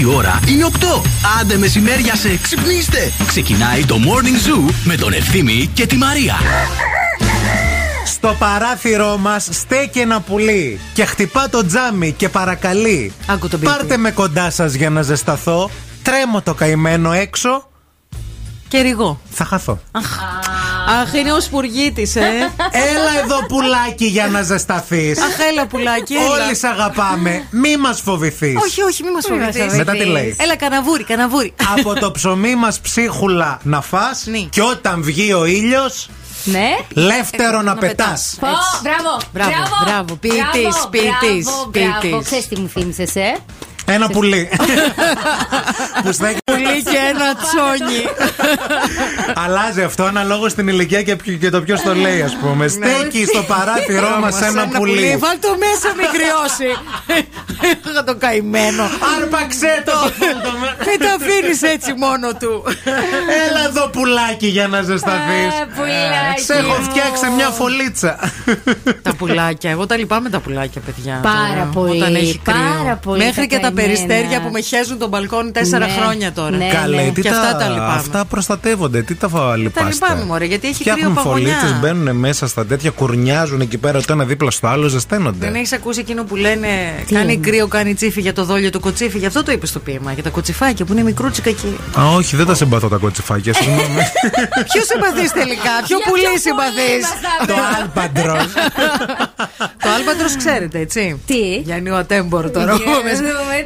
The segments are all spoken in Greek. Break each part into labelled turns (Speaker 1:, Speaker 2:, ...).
Speaker 1: Η ώρα είναι 8. Άντε μεσημέρια σε ξυπνήστε. Ξεκινάει το Morning Zoo με τον Ευθύμη και τη Μαρία.
Speaker 2: Στο παράθυρό μας στέκει ένα πουλί και χτυπά το τζάμι και παρακαλεί.
Speaker 3: Άκου τον
Speaker 2: Πάρτε με κοντά σας για να ζεσταθώ. Τρέμω το καημένο έξω.
Speaker 3: Και ρηγό.
Speaker 2: Θα χαθώ.
Speaker 3: Αχ, είναι ο σπουργίτης, ε.
Speaker 2: Έλα εδώ πουλάκι για να ζεσταθείς.
Speaker 3: Αχ, έλα πουλάκι. έλα.
Speaker 2: Όλοι σ' αγαπάμε. Μη μας φοβηθείς.
Speaker 3: Όχι, όχι, μη μας φοβηθείς.
Speaker 2: Μετά τι λέει;
Speaker 3: Έλα, καναβούρι, καναβούρι.
Speaker 2: Από το ψωμί μας ψίχουλα να φας
Speaker 3: Ναι.
Speaker 2: και όταν βγει ο ήλιος,
Speaker 4: Ναι.
Speaker 2: λεύτερο να
Speaker 3: να
Speaker 2: πετά.
Speaker 3: πετάς.
Speaker 4: Πω, μπράβο,
Speaker 3: Μπράβο, μπράβο, ποιητής,
Speaker 4: μπράβο,
Speaker 3: ποιητής,
Speaker 4: μπράβο,
Speaker 3: ποιητής.
Speaker 4: μπράβο. Ξέρεις τι μου θύμισες, ε;
Speaker 2: Ένα πουλί. που στέκει.
Speaker 3: Πουλί και ένα τσόνι.
Speaker 2: Αλλάζει αυτό αναλόγως στην ηλικία και, ποιο- και το ποιος το λέει, ας πούμε. Στέκει στο παράθυρό μας ένα πουλί.
Speaker 3: Βάλ το μέσα, μην κρυώσει. Είχα το καημένο.
Speaker 2: Άρπαξε το!
Speaker 3: Μην το αφήνεις έτσι μόνο του.
Speaker 2: Έλα εδώ πουλάκι για να ζεσταθείς.
Speaker 4: Ε, πουλάκι.
Speaker 2: Σε έχω φτιάξει μια φωλίτσα.
Speaker 3: Τα πουλάκια. Εγώ τα λυπάμαι τα πουλάκια, παιδιά.
Speaker 4: Πάρα
Speaker 3: τώρα,
Speaker 4: πολύ,
Speaker 3: Όταν έχει κρύο.
Speaker 4: πάρα πολύ
Speaker 3: Μέχρι
Speaker 4: τα
Speaker 3: και τα
Speaker 4: καημένα.
Speaker 3: Περιστέρια που με χέζουν τον μπαλκόνι τέσσερα
Speaker 4: Ναι,
Speaker 3: χρόνια τώρα.
Speaker 4: ναι.
Speaker 2: Καλέ, τι
Speaker 3: Και
Speaker 2: τα,
Speaker 3: αυτά τα λυπάμαι.
Speaker 2: αυτά προστατεύονται. Τι τα λυπάστε.
Speaker 3: λυπάμαι, μωρέ, γιατί έχει κρύο
Speaker 2: Φτιάχνουν
Speaker 3: παγωνιά.
Speaker 2: φωλίτσες, μπαίνουν μέσα στα τέτοια, κουρνιάζουν εκεί πέρα το ένα δίπλα στο άλλο, ζεσταίνονται.
Speaker 3: Δεν έχεις ακούσει εκείνο που λένε
Speaker 4: Τι
Speaker 3: Κάνει
Speaker 4: είναι;
Speaker 3: κρύο, κάνει τσίφι για το δόλιο του κοτσίφι. Γι' αυτό το είπες στο ποίημα. Για τα κοτσιφάκια που είναι μικρούτσικα εκεί.
Speaker 2: Α, όχι, δεν τα συμπαθώ τα κοτσιφάκια, συγγνώμη.
Speaker 3: Ποιο συμπαθείς τελικά, ποιο
Speaker 4: Για
Speaker 3: πουλί
Speaker 4: ποιο
Speaker 3: συμπαθείς;
Speaker 2: το άλμπατρος.
Speaker 3: Το άλμπατρος ξέρετε, έτσι;
Speaker 4: Τι;
Speaker 3: Γιάννη ο Ατένμπορο τώρα.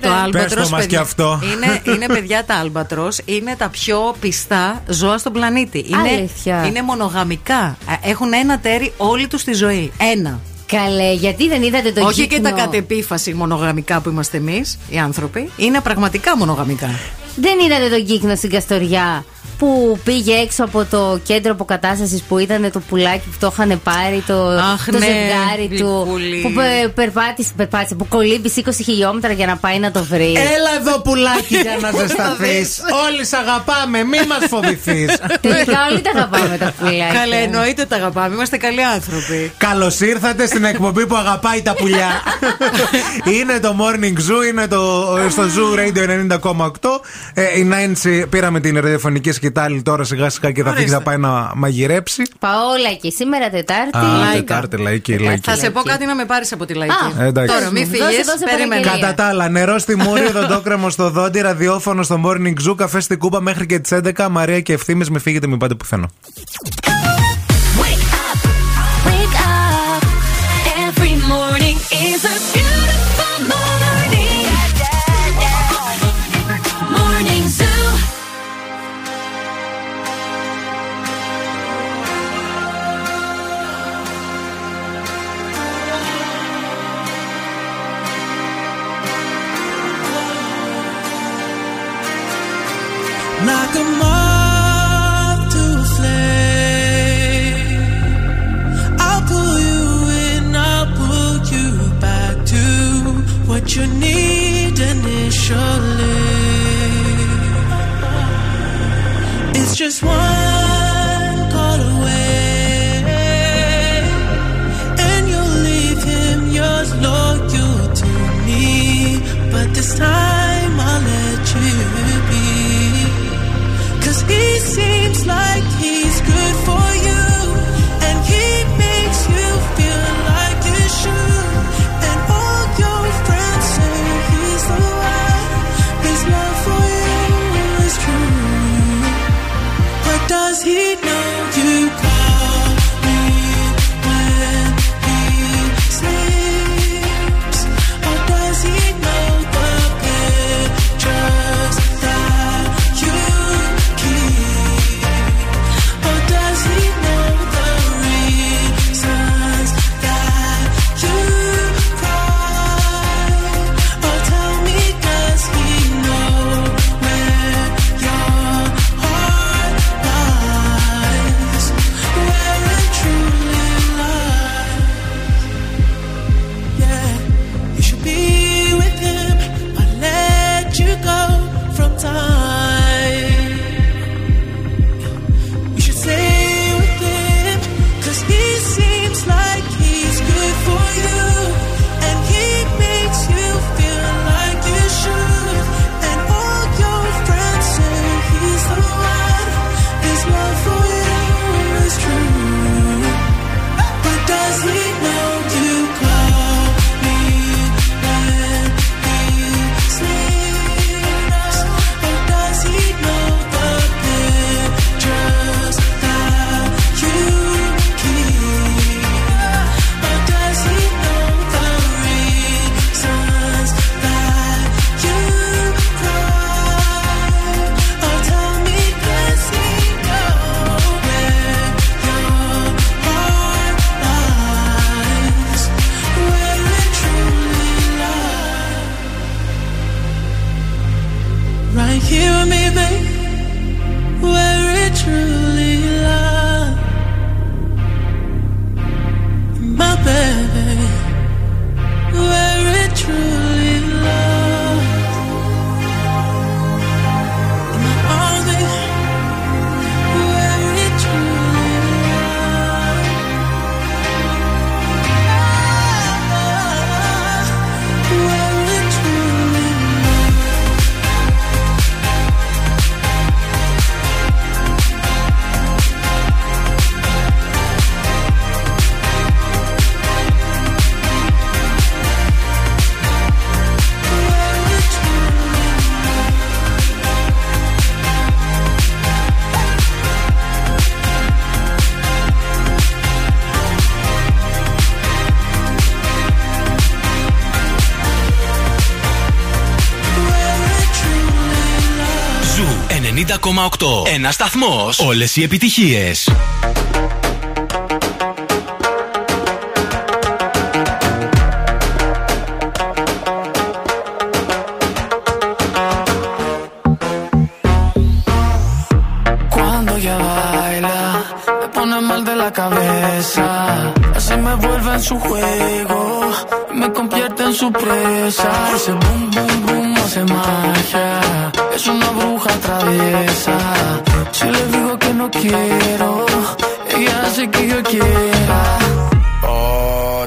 Speaker 4: Για
Speaker 3: πούμε.
Speaker 4: να δούμε
Speaker 3: Το
Speaker 4: τα.
Speaker 3: άλμπατρος.
Speaker 2: Πες το μας και αυτό.
Speaker 3: Είναι, είναι παιδιά τα άλμπατρος. Είναι τα πιο πιστά ζώα στον πλανήτη. Είναι,
Speaker 4: Αλήθεια.
Speaker 3: είναι μονογαμικά. Ε, Έχουν ένα τέρι όλη τους τη ζωή. Ένα.
Speaker 4: Καλέ, γιατί δεν είδατε το
Speaker 3: Όχι και
Speaker 4: γύκνο;
Speaker 3: τα κατ' επίφαση μονογαμικά που είμαστε εμείς, οι άνθρωποι. Είναι πραγματικά μονογαμικά.
Speaker 4: Δεν είδατε τον κύκνο στην Καστοριά; Που πήγε έξω από το κέντρο αποκατάστασης που ήταν το πουλάκι που το είχαν πάρει, το,
Speaker 3: Αχ,
Speaker 4: το
Speaker 3: ναι,
Speaker 4: ζευγάρι του.
Speaker 3: γλυκούλη.
Speaker 4: Που πε- περπάτησε, περπάτησε, που κολύμπει 20 χιλιόμετρα για να πάει να το βρει.
Speaker 2: Έλα εδώ πουλάκι για να ζεσταθείς. Όλοι σ' αγαπάμε, μη μας φοβηθείς.
Speaker 4: Τελικά όλοι τα αγαπάμε τα πουλάκια.
Speaker 3: Καλά, εννοείται τα αγαπάμε. Είμαστε καλοί άνθρωποι.
Speaker 2: Καλώς ήρθατε στην εκπομπή που αγαπάει τα πουλιά. είναι το Morning Zoo, είναι το, στο Zoo Radio 90,8. Ε, η Νάιντσι πήραμε την ραδιοφωνική σκητάλη τώρα σιγά σιγά και θα φύγει
Speaker 3: Ορίστε.
Speaker 2: να πάει να μαγειρέψει.
Speaker 4: Παόλα και σήμερα Τετάρτη.
Speaker 2: Α,
Speaker 3: Λαϊκά.
Speaker 2: Τετάρτη, λαϊκή, λαϊκή.
Speaker 3: Θα σε πω κάτι να με πάρεις από τη λαϊκή.
Speaker 4: Α,
Speaker 2: εντάξει.
Speaker 3: Τώρα, μην
Speaker 4: Δώσε,
Speaker 3: φύγεις.
Speaker 4: δώσε
Speaker 3: Περίμενε.
Speaker 4: παραγγελία.
Speaker 2: Κατά τα άλλα, νερό στη μούρη, οδοντόκρεμο στο δόντι, ραδιόφωνο στο Morning Zoo, καφέ στην κούπα μέχρι και τις 11. Μαρία και ευθύνε, με φύγετε, μην πάτε πουθενά.
Speaker 5: Wake up. Every morning is a beautiful
Speaker 6: To a flame. I'll pull you in, I'll pull you back to what you need initially. It's just one
Speaker 1: slide Ένα σταθμό. Όλε οι επιτυχίε.
Speaker 7: Cuando ella baila, me pone mal de la cabeza. Así me vuelve en su juego, me convierte en su presa. Ese boom, boom, boom hace magia. Es una bruja traviesa. Si le digo que no quiero, ella hace que yo quiera. Oh,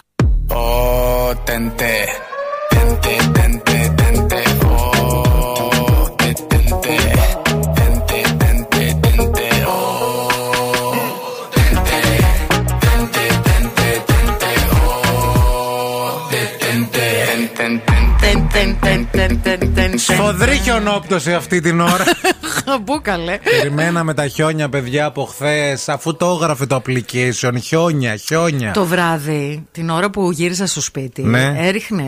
Speaker 2: Χιονόπτωση αυτή την ώρα.
Speaker 3: Τεν. Πού καλέ.
Speaker 2: Περιμέναμε τα χιόνια, παιδιά, από χθες, αφού το έγραφε το application. Χιόνια, χιόνια.
Speaker 3: Το βράδυ, την ώρα που γύρισα στο σπίτι,
Speaker 2: Ναι.
Speaker 3: έριχνε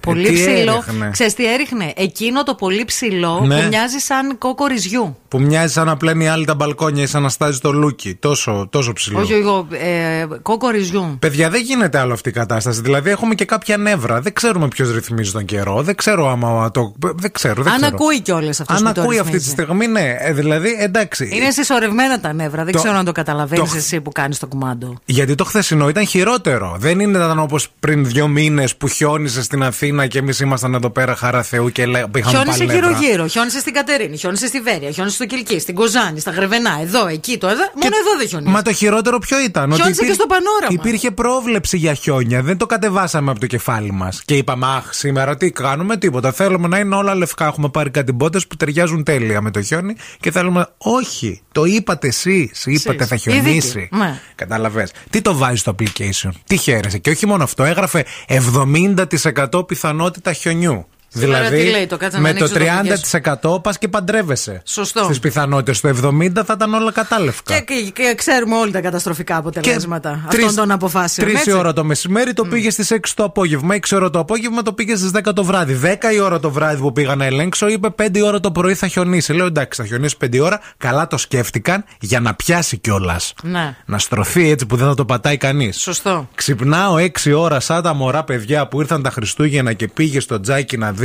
Speaker 3: πολύ
Speaker 2: Ε, τι
Speaker 3: ψηλό.
Speaker 2: έριχνε;
Speaker 3: Ξέρεις τι έριχνε, εκείνο το πολύ ψηλό
Speaker 2: Ναι.
Speaker 3: που μοιάζει σαν κόκο ρυζιού.
Speaker 2: Που μοιάζει σαν να πλένει άλλη τα μπαλκόνια ή σαν να στάζει το λούκι. Τόσο, τόσο ψηλό.
Speaker 3: Όχι, εγώ, ε, κόκο ρυζιού.
Speaker 2: Παιδιά, δεν γίνεται άλλο αυτή η κατάσταση. Δηλαδή, έχουμε και κάποια νεύρα. Δεν ξέρουμε ποιος ρυθμίζει τον καιρό. Δεν ξέρω άμα το. Δεν ξέρω. Δεν
Speaker 3: Αν
Speaker 2: ξέρω.
Speaker 3: ακούει κιόλας αυτός
Speaker 2: Αν
Speaker 3: που το
Speaker 2: ακούει αυτή τη
Speaker 3: ρυθμίζει.
Speaker 2: στιγμή, ναι. Ε, δηλαδή, εντάξει.
Speaker 3: Είναι συσσωρευμένα τα νεύρα. Δεν
Speaker 2: Το-
Speaker 3: ξέρω αν το καταλαβαίνεις
Speaker 2: το-
Speaker 3: εσύ που κάνεις το κουμάντο.
Speaker 2: Γιατί το χθεσινό ήταν χειρότερο. Δεν ήταν όπως πριν δύο μήνες που χιόνισες στην Αθήνα και εμείς ήμασταν εδώ πέρα χαρά Θεού και λέ, είχαμε
Speaker 3: Χιόνισε
Speaker 2: πάλι νεύρα.
Speaker 3: γύρω-γύρω. Χιόνισε στην Κατερίνη, χιόνισε στη Βέρεια, χιόνισε στο Κυλκή, στην Κοζάνη, στα Γρεβενά, εδώ, εκεί, το εδώ. Μόνο εδώ δεν χιονίζει.
Speaker 2: Μα το χειρότερο ποιο ήταν.
Speaker 3: Χιόνισε και στο πανόραμα.
Speaker 2: Υπήρχε πρόβλεψη για χιόνια. Δεν το κατεβάσαμε από το κεφάλι μας. Και είπαμε, Αχ, σήμερα τι κάνουμε, τίποτα. Θέλουμε να είναι όλα λευκά. Έχουμε πάρει κάτι μπότες που ταιριάζουν τέλεια με το χιόνι και θέλουμε. Όχι, το είπατε εσείς. Είπατε θα
Speaker 3: Οι
Speaker 2: χιονίσει.
Speaker 3: δίκοι, ναι.
Speaker 2: Καταλαβέ. Τι το βάζει στο application. Τι χαίρεσαι. Και όχι μόνο αυτό, έγραφε 70% πιθανότητα χιονιού.
Speaker 3: Σήμερα
Speaker 2: δηλαδή,
Speaker 3: τι λέει, το κάτσε να
Speaker 2: με το
Speaker 3: ανοίξω το
Speaker 2: 30% πας και παντρεύεσαι.
Speaker 3: Σωστό.
Speaker 2: Στις πιθανότητες. Το 70% θα ήταν όλα κατάλευκα.
Speaker 3: Και, και, και ξέρουμε όλοι τα καταστροφικά αποτελέσματα αυτών των αποφάσεων.
Speaker 2: Τρεις
Speaker 3: έτσι.
Speaker 2: ώρα το μεσημέρι το πήγες στις 6 το απόγευμα. 6 ώρα το απόγευμα το πήγες στις 10 το βράδυ. 10 η ώρα το βράδυ που πήγα να ελέγξω είπε 5 ώρα το πρωί θα χιονίσει. Λέω εντάξει, θα χιονίσει 5 ώρα. Καλά το σκέφτηκαν για να πιάσει κιόλας.
Speaker 3: Ναι.
Speaker 2: Να στρωθεί έτσι που δεν θα το πατάει κανείς.
Speaker 3: Σωστό.
Speaker 2: Ξυπνάω 6 ώρα σαν τα μωρά παιδιά που ήρθαν τα Χριστούγεννα και πήγε στο τζάκι να δει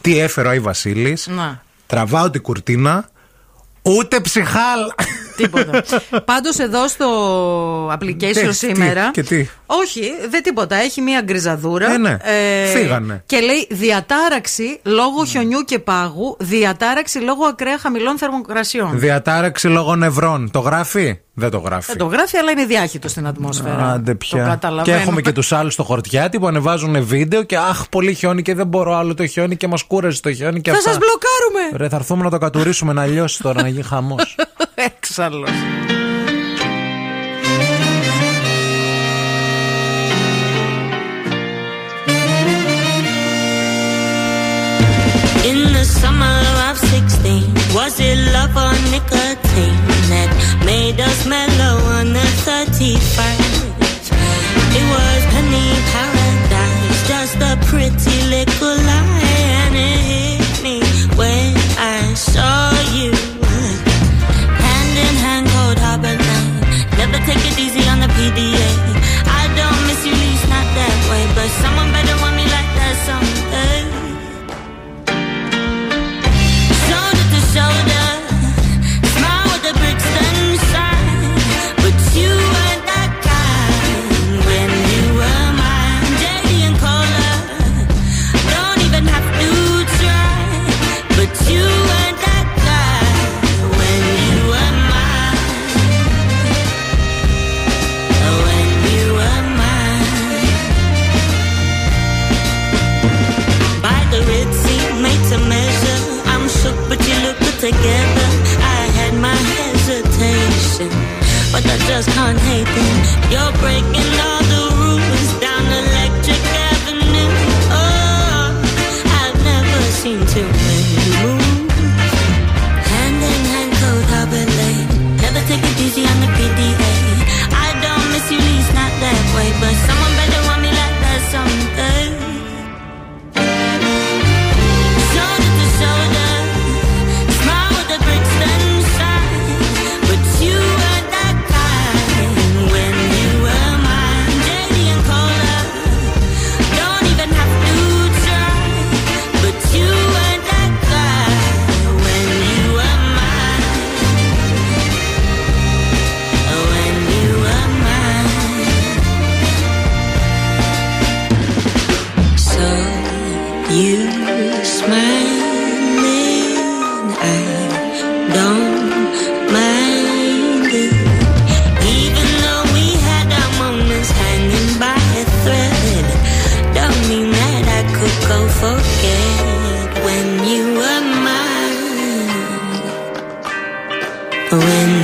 Speaker 2: τι έφερε ο Άι Βασίλης.
Speaker 3: Να.
Speaker 2: Τραβάω την κουρτίνα. Ούτε ψιχάλα.
Speaker 3: Τίποτα. Πάντως εδώ στο application
Speaker 2: Τι, τι,
Speaker 3: σήμερα.
Speaker 2: και τι;
Speaker 3: Όχι, δεν τίποτα. Έχει μία γκριζαδούρα.
Speaker 2: Ε, ναι. Φύγανε.
Speaker 3: Και λέει διατάραξη λόγω χιονιού και πάγου, διατάραξη λόγω ακραία χαμηλών θερμοκρασιών.
Speaker 2: Διατάραξη λόγω νευρών. Το γράφει; Δεν το γράφει.
Speaker 3: Δεν το γράφει, αλλά είναι διάχυτο στην ατμόσφαιρα.
Speaker 2: Άντε
Speaker 3: Το
Speaker 2: πια. Και
Speaker 3: καταλαβαίνουμε.
Speaker 2: έχουμε και τους άλλους στο Χορτιάτη που ανεβάζουν βίντεο και αχ, πολύ χιόνι και δεν μπορώ άλλο το χιόνι και μας κούραζε το χιόνι και
Speaker 3: Θα
Speaker 2: αυτά.
Speaker 3: σας μπλοκάρουμε!
Speaker 2: Ρε, θα έρθουμε να το κατουρήσουμε να λιώσει τώρα, να γίνει χαμός.
Speaker 3: Έξαλλος.
Speaker 8: In the summer of 16 Was it love or nicotine That made us mellow on the 31st It was penny paradise Just a pretty little lie And it hit me when I saw you TBA. I don't miss you, least not that way, but someone. but I just can't hate them. You're breaking up. when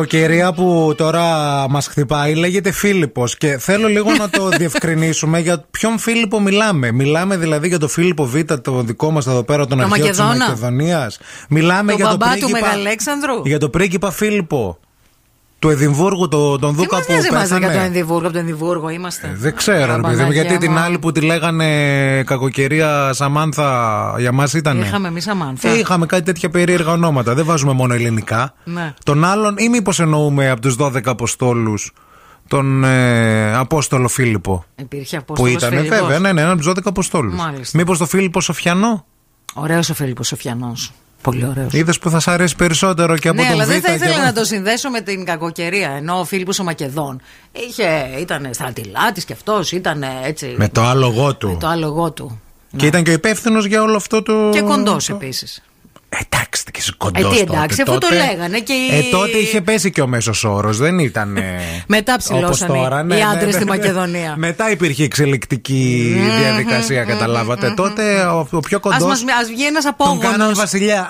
Speaker 2: κακοκαιρία που τώρα μας χτυπάει λέγεται Φίλιππος και θέλω λίγο να το διευκρινίσουμε για ποιον Φίλιππο μιλάμε. Μιλάμε δηλαδή για τον Φίλιππο Β, το δικό μας εδώ πέρα, τον
Speaker 3: Το
Speaker 2: αρχαίο της
Speaker 3: Μακεδόνα.
Speaker 2: Μακεδονίας. Μιλάμε
Speaker 3: Τον
Speaker 2: για τον
Speaker 3: μπαμπά του
Speaker 2: πρίγκιπα.
Speaker 3: Μεγαλέξανδρου.
Speaker 2: Για τον πρίγκιπα Φίλιππο. Του Εδιμβούργου, το, τον
Speaker 3: Τι
Speaker 2: Δούκα
Speaker 3: μας
Speaker 2: που
Speaker 3: νοιάζει μας για
Speaker 2: πέθανε.
Speaker 3: το Ενδιβούργο, από το Ενδιβούργο είμαστε.
Speaker 2: Δεν ξέρω, ρε παιδί μου,
Speaker 3: Παναγία
Speaker 2: γιατί την
Speaker 3: μου.
Speaker 2: άλλη που τη λέγανε κακοκαιρία Σαμάνθα για μας ήταν.
Speaker 3: Είχαμε εμείς αμάνθα.
Speaker 2: Ε, είχαμε κάτι τέτοια περίεργα ονόματα. Δεν βάζουμε μόνο ελληνικά.
Speaker 3: Ναι.
Speaker 2: Τον άλλον, ή μήπως εννοούμε από τους 12 Αποστόλους τον ε, Απόστολο Φίλιππο.
Speaker 3: Υπήρχε
Speaker 2: Που
Speaker 3: Απόστολος
Speaker 2: ήταν,
Speaker 3: Φίλιππος.
Speaker 2: βέβαια, ναι, ναι, ένα από τους 12 Αποστόλους.
Speaker 3: Μάλιστα.
Speaker 2: Μήπως το Φίλιππο Σοφιανό;
Speaker 3: Ωραίος ο Φίλιππος Σοφιανός. Πολύ ωραίος.
Speaker 2: Είδες που θα σ' αρέσει περισσότερο και από
Speaker 3: ναι,
Speaker 2: τον
Speaker 3: αλλά
Speaker 2: Β.
Speaker 3: δεν θα
Speaker 2: και
Speaker 3: ήθελα
Speaker 2: από-
Speaker 3: να το συνδέσω με την κακοκαιρία. Ενώ ο Φίλιππος ο Μακεδόν είχε, ήταν στρατιλάτης και αυτός ήταν έτσι.
Speaker 2: Με το άλογο του.
Speaker 3: το άλογο του.
Speaker 2: Και ήταν και υπεύθυνος για όλο αυτό το.
Speaker 3: Και κοντός επίσης.
Speaker 2: Εντάξει, και είσαι
Speaker 3: Ε,
Speaker 2: κοντό.
Speaker 3: τι εντάξει, αφού το λέγανε και οι-
Speaker 2: Ε, τότε είχε πέσει και ο μέσος όρος, δεν ήταν. ε,
Speaker 3: Μετά
Speaker 2: όπως
Speaker 3: ψηλώσανε
Speaker 2: τώρα, ναι,
Speaker 3: οι
Speaker 2: ναι,
Speaker 3: άντρες
Speaker 2: ναι,
Speaker 3: στη
Speaker 2: ναι.
Speaker 3: Μακεδονία.
Speaker 2: Μετά υπήρχε εξελικτική διαδικασία, καταλάβατε. Τότε ο, ο πιο
Speaker 3: Ας,
Speaker 2: κοντό.
Speaker 3: μας, ας βγει ένας
Speaker 2: Τον κάναν
Speaker 3: απόγονος.
Speaker 2: βασιλιά.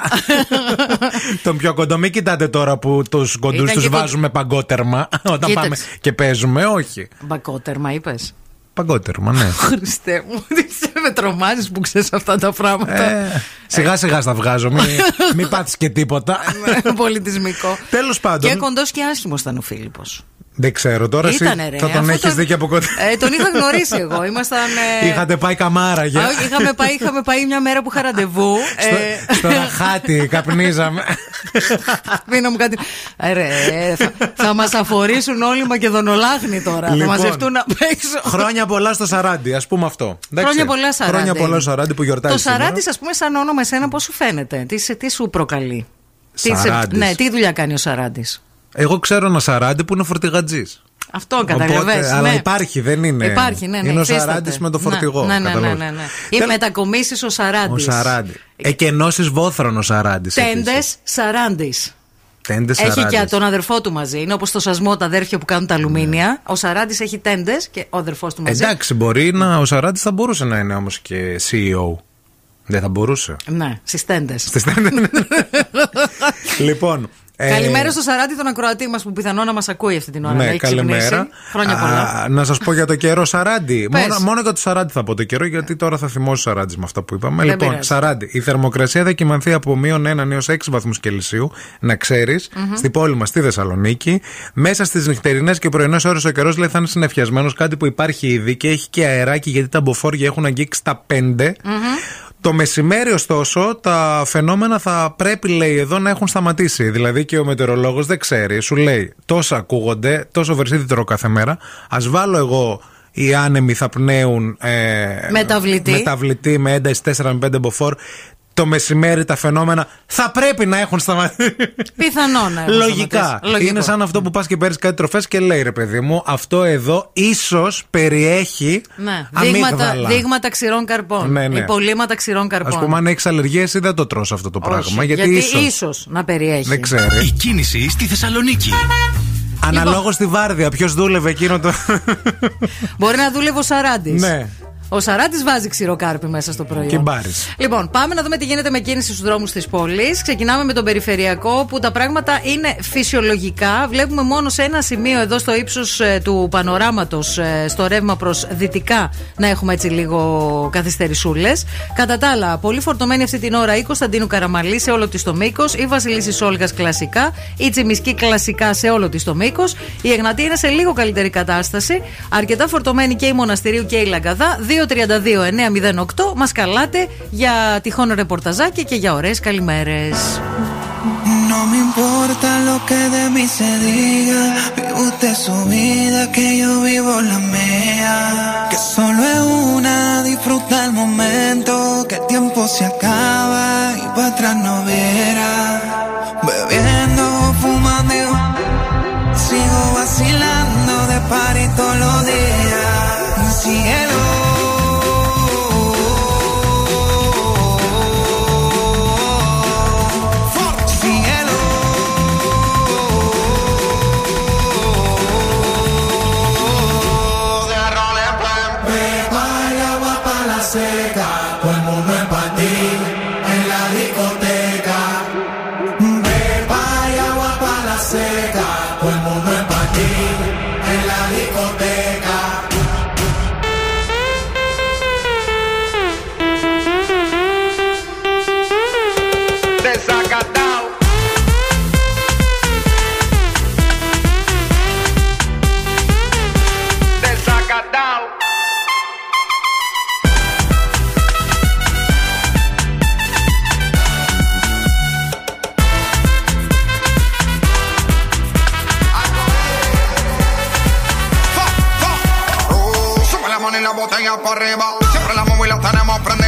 Speaker 2: τον πιο κοντό. Μην κοιτάτε τώρα που τους κοντούς
Speaker 3: Ήταν
Speaker 2: τους
Speaker 3: και κον-
Speaker 2: βάζουμε παγκότερμα όταν
Speaker 3: Κοίταξε.
Speaker 2: πάμε και παίζουμε. Όχι.
Speaker 3: Μπακότερμα είπες.
Speaker 2: Παγκότερμα, ναι.
Speaker 3: Χριστέ μου, τι σε με τρομάζεις που ξέρεις αυτά τα πράγματα.
Speaker 2: Ε, σιγά σιγά στα βγάζω. Μην, μην πάθεις και τίποτα.
Speaker 3: Πολιτισμικό.
Speaker 2: Τέλος πάντων.
Speaker 3: Και κοντός και άσχημος ήταν ο Φίλιππος.
Speaker 2: Δεν ξέρω τώρα. εσύ
Speaker 3: Ήτανε, ρε,
Speaker 2: θα τον
Speaker 3: αφού
Speaker 2: έχεις δει και από κοντά.
Speaker 3: Ε, τον είχα γνωρίσει εγώ. Ήμασταν. ε,
Speaker 2: Είχατε πάει καμάρα για.
Speaker 3: Α, όχι, είχαμε, πάει, είχαμε πάει μια μέρα που είχα ραντεβού. ε,
Speaker 2: Στο ραχάτι, καπνίζαμε.
Speaker 3: Πίνα μου κάτι. Ε, ρε, ε, θα, θα μας αφορήσουν όλοι οι Μακεδονολάχνοι τώρα.
Speaker 2: Λοιπόν.
Speaker 3: θα μαζευτούν απ' έξω.
Speaker 2: Χρόνια πολλά στο Σαράντι, ας πούμε αυτό. Εντάξει.
Speaker 3: Χρόνια πολλά Σαράντι.
Speaker 2: Χρόνια πολλά στο Σαράντι που γιορτάζει.
Speaker 3: Το
Speaker 2: σήμερα.
Speaker 3: Σαράντι, ας πούμε, σαν όνομα εσένα, πώς σου φαίνεται; Τι, σε- τι σου προκαλεί; Τι σε-
Speaker 2: Σαράντης.
Speaker 3: ναι, τι δουλειά κάνει ο Σαράντι.
Speaker 2: Εγώ ξέρω ένα Σαράντι που είναι φορτηγατζής.
Speaker 3: Αυτό καταλαβαίνεις,
Speaker 2: Αλλά
Speaker 3: ναι.
Speaker 2: υπάρχει, δεν είναι.
Speaker 3: Υπάρχει, ναι, ναι.
Speaker 2: Είναι ο
Speaker 3: υφίσταται.
Speaker 2: Σαράντι με το φορτηγό.
Speaker 3: Ναι, ναι, ναι.
Speaker 2: καταλάβες.
Speaker 3: ναι, ναι. Ή
Speaker 2: Τέλος-
Speaker 3: μετακομίσεις ο Σαράντι.
Speaker 2: Ο Σαράντι. Εκενώσεις βόθρων ο Σαράντι.
Speaker 3: Τέντες Σαράντι.
Speaker 2: Τέντες
Speaker 3: Έχει και τον αδερφό του μαζί. Είναι όπως το σασμό τα αδέρφια που κάνουν τα αλουμίνια. Ο Σαράντι έχει τέντες και ο αδερφός του μαζί.
Speaker 2: Εντάξει, μπορεί να. Ο Σαράντι θα μπορούσε να είναι όμως και CEO. Δεν θα μπορούσε.
Speaker 3: Ναι, στις τέντες.
Speaker 2: Στις τέντες. λοιπόν. Ε,
Speaker 3: Καλημέρα στο Σαράντι, τον ακροατή μας που πιθανόν να μας ακούει αυτή την ώρα. να
Speaker 2: Ναι,
Speaker 3: έχει ξυπνήσει.
Speaker 2: καλημέρα.
Speaker 3: Χρόνια πολλά.
Speaker 2: Α, να σας πω για το καιρό Σαράντι.
Speaker 3: Πες.
Speaker 2: μόνο, μόνο για το Σαράντι θα πω το καιρό, γιατί τώρα θα θυμώσει ο Σαράντι με αυτά που είπαμε.
Speaker 3: Δεν
Speaker 2: λοιπόν,
Speaker 3: πειράζει.
Speaker 2: Σαράντι. Η θερμοκρασία θα κοιμανθεί από μείον 1 έως 6 βαθμούς Κελσίου, να ξέρεις, στην πόλη μας στη Θεσσαλονίκη. Μέσα στις νυχτερινές και πρωινές ώρες ο καιρός λέει θα είναι συνεφιασμένος, κάτι που υπάρχει ήδη και έχει και αεράκι, γιατί τα μποφόρια έχουν αγγίξει τα 5. Το μεσημέρι, ωστόσο, τα φαινόμενα θα πρέπει, λέει εδώ, να έχουν σταματήσει. Δηλαδή και ο μετεωρολόγος δεν ξέρει. Σου λέει τόσα ακούγονται, τόσο βερσίδι τρώω κάθε μέρα. Α βάλω εγώ οι άνεμοι θα πνέουν. Ε,
Speaker 3: Μεταβλητή.
Speaker 2: μεταβλητή με ένταση 4 με 5 μποφόρ. Το μεσημέρι τα φαινόμενα θα πρέπει να έχουν σταματήσει.
Speaker 3: Πιθανόν να έχουν
Speaker 2: Λογικά.
Speaker 3: σταματήσει. Λογικό.
Speaker 2: Είναι σαν αυτό που πας και παίρνεις κάτι τροφές και λέει ρε παιδί μου, αυτό εδώ ίσως περιέχει
Speaker 3: Ναι. Δείγματα,
Speaker 2: αμύγδαλα.
Speaker 3: δείγματα ξηρών καρπών.
Speaker 2: Ναι, ναι.
Speaker 3: Υπολείμματα ξηρών καρπών.
Speaker 2: Α πούμε, αν έχεις αλλεργίες ή δεν το τρως αυτό το πράγμα.
Speaker 3: Όχι,
Speaker 2: γιατί, ίσως.
Speaker 3: ίσως να περιέχει.
Speaker 2: Δεν ξέρει.
Speaker 1: Η κίνηση στη Θεσσαλονίκη.
Speaker 2: Αναλόγως στη βάρδια, ποιος δούλευε εκείνο το.
Speaker 3: Μπορεί να δούλευε ο Σαράντης.
Speaker 2: ναι.
Speaker 3: Ο Σαράντη βάζει ξηροκάρπι μέσα στο προϊόν.
Speaker 2: Και μπάρεις.
Speaker 3: Λοιπόν, πάμε να δούμε τι γίνεται με κίνηση στους δρόμους της πόλης. Ξεκινάμε με τον περιφερειακό, που τα πράγματα είναι φυσιολογικά. Βλέπουμε μόνο σε ένα σημείο εδώ στο ύψος του πανοράματος, στο ρεύμα προς δυτικά, να έχουμε έτσι λίγο καθυστερησούλες. Κατά τα άλλα, πολύ φορτωμένη αυτή την ώρα η Κωνσταντίνου Καραμαλή σε όλο της το μήκος, η Βασιλίσης Όλγας κλασικά, η Τσιμισκή κλασικά σε όλο της το μήκος, η Εγνατία είναι σε λίγο καλύτερη κατάσταση, αρκετά φορτωμένη και η Μοναστηρίου και η Λαγκαδά. 232-908 μα καλάτε για τυχόν ρεπορταζάκι και για ωραίε καλημέρε.
Speaker 6: No me importa lo que de mí se diga. Vive usted su vida, que yo vivo la mía. Que solo es una, disfruta el momento. Que el tiempo se acaba y para atrás no verá. Bebiendo, fumando, sigo vacilando de party todos los días. Cielo. Cielo.
Speaker 9: para
Speaker 10: arriba. Siempre la móvil la tenemos prendida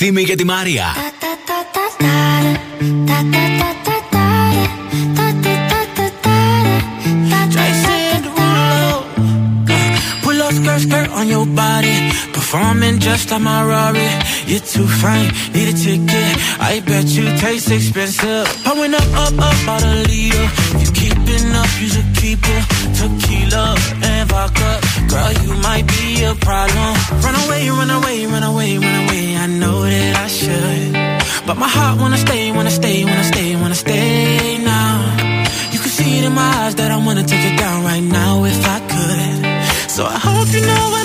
Speaker 11: Ευθύμη και τη Μαρία.
Speaker 6: On your body, performing just like my Rari. You're too fine, need a ticket. I bet you taste expensive. Up, up, up, out a. You keeping up, you should keep it. Tequila and vodka Girl, you might be a problem. Run away, run away, run away, run away. I know that I should. But my heart wanna stay, wanna stay, wanna stay, wanna stay now. You can see it in my eyes that I wanna take it down right now if I could. So I hope you know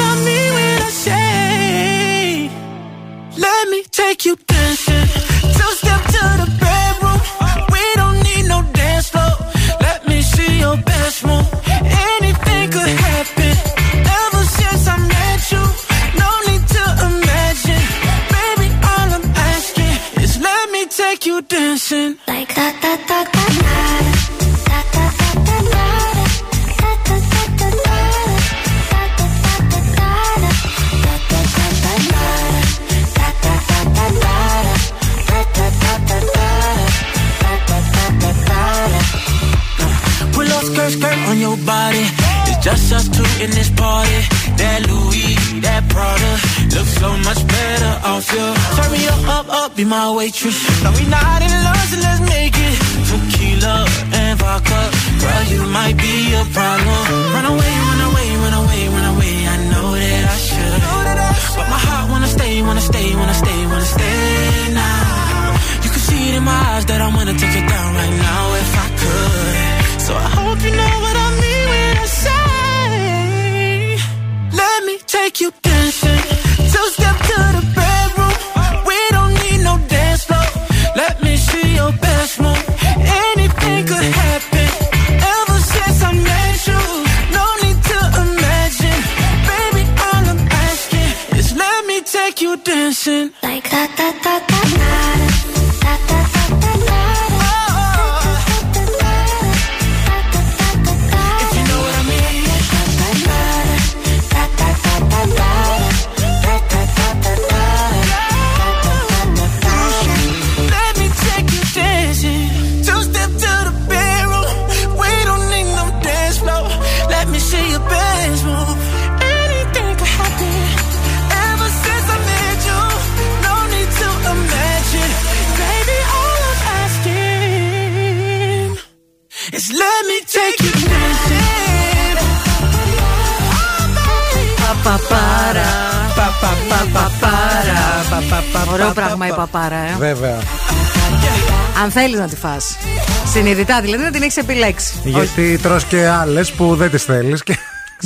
Speaker 3: να τη φας Συνειδητά, δηλαδή να την έχεις επιλέξει.
Speaker 2: Γιατί τρως και άλλες που δεν τις θέλεις και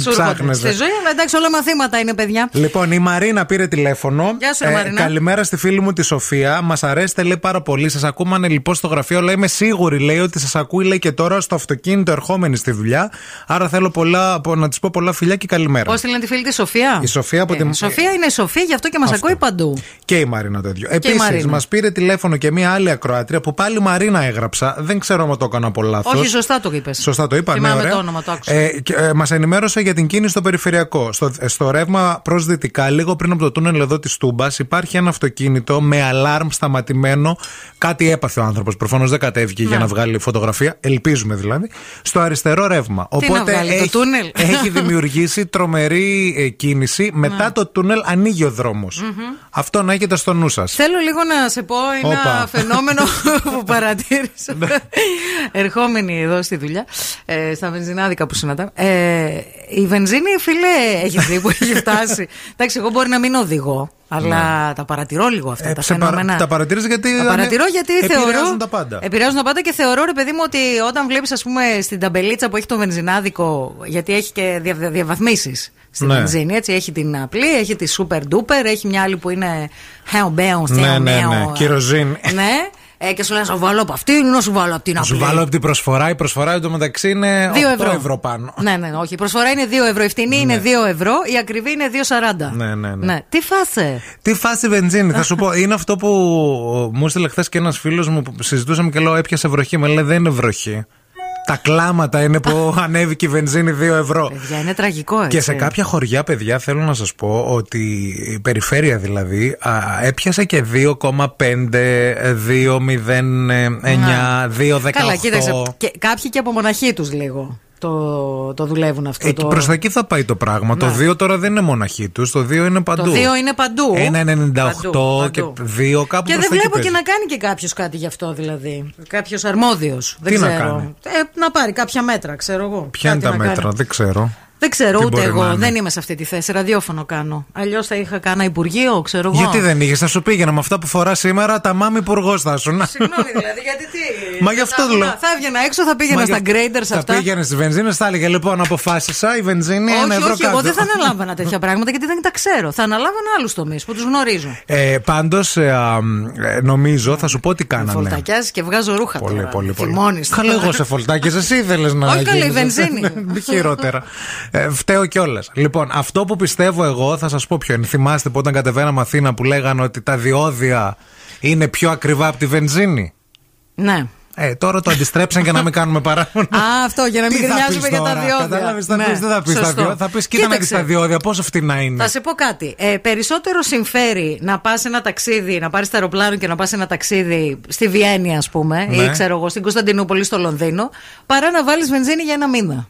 Speaker 3: Σου έρχονται.
Speaker 2: ψάχνεσαι.
Speaker 3: Στη ζωή, αλλά εντάξει, όλα μαθήματα είναι, παιδιά.
Speaker 2: Λοιπόν, η Μαρίνα πήρε τηλέφωνο.
Speaker 3: Γεια σου, ρε Μαρίνα.
Speaker 2: καλημέρα στη φίλη μου τη Σοφία. Μας αρέσετε, λέει πάρα πολύ. Σας ακούμανε λοιπόν στο γραφείο, αλλά είμαι σίγουρη, λέει, ότι σας ακούει, λέει, και τώρα στο αυτοκίνητο ερχόμενη στη δουλειά. Άρα θέλω πολλά, πο- να της πω πολλά φιλιά και καλημέρα.
Speaker 3: Πώς τη λένε τη φίλη τη Σοφία;
Speaker 2: Η Σοφία από
Speaker 3: Ε,
Speaker 2: τη-
Speaker 3: η Σοφία είναι η Σοφία, γι' αυτό και μας
Speaker 2: Αυτό.
Speaker 3: ακούει παντού.
Speaker 2: Και η Μαρίνα το ίδιο.
Speaker 3: η
Speaker 2: Επίσης,
Speaker 3: Μαρίνα.
Speaker 2: μας πήρε τηλέφωνο και μία άλλη ακροάτρια που πάλι Μαρίνα έγραψα. Δεν ξέρω αν το έκανα από λάθος.
Speaker 3: Όχι, σωστά το είπες.
Speaker 2: Σωστά το είπα, ναι,
Speaker 3: Θυμάμαι
Speaker 2: ωραία.
Speaker 3: το όνομα, το άκουσα.
Speaker 2: Ε, και, ε, Μας ενημέρωσε για την κίνηση στο περιφερειακό. Στο, στο ρεύμα προς δυτικά, λίγο πριν από το τούνελ εδώ της Τούμπας, υπάρχει ένα αυτοκίνητο με αλάρμ σταματημένο. Κάτι έπαθε ο άνθρωπος. Προφανώς δεν κατέβηκε για
Speaker 3: Ναι.
Speaker 2: να βγάλει φωτογραφία. Ελπίζουμε δηλαδή. Στο αριστερό ρεύμα.
Speaker 3: Τι να βγάλει, το
Speaker 2: έχει,
Speaker 3: τούνελ;
Speaker 2: έχει δημιουργήσει τρομερή ε, κίνηση. Μετά
Speaker 3: Ναι.
Speaker 2: το τούνελ ανοίγει ο δρόμος. Αυτό να έχετε στο νου σας.
Speaker 3: Θέλω λίγο να σε πω ένα
Speaker 2: Όπα.
Speaker 3: φαινόμενο που παρατήρησα. Ερχόμενη εδώ στη δουλειά, ε, στα βενζινάδικα που συναντάμε. Ε, η βενζίνη, φίλε, έχει δει που έχει φτάσει. Εντάξει, εγώ μπορεί να μην οδηγώ, αλλά τα παρατηρώ λίγο αυτά
Speaker 2: Ε,
Speaker 3: τα
Speaker 2: σε παρα-
Speaker 3: φαινόμενα.
Speaker 2: τα παρατηρείς γιατί
Speaker 3: Τα
Speaker 2: ανε-
Speaker 3: παρατηρώ γιατί
Speaker 2: επηρεάζουν
Speaker 3: θεωρώ.
Speaker 2: τα πάντα.
Speaker 3: Επηρεάζουν τα πάντα και θεωρώ, ρε παιδί μου, ότι όταν βλέπεις, ας πούμε, στην ταμπελίτσα που έχει το βενζινάδικο, γιατί έχει και δια, διαβαθμίσεις στην
Speaker 2: Ναι.
Speaker 3: βενζίνη, έτσι. Έχει την απλή, έχει τη super duper, έχει μια άλλη που είναι hell bound,
Speaker 2: Ναι,
Speaker 3: hell
Speaker 2: ναι, ναι.
Speaker 3: bound.
Speaker 2: Κυροζήν.
Speaker 3: Ναι. Ε, και σου λένε να σου βάλω από αυτήν, να σου βάλω από την
Speaker 2: Να
Speaker 3: απλή.
Speaker 2: σου βάλω από την προσφορά. Η προσφορά εντωμεταξύ είναι
Speaker 3: 2
Speaker 2: 8 ευρώ,
Speaker 3: ευρώ.
Speaker 2: πάνω.
Speaker 3: Ναι, ναι, όχι. Η προσφορά είναι 2 ευρώ. Η φτηνή είναι 2 ευρώ. Η ακριβή είναι 2,40.
Speaker 2: Ναι, ναι, ναι.
Speaker 3: Τι φάσε;
Speaker 2: Τι φάση βενζίνη, θα σου πω. Είναι αυτό που μου έστειλε χθες και ένας φίλος μου που συζητούσαμε και λέω έπιασε βροχή. Με λέει δεν είναι βροχή. Τα κλάματα είναι που ανέβηκε η βενζίνη 2 ευρώ.
Speaker 3: Παιδιά, είναι τραγικό έτσι.
Speaker 2: Και σε κάποια χωριά, παιδιά, θέλω να σας πω ότι η περιφέρεια δηλαδή α, έπιασε και 2,5, 2,09, 2,18.
Speaker 3: Καλά, κοίταξε. Και, κάποιοι και από μοναχοί τους λίγο το, το δουλεύουν αυτό.
Speaker 2: Εκεί
Speaker 3: το...
Speaker 2: προς τα εκεί θα πάει το πράγμα. Το
Speaker 3: Ναι.
Speaker 2: 2 τώρα δεν είναι μοναχή τους, το 2 είναι παντού.
Speaker 3: Το 2 είναι παντού.
Speaker 2: 1,98 και 2 κάπου
Speaker 3: Και
Speaker 2: προς
Speaker 3: δεν
Speaker 2: τα εκεί
Speaker 3: βλέπω και
Speaker 2: παίζει.
Speaker 3: να κάνει και κάποιος κάτι γι' αυτό δηλαδή. Κάποιος αρμόδιος. Δεν
Speaker 2: Τι να
Speaker 3: ξέρω.
Speaker 2: κάνει;
Speaker 3: Ε, να πάρει κάποια μέτρα, ξέρω εγώ.
Speaker 2: Ποια είναι
Speaker 3: Κάτι
Speaker 2: τα
Speaker 3: να
Speaker 2: μέτρα,
Speaker 3: κάνει.
Speaker 2: δεν ξέρω.
Speaker 3: Δεν ξέρω
Speaker 2: Τι
Speaker 3: ούτε
Speaker 2: μπορεί να
Speaker 3: εγώ.
Speaker 2: είναι.
Speaker 3: Δεν είμαι σε αυτή τη θέση. Ραδιόφωνο κάνω. Αλλιώς θα είχα κάνα υπουργείο, ξέρω εγώ.
Speaker 2: Γιατί δεν είχες, θα σου πήγαινα με αυτά που φορά σήμερα, τα μάμι υπουργό θα σου.
Speaker 3: Συγγνώμη δηλαδή, γιατί τι;
Speaker 2: Μα γι' αυτό
Speaker 3: θα,
Speaker 2: λέω.
Speaker 3: Θα έβγαινα έξω, θα πήγαινα
Speaker 2: Μα
Speaker 3: στα
Speaker 2: για-
Speaker 3: graders
Speaker 2: Θα
Speaker 3: αυτά.
Speaker 2: πήγαινε στις βενζίνες, θα έλεγε λοιπόν αποφάσισα η βενζίνη ένα
Speaker 3: όχι,
Speaker 2: ευρώ
Speaker 3: όχι,
Speaker 2: κάτω.
Speaker 3: εγώ δεν θα αναλάμβανα τέτοια πράγματα γιατί δεν τα ξέρω. Θα αναλάβανα άλλους τομείς που τους γνωρίζω.
Speaker 2: Ε, Πάντως, νομίζω, θα σου πω τι κάνανε.
Speaker 3: Φολτακιάζεις και βγάζω ρούχα.
Speaker 2: Πολύ,
Speaker 3: τώρα.
Speaker 2: πολύ, πολύ.
Speaker 3: Θυμώνεις
Speaker 2: Καλά,
Speaker 3: τώρα.
Speaker 2: εγώ σε φολτάκι, εσύ ήθελε να.
Speaker 3: Όχι, καλή
Speaker 2: γίνεις-
Speaker 3: βενζίνη.
Speaker 2: Χειρότερα. Ε, φταίω κιόλας. Λοιπόν, αυτό που πιστεύω εγώ, θα σας πω ποιο είναι. Θυμάστε που όταν κατεβαίναμε Αθήνα που λέγανε ότι τα διόδια είναι πιο ακριβά από τη βενζίνη;
Speaker 3: Ναι.
Speaker 2: Ε, τώρα το αντιστρέψαν για να μην κάνουμε παράπονα.
Speaker 3: Α, αυτό για να μην
Speaker 2: Τι θα
Speaker 3: γκρινιάζουμε
Speaker 2: πεις
Speaker 3: για τα
Speaker 2: τώρα,
Speaker 3: διόδια.
Speaker 2: Κατάλαβες, θα
Speaker 3: Ναι,
Speaker 2: πεις, δεν θα πεις τα
Speaker 3: σωστό.
Speaker 2: διόδια. Θα πεις, κοίτα να δεις
Speaker 3: Κοίταξε.
Speaker 2: τα διόδια, πόσο φτηνά είναι.
Speaker 3: Θα σε πω κάτι. Ε, περισσότερο συμφέρει να πας ένα ταξίδι, να πάρεις το αεροπλάνο και να πας ένα ταξίδι στη Βιέννη, ας πούμε,
Speaker 2: Ναι.
Speaker 3: ή ξέρω εγώ, στην Κωνσταντινούπολη, στο Λονδίνο, παρά να βάλεις βενζίνη για ένα μήνα.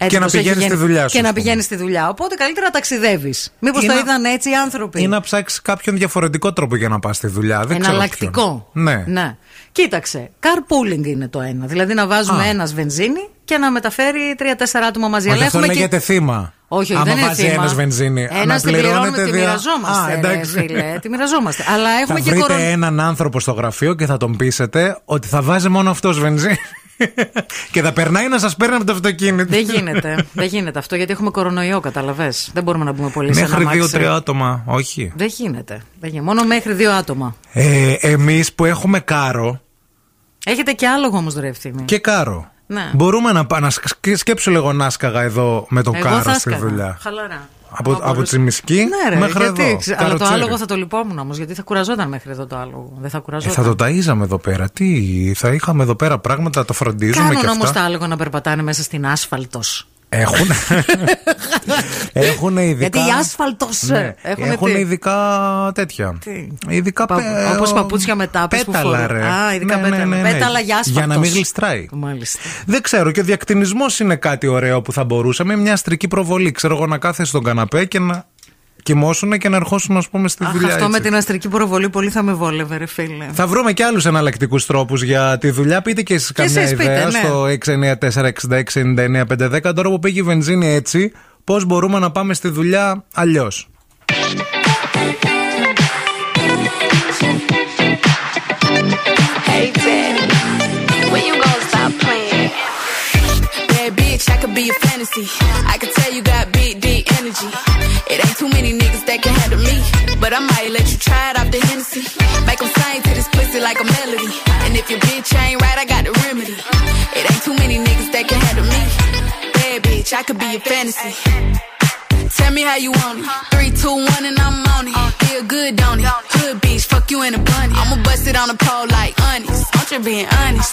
Speaker 3: Έτσι
Speaker 2: Και να
Speaker 3: πως έχει
Speaker 2: πηγαίνεις
Speaker 3: γίνει.
Speaker 2: στη δουλειά σου,
Speaker 3: Και
Speaker 2: ας
Speaker 3: να
Speaker 2: πούμε.
Speaker 3: πηγαίνεις στη δουλειά. Οπότε καλύτερα να ταξιδεύεις. Μήπως
Speaker 2: Ή
Speaker 3: το
Speaker 2: να-
Speaker 3: είδαν έτσι οι άνθρωποι.
Speaker 2: Ή να ψάξεις κάποιον διαφορετικό τρόπο για να πας στη δουλειά. Δεν ξέρω
Speaker 3: Εναλλακτικό.
Speaker 2: ποιον. Ναι.
Speaker 3: ναι. Κοίταξε. Carpooling είναι το ένα. Δηλαδή να βάζουμε
Speaker 2: Α.
Speaker 3: ένας βενζίνη και να μεταφέρει τρία-τέσσερα άτομα μαζί.
Speaker 2: Μα
Speaker 3: Αλλά
Speaker 2: γι' αυτό
Speaker 3: έχουμε και-
Speaker 2: λέγεται θύμα.
Speaker 3: Όχι, όχι,
Speaker 2: Άμα
Speaker 3: δεν είναι
Speaker 2: βάζει
Speaker 3: θύμα.
Speaker 2: ένας βενζίνη,
Speaker 3: Ένα την
Speaker 2: αναπληρώνεται
Speaker 3: πληρώνουμε, τη
Speaker 2: δύο-
Speaker 3: μοιραζόμαστε.
Speaker 2: Α,
Speaker 3: ρε,
Speaker 2: εντάξει.
Speaker 3: φίλε, τη μοιραζόμαστε. Αλλά έχουμε
Speaker 2: θα
Speaker 3: και
Speaker 2: βρείτε
Speaker 3: κορονοϊό.
Speaker 2: έναν άνθρωπο στο γραφείο και θα τον πείσετε ότι θα βάζει μόνο αυτός βενζίνη. και θα περνάει να σας παίρνει από το αυτοκίνητο.
Speaker 3: Δεν γίνεται. δεν γίνεται αυτό γιατί έχουμε κορονοϊό, καταλαβέ. Δεν μπορούμε να μπούμε πολύ σε ένα
Speaker 2: Μέχρι
Speaker 3: αμάξι.
Speaker 2: δύο-τρία άτομα, όχι.
Speaker 3: Δεν γίνεται. δεν γίνεται. Μόνο μέχρι δύο άτομα.
Speaker 2: Ε, Εμείς που έχουμε κάρο
Speaker 3: Έχετε και άλογο όμως, ρε ευθύνη.
Speaker 2: και κάρο.
Speaker 3: Ναι.
Speaker 2: Μπορούμε να, πά- να σκ- σκέψου λίγο να σκαγα εδώ με τον
Speaker 3: Εγώ
Speaker 2: κάρο
Speaker 3: θα
Speaker 2: στη
Speaker 3: έσκαγα.
Speaker 2: δουλειά.
Speaker 3: Χαλαρά.
Speaker 2: Από,
Speaker 3: μπορούσε-
Speaker 2: από Τσιμισκή
Speaker 3: Ναι, ρε,
Speaker 2: μέχρι
Speaker 3: γιατί,
Speaker 2: εδώ.
Speaker 3: ξε- Αλλά το
Speaker 2: Καροτσέρι.
Speaker 3: άλογο θα το λυπόμουν όμως, γιατί θα κουραζόταν μέχρι εδώ το άλογο. Δεν θα
Speaker 2: Ε,
Speaker 3: κουραζόταν.
Speaker 2: θα το ταΐζαμε εδώ πέρα. Τι, θα είχαμε εδώ πέρα πράγματα, το φροντίζουμε
Speaker 3: Κάνουν
Speaker 2: και
Speaker 3: όμως
Speaker 2: αυτά.
Speaker 3: τα άλογα να περπατάνε μέσα στην άσφαλτος.
Speaker 2: Έχουν. έχουν ειδικά.
Speaker 3: Γιατί η άσφαλτος.
Speaker 2: Ναι,
Speaker 3: Έχουν,
Speaker 2: έχουν
Speaker 3: τι;
Speaker 2: ειδικά τέτοια.
Speaker 3: Τι;
Speaker 2: Ειδικά
Speaker 3: Πα-
Speaker 2: πε-
Speaker 3: όπως παπούτσια με τάπες που
Speaker 2: πέταλα,
Speaker 3: φορούν.
Speaker 2: ρε.
Speaker 3: Α, ειδικά
Speaker 2: Ναι, ναι,
Speaker 3: πέταλα.
Speaker 2: ναι, ναι.
Speaker 3: Πέταλα για
Speaker 2: Για να μην
Speaker 3: άσφαλτος.
Speaker 2: γλιστράει.
Speaker 3: Μάλιστα.
Speaker 2: Δεν ξέρω, και ο διακτηνισμός είναι κάτι ωραίο που θα μπορούσαμε. Μια αστρική προβολή. Ξέρω εγώ να κάθεσαι στον καναπέ και να κοιμώσουν και να ερχόσουν, ας πούμε, στη
Speaker 3: Αχ,
Speaker 2: δουλειά.
Speaker 3: αυτό
Speaker 2: έτσι.
Speaker 3: με την αστρική προβολή πολύ θα με βόλευε, ρε φίλε.
Speaker 2: Θα βρούμε και άλλους εναλλακτικούς τρόπους για τη δουλειά. Πείτε και εσείς καμιά
Speaker 3: εσείς πείτε,
Speaker 2: ιδέα
Speaker 3: ναι.
Speaker 2: στο 694-6699-510. Τώρα που πήγε η βενζίνη έτσι, πώς μπορούμε να πάμε στη δουλειά αλλιώς.
Speaker 12: Hey, Daddy, when you gonna stop playing? Bad bitch, I could be a fantasy. I could tell you got big, deep energy. It ain't too many niggas that can handle me. But I might let you try it off the Hennessy. Make 'em sing to this pussy like a melody. And if your bitch ain't right, I got the remedy. It ain't too many niggas that can handle me. Bad bitch, I could be a fantasy. Tell me how you want it. Three, two, one, and I'm on it. Feel good, don't it? Hood bitch, fuck you in a bunny. I'ma bust it on the pole like honest. I'm just being honest.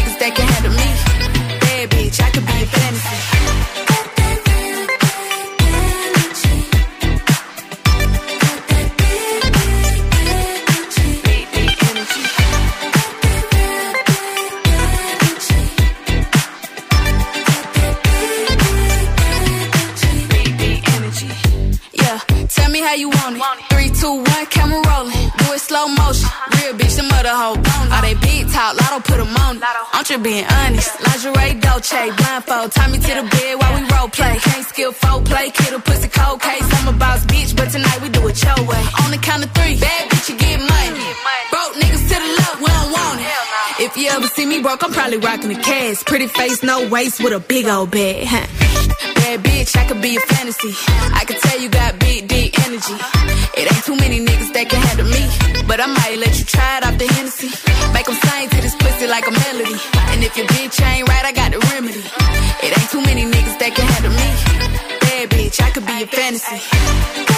Speaker 12: I'm being honest. Lingerie, Dolce, blindfold. Tie me to the bed while we role play. Can't skill folk play, kid a pussy cold case. I'm a boss bitch, but tonight we do it your way. On the count of three, bad bitch, you get money. Broke niggas to the left, we don't want it. If you ever see me broke, I'm probably rocking a cash. Pretty face, no waist, with a big old bag. Huh. Bad bitch, I could be a fantasy. I could tell you got big, deep energy. It ain't too many niggas that can handle me. But I might let you try it off the Hennessy. Make 'em sing to this pussy like a melody. Your bitch ain't right, I got the remedy. It ain't too many niggas that can handle me. Bad bitch, I could be a fantasy.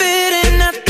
Speaker 13: fit in at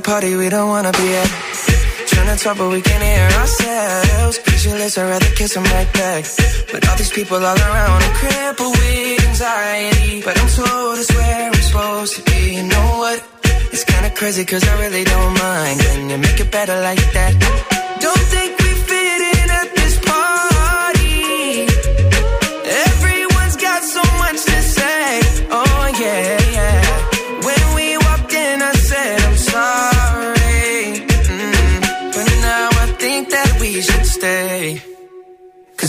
Speaker 13: a party we don't wanna be at. Trying to talk, but we can't hear ourselves. Pictureless, I'd rather kiss them right back. But all these people all around, I'm crippled with anxiety. But I'm told it's where I'm supposed to be. You know what? It's kinda crazy, cause I really don't mind. Can you make it better like that? Don't think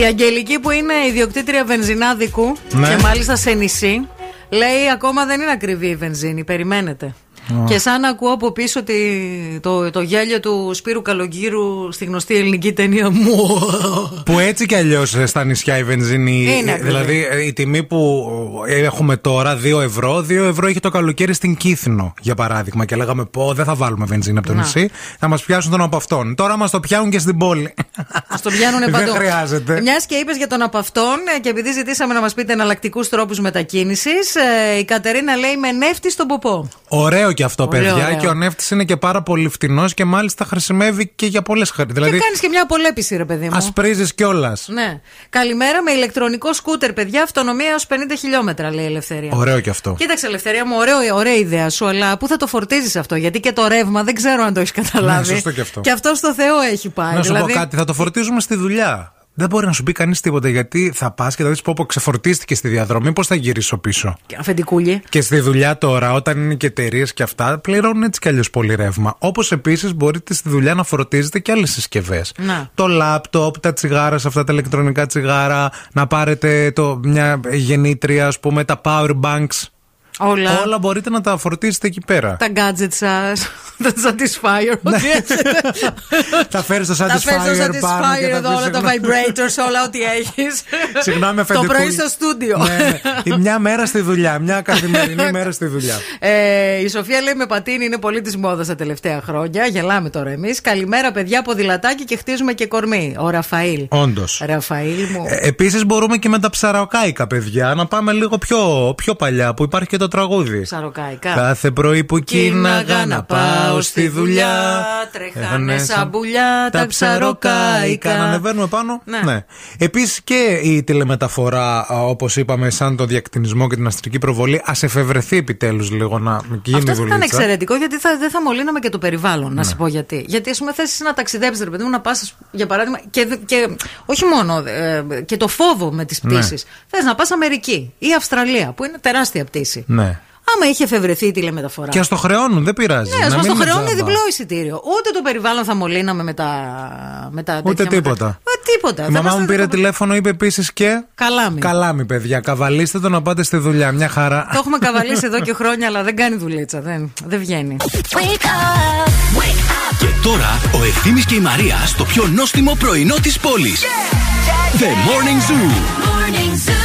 Speaker 3: Η Αγγελική που είναι ιδιοκτήτρια βενζινάδικου
Speaker 2: Ναι.
Speaker 3: και μάλιστα σε νησί, λέει ακόμα δεν είναι ακριβή η βενζίνη, περιμένετε. Και σαν να ακούω από πίσω τη, το, το γέλιο του Σπύρου Καλογύρου στη γνωστή ελληνική ταινία μου.
Speaker 2: Που έτσι κι αλλιώς στα νησιά η βενζίνη.
Speaker 3: Είναι
Speaker 2: ε,
Speaker 3: ακριβή.
Speaker 2: δηλαδή ε, η τιμή που ε, έχουμε τώρα, 2 ευρώ, 2 ευρώ είχε το καλοκαίρι στην Κύθνο, για παράδειγμα. Και λέγαμε, Πω, δεν θα βάλουμε βενζίνη από το
Speaker 3: Να.
Speaker 2: νησί, θα μας πιάσουν τον από αυτόν. Τώρα μας το πιάνουν και στην πόλη.
Speaker 3: Μα το πιάνουν
Speaker 2: Δεν
Speaker 3: παντού.
Speaker 2: χρειάζεται.
Speaker 3: Μιας και είπες για τον από αυτόν ε, και επειδή ζητήσαμε να μας πείτε εναλλακτικούς τρόπους μετακίνησης, η Κατερίνα λέει με νεύτη στον ποπό.
Speaker 2: Ωραίο και αυτό,
Speaker 3: Ωραίο,
Speaker 2: παιδιά.
Speaker 3: ωραίο.
Speaker 2: Και ο νεύτη είναι και πάρα πολύ φτηνός και μάλιστα χρησιμεύει και για πολλές χαρέ. Δηλαδή,
Speaker 3: Και κάνεις και μια απολέπιση, ρε παιδί μου.
Speaker 2: ασπρίζεις κιόλας.
Speaker 3: Ναι. Καλημέρα με ηλεκτρονικό σκούτερ, παιδιά. Αυτονομία έως 50 χιλιόμετρα, λέει η Ελευθερία.
Speaker 2: Ωραίο και αυτό.
Speaker 3: Κοίταξε, Ελευθερία μου, ωραίο, ωραία ιδέα σου, αλλά πού θα το φορτίζεις αυτό, γιατί και το ρεύμα δεν ξέρω αν το έχεις καταλάβει.
Speaker 2: Ναι, σωστό και αυτό.
Speaker 3: Και αυτό στο Θεό έχει πάει.
Speaker 2: Να σου
Speaker 3: δηλαδή,
Speaker 2: πω κάτι, θα το φορτίζουμε στη δουλειά. Δεν μπορεί να σου πει κανείς τίποτα γιατί θα πας και θα δεις πω, πω ξεφορτίστηκε στη διαδρομή, πώς θα γυρίσω πίσω.
Speaker 3: Αφεντικούλη.
Speaker 2: Και στη δουλειά τώρα, όταν είναι και εταιρείες και αυτά, πληρώνουν έτσι κι αλλιώς πολύ ρεύμα. Όπως επίσης μπορείτε στη δουλειά να φορτίζετε και άλλες συσκευές.
Speaker 3: Να.
Speaker 2: Το λάπτοπ, τα τσιγάρα, σε αυτά τα ηλεκτρονικά τσιγάρα, να πάρετε το, μια γεννήτρια, ας πούμε, τα power banks.
Speaker 3: Όλα.
Speaker 2: Όλα μπορείτε να τα φορτίσετε εκεί πέρα.
Speaker 3: Τα gadgets σας, τα Satisfyer,
Speaker 2: Ναι.
Speaker 3: ό,τι έχετε.
Speaker 2: Θα φέρεις το
Speaker 3: Τα φέρεις στο
Speaker 2: Satisfyer πάνω και
Speaker 3: Satisfyer
Speaker 2: θα
Speaker 3: εδώ,
Speaker 2: πεις,
Speaker 3: όλα τα
Speaker 2: «Συγγνώμη».
Speaker 3: vibrators, όλα ό,τι έχεις.
Speaker 2: Συγγνώμη,
Speaker 3: Το
Speaker 2: αφεντικούλη.
Speaker 3: πρωί στο στούντιο.
Speaker 2: Ναι, ναι. Η μια μέρα στη δουλειά, μια καθημερινή μέρα στη δουλειά.
Speaker 3: Ε, η Σοφία λέει με πατίνι είναι πολύ της μόδας τα τελευταία χρόνια. Γελάμε τώρα εμείς. Καλημέρα, παιδιά, ποδηλατάκι και χτίζουμε και κορμί. Ο Ραφαήλ.
Speaker 2: Όντως.
Speaker 3: Ραφαήλ μου.
Speaker 2: Επίσης μπορούμε και με τα ψαροκάικα, παιδιά, να πάμε λίγο πιο, πιο παλιά, που υπάρχει και το τραγούδι.
Speaker 3: Ψαροκάικα.
Speaker 2: Κάθε πρωί που κίναγα να πάω στη δουλειά.
Speaker 3: Τρέχανε σαν πουλιά τα ψαροκάικα.
Speaker 2: Να ανεβαίνουμε πάνω.
Speaker 3: Ναι.
Speaker 2: Επίσης και η τηλεμεταφορά, όπως είπαμε, σαν το διακτηνισμό και την αστρική προβολή, ας εφευρεθεί επιτέλους λίγο να γίνει
Speaker 3: Αυτό θα ήταν
Speaker 2: δουλειά.
Speaker 3: εξαιρετικό γιατί θα, δεν θα μολύναμε και το περιβάλλον,
Speaker 2: Ναι.
Speaker 3: να σου πω γιατί. Γιατί, ας πούμε, θες να ταξιδέψεις, ρε παιδί μου, να πας, για παράδειγμα, και, και όχι μόνο, ε, και το φόβο με τις
Speaker 2: Ναι.
Speaker 3: πτήσεις. Θες να πας Αμερική ή Αυστραλία, που είναι τεράστια πτήση.
Speaker 2: Ναι.
Speaker 3: Άμα είχε εφευρεθεί η τηλεμεταφορά.
Speaker 2: Και ας το χρεώνουν, δεν πειράζει.
Speaker 3: Ναι, ας
Speaker 2: να
Speaker 3: μας
Speaker 2: μην
Speaker 3: το
Speaker 2: είναι
Speaker 3: χρεώνει
Speaker 2: τζάμπα.
Speaker 3: διπλό εισιτήριο. Ούτε το περιβάλλον θα μολύναμε με τα. Με τα
Speaker 2: Ούτε
Speaker 3: τέτοια, με τα-
Speaker 2: τίποτα.
Speaker 3: Ε, τίποτα.
Speaker 2: Η
Speaker 3: Θα
Speaker 2: μαμά
Speaker 3: είμαστε
Speaker 2: μου πήρε
Speaker 3: δεκα-
Speaker 2: τηλέφωνο, είπε επίσης και.
Speaker 3: Καλάμι.
Speaker 2: Καλάμι, παιδιά. Καβαλήστε το να πάτε στη δουλειά. Μια χαρά.
Speaker 3: Το έχουμε καβαλήσει εδώ και χρόνια, αλλά δεν κάνει δουλίτσα. Δεν, δεν βγαίνει.
Speaker 1: Και τώρα ο Ευθύμης και η Μαρία στο πιο νόστιμο πρωινό της πόλης. The Morning Zoo.
Speaker 2: Διάβασα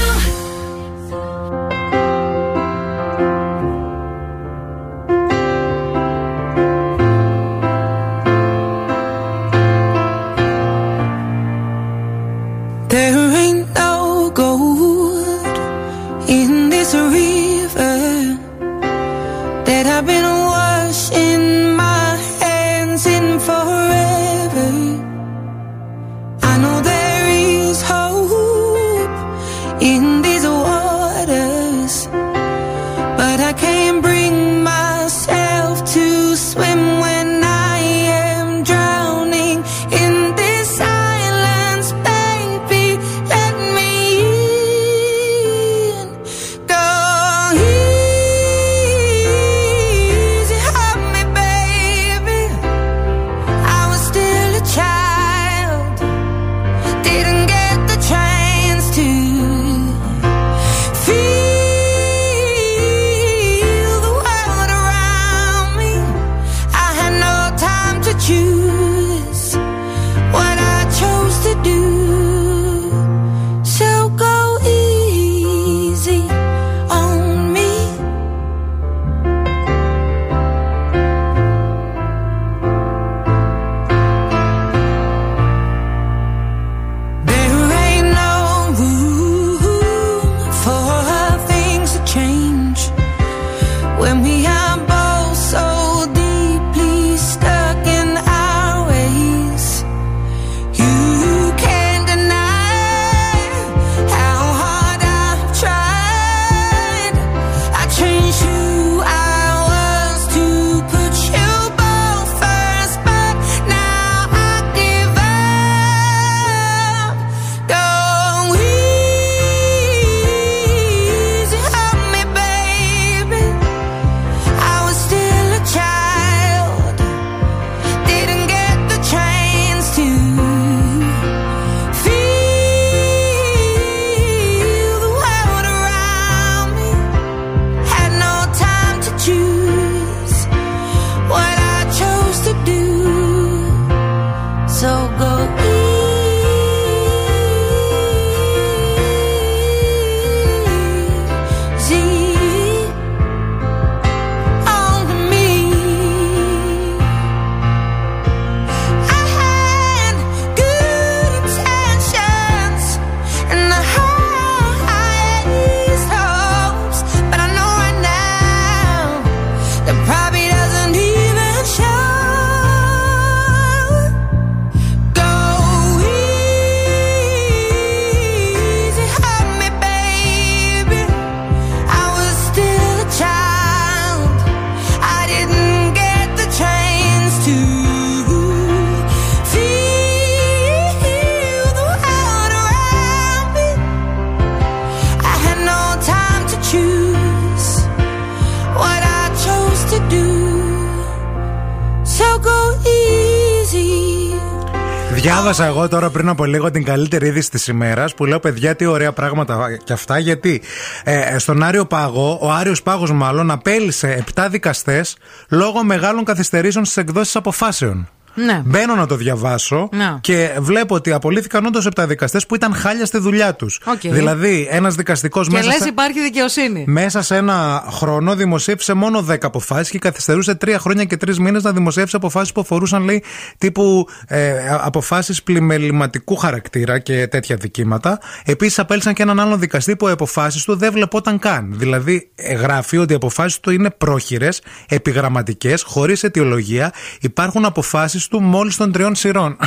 Speaker 2: πριν από λίγο την καλύτερη είδηση της ημέρας που λέω παιδιά τι ωραία πράγματα και αυτά γιατί ε, στον Άριο Πάγο, ο Άριος Πάγος μάλλον απέλυσε 7 δικαστές λόγω μεγάλων καθυστερήσεων στις εκδόσεις αποφάσεων.
Speaker 3: Ναι.
Speaker 2: Μπαίνω να το διαβάσω
Speaker 3: Ναι.
Speaker 2: και βλέπω ότι απολύθηκαν όντως 7 δικαστές που ήταν χάλια στη δουλειά τους.
Speaker 3: Οκ.
Speaker 2: Δηλαδή, ένας δικαστικός
Speaker 3: Και
Speaker 2: μέσα.
Speaker 3: λες
Speaker 2: σε-
Speaker 3: υπάρχει δικαιοσύνη.
Speaker 2: μέσα σε ένα χρόνο δημοσίευσε μόνο 10 αποφάσεις και καθυστερούσε 3 χρόνια και 3 μήνες να δημοσιεύσει αποφάσεις που αφορούσαν, λέει, τύπου ε, αποφάσεις πλημεληματικού χαρακτήρα και τέτοια δικήματα. Επίσης, απέλησαν και έναν άλλον δικαστή που οι αποφάσεις του δεν βλεπόταν καν. Δηλαδή, ε, γράφει ότι οι αποφάσεις του είναι πρόχειρες, επιγραμματικές, χωρίς αιτιολογία. Υπάρχουν αποφάσεις του μόλις των τριών σειρών.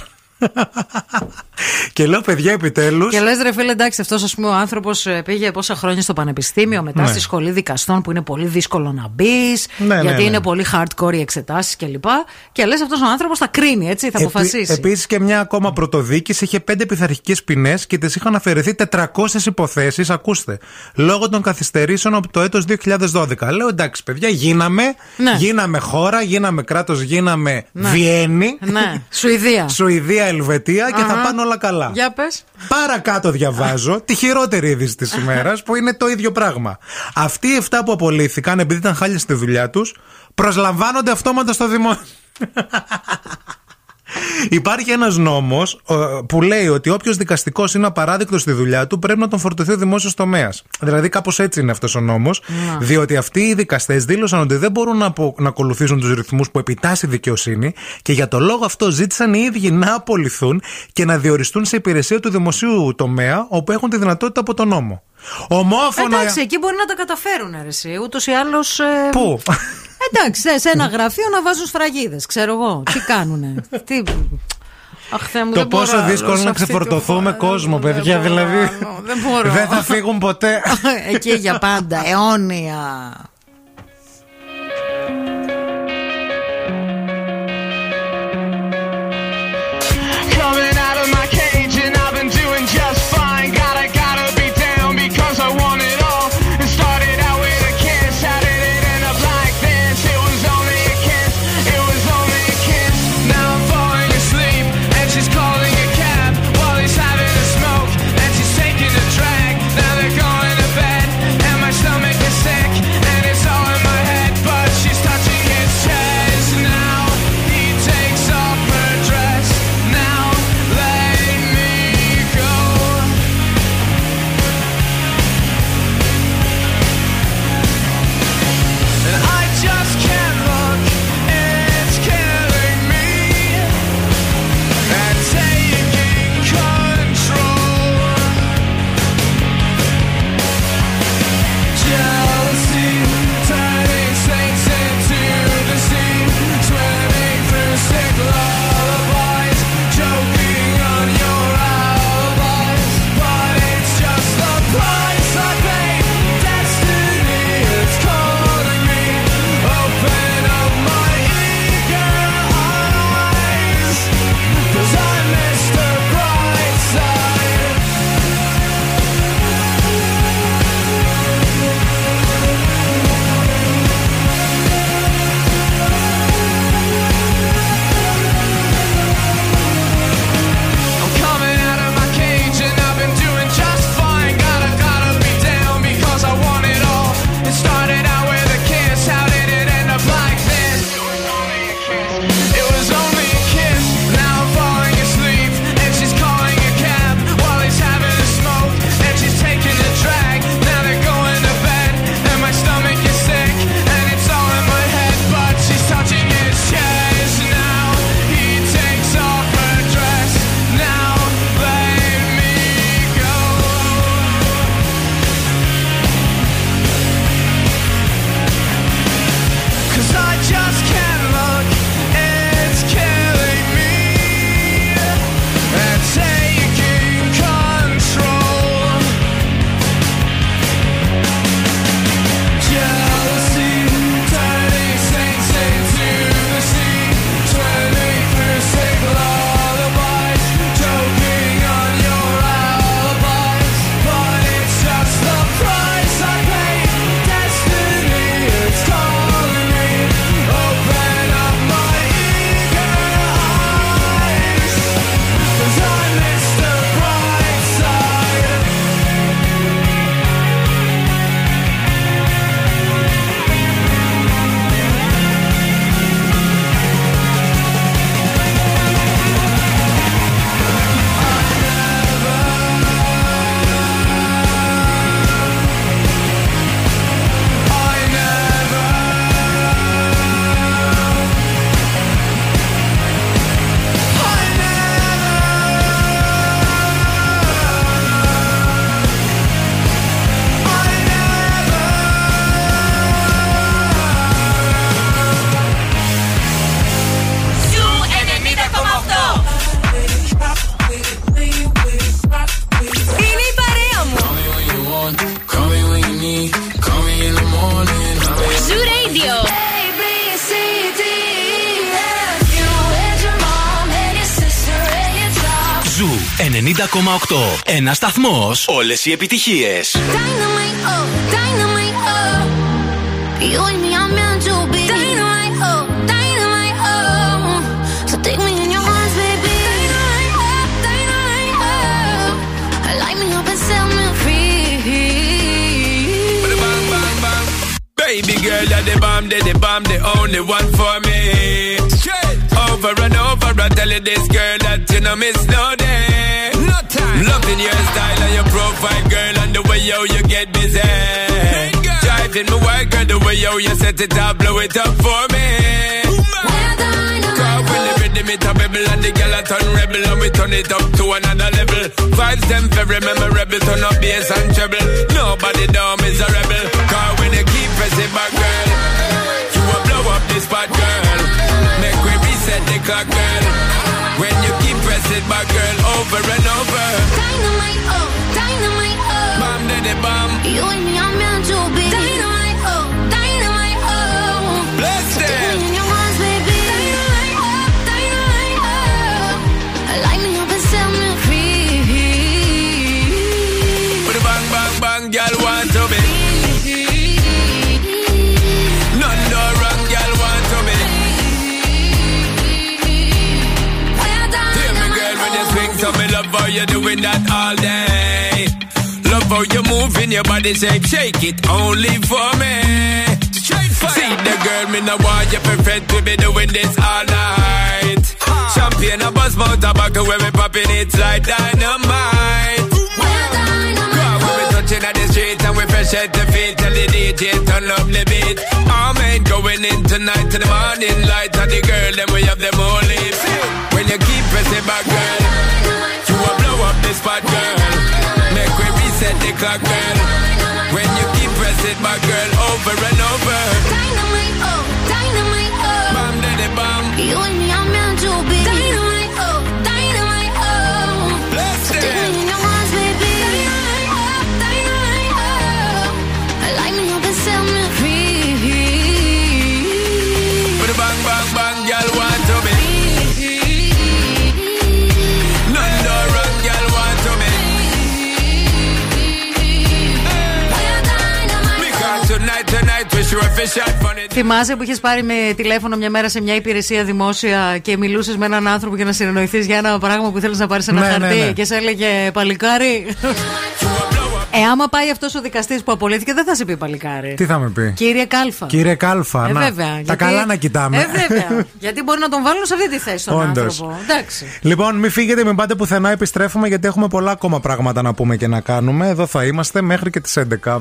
Speaker 2: Και λέω, παιδιά, επιτέλους.
Speaker 3: Και λες, ρε φίλε, εντάξει, αυτός ας πούμε ο άνθρωπος πήγε πόσα χρόνια στο πανεπιστήμιο, μετά
Speaker 2: Ναι.
Speaker 3: στη σχολή δικαστών που είναι πολύ δύσκολο να μπεις,
Speaker 2: Ναι, ναι,
Speaker 3: γιατί
Speaker 2: ναι.
Speaker 3: είναι πολύ hardcore οι εξετάσεις κλπ. Και λες, αυτός ο άνθρωπος θα κρίνει, έτσι, θα αποφασίσει.
Speaker 2: Επίσης και μια ακόμα πρωτοδίκηση είχε πέντε πειθαρχικές ποινές και τη είχαν αφαιρεθεί 400 υποθέσεις, ακούστε, λόγω των καθυστερήσεων από το έτος 2012. Λέω εντάξει, παιδιά, γίναμε,
Speaker 3: Ναι.
Speaker 2: γίναμε χώρα, γίναμε κράτος, γίναμε
Speaker 3: Ναι.
Speaker 2: Βιέννη.
Speaker 3: Ναι, Σουηδία.
Speaker 2: Σουηδία, Ελβετία και θα
Speaker 3: Αχα.
Speaker 2: πάνε όλα καλά.
Speaker 3: Για πες.
Speaker 2: Παρακάτω διαβάζω τη χειρότερη είδηση της ημέρας που είναι το ίδιο πράγμα. Αυτοί οι 7 που απολύθηκαν επειδή ήταν χάλια στη δουλειά τους προσλαμβάνονται αυτόματα στο δημόσιο. Υπάρχει ένας νόμος που λέει ότι όποιος δικαστικός είναι απαράδεκτο στη δουλειά του πρέπει να τον φορτωθεί ο δημόσιος τομέας. Δηλαδή, κάπως έτσι είναι αυτός ο νόμος. Διότι αυτοί οι δικαστές δήλωσαν ότι δεν μπορούν να, απο- να ακολουθήσουν τους ρυθμούς που επιτάσσει η δικαιοσύνη και για το λόγο αυτό ζήτησαν οι ίδιοι να απολυθούν και να διοριστούν σε υπηρεσία του δημοσίου τομέα όπου έχουν τη δυνατότητα από τον νόμο. Ομόφωνα.
Speaker 3: Εντάξει, εκεί μπορεί να τα καταφέρουν, ρε, εσύ. Ούτως ή άλλως.
Speaker 2: Πού;
Speaker 3: Εντάξει, σε- σε ένα γραφείο να βάζουν σφραγίδες. Ξέρω εγώ. Τι κάνουνε. Τι. Αχ, Θεέ μου,
Speaker 2: Το
Speaker 3: δεν μπορώ
Speaker 2: πόσο
Speaker 3: άλλο
Speaker 2: δύσκολο
Speaker 3: σε
Speaker 2: να
Speaker 3: αυτή τη
Speaker 2: ξεφορτωθούμε κόσμο, παιδιά.
Speaker 3: μπορώ
Speaker 2: Δηλαδή.
Speaker 3: άλλο, δεν μπορώ.
Speaker 2: Δεν θα φύγουν ποτέ.
Speaker 3: Εκεί για πάντα, αιώνια.
Speaker 5: Me free.
Speaker 14: Bang, bang, bang. Baby girl, you're the bomb, the, the bomb, the only one for me. Straight over and over, I tell you this girl that you know miss no day. Loving your style and your profile, girl, and the way yo you get busy. Driving my work, girl, the way yo you set it up, blow it up for me. Cause when the rhythm it a bubble and the girl a turn rebel and we turn it up to another level. Vibes them very memorable, turn up bass and treble. Nobody down is a rebel. Cause when you keep pressing back, girl, you will blow up this spot, girl. Make we reset the clock, girl. You back, girl, over and over.
Speaker 5: Dynamite, oh, dynamite, oh.
Speaker 14: Bomb to the bomb.
Speaker 5: You and me are meant to be. Dynamite,
Speaker 14: Love how you moving your body, shake, shake it only for me. Straight fire. See the girl, me no want you perfect, we be doing this all night. Champagne, a buzz, mouth, tobacco, when we popping it like dynamite. Cause when we touching at the street and we fresh at the feet, tell the DJ turn up the beat. All men going in tonight to the morning light, and the girl then we have them all live. When you keep pressing back, girl, you will blow up the spot, girl. The clock, girl. When you keep pressing my girl, over and over.
Speaker 5: Dynamite, oh,
Speaker 3: Θυμάσαι που είχε πάρει με τηλέφωνο μια μέρα σε μια υπηρεσία δημόσια και μιλούσε με έναν άνθρωπο για να συνεννοηθεί για ένα πράγμα που θέλει να πάρει ένα
Speaker 2: Ναι,
Speaker 3: χαρτί
Speaker 2: ναι, ναι.
Speaker 3: και σε έλεγε Παλικάρι. Ε, άμα πάει αυτό ο δικαστή που απολύθηκε, δεν θα σε πει παλικάρι.
Speaker 2: Τι θα με πει.
Speaker 3: Κύριε Κάλφα.
Speaker 2: Κύριε Κάλφα,
Speaker 3: Ε,
Speaker 2: να,
Speaker 3: βέβαια,
Speaker 2: τα
Speaker 3: γιατί-
Speaker 2: καλά να κοιτάμε.
Speaker 3: Ε, βέβαια. γιατί μπορεί να τον βάλουν σε αυτή τη θέση τον
Speaker 2: Όντως.
Speaker 3: άνθρωπο. Εντάξει.
Speaker 2: Λοιπόν, μην φύγετε, μην πάτε πουθενά, επιστρέφουμε γιατί έχουμε πολλά ακόμα πράγματα να πούμε και να κάνουμε. Εδώ θα είμαστε μέχρι και τις 11.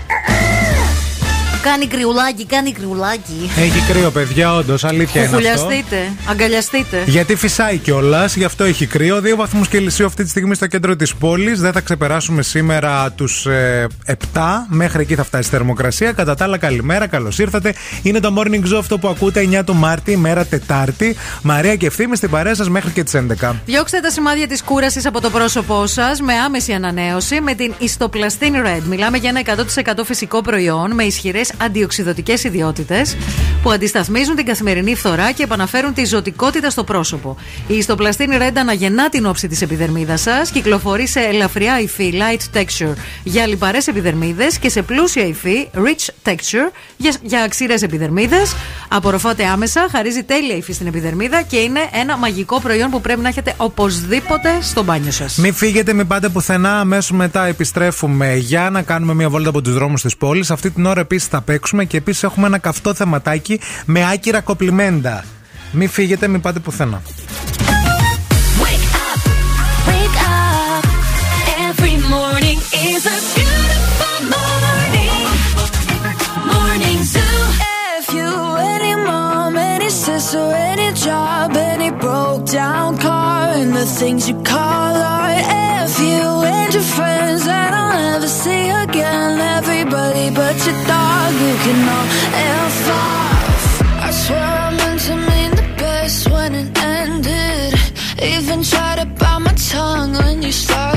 Speaker 4: Κάνει κρυουλάκι, κάνει κρυουλάκι.
Speaker 2: Έχει κρύο, παιδιά, όντως. Αλήθεια είναι αυτό.
Speaker 3: Χουλιαστείτε, αγκαλιαστείτε.
Speaker 2: Γιατί φυσάει κιόλας, γι' αυτό έχει κρύο. 2 βαθμούς Κελσίου αυτή τη στιγμή στο κέντρο της πόλης. Δεν θα ξεπεράσουμε σήμερα τους 7. Μέχρι εκεί θα φτάσει η θερμοκρασία. Κατά τα άλλα, καλημέρα, καλώς ήρθατε. Είναι το morning zoo αυτό που ακούτε 9 του Μάρτη, μέρα Τετάρτη. Μαρία και ευθύνη στην παρέα σας μέχρι και τις 11.
Speaker 3: Διώξτε τα σημάδια της κούρασης από το πρόσωπό σας με άμεση ανανέωση με την Ιστοπλαστίν Red. Μιλάμε για ένα 100% φυσικό προϊόν με ισχυρές αντιοξυδοτικές ιδιότητες που αντισταθμίζουν την καθημερινή φθορά και επαναφέρουν τη ζωτικότητα στο πρόσωπο. Η Ιστοπλαστίν Red αναγεννά την όψη της επιδερμίδας σας, κυκλοφορεί σε ελαφριά υφή light texture για λιπαρές επιδερμίδες και σε πλούσια υφή rich texture για, για ξηρές επιδερμίδες. Απορροφάται άμεσα, χαρίζει τέλεια υφή στην επιδερμίδα και είναι ένα μαγικό προϊόν που πρέπει να έχετε οπωσδήποτε στο μπάνιο σας.
Speaker 2: Μην φύγετε, μην πάτε πουθενά. Αμέσως μετά επιστρέφουμε για να κάνουμε μια βόλτα από τους δρόμους της πόλης. Αυτή την ώρα επίσης θα παίξουμε και επίσης έχουμε ένα καυτό θεματάκι με άκυρα κοπλιμέντα. Μην φύγετε, μην πάτε πουθενά.
Speaker 15: hundred friends that I'll never see again. Everybody but your dog, you can all F off I swear I meant to mean the best when it ended. Even tried to
Speaker 5: bite my tongue when you started.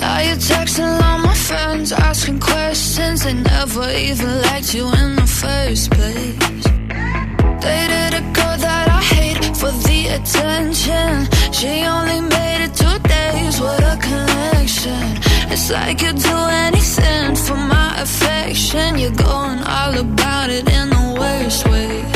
Speaker 5: Now you're texting all my friends, asking questions. They never even liked you in the first place. Dated a girl that I hate for the attention. She only made it to what a connection. It's like you'd do anything for my affection. You're going all about it in the worst way.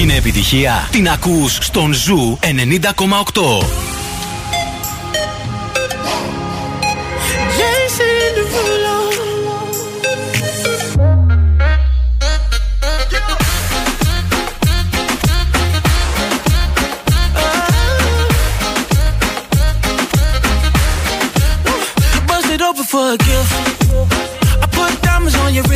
Speaker 1: Είναι επιτυχία. Την ακούς στον Ζου 90,8.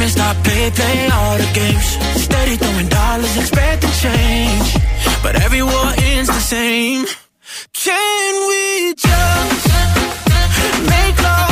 Speaker 16: and stop, play, play all the games. Steady throwing dollars, expect to change. But every war ends the same. Can we just make love?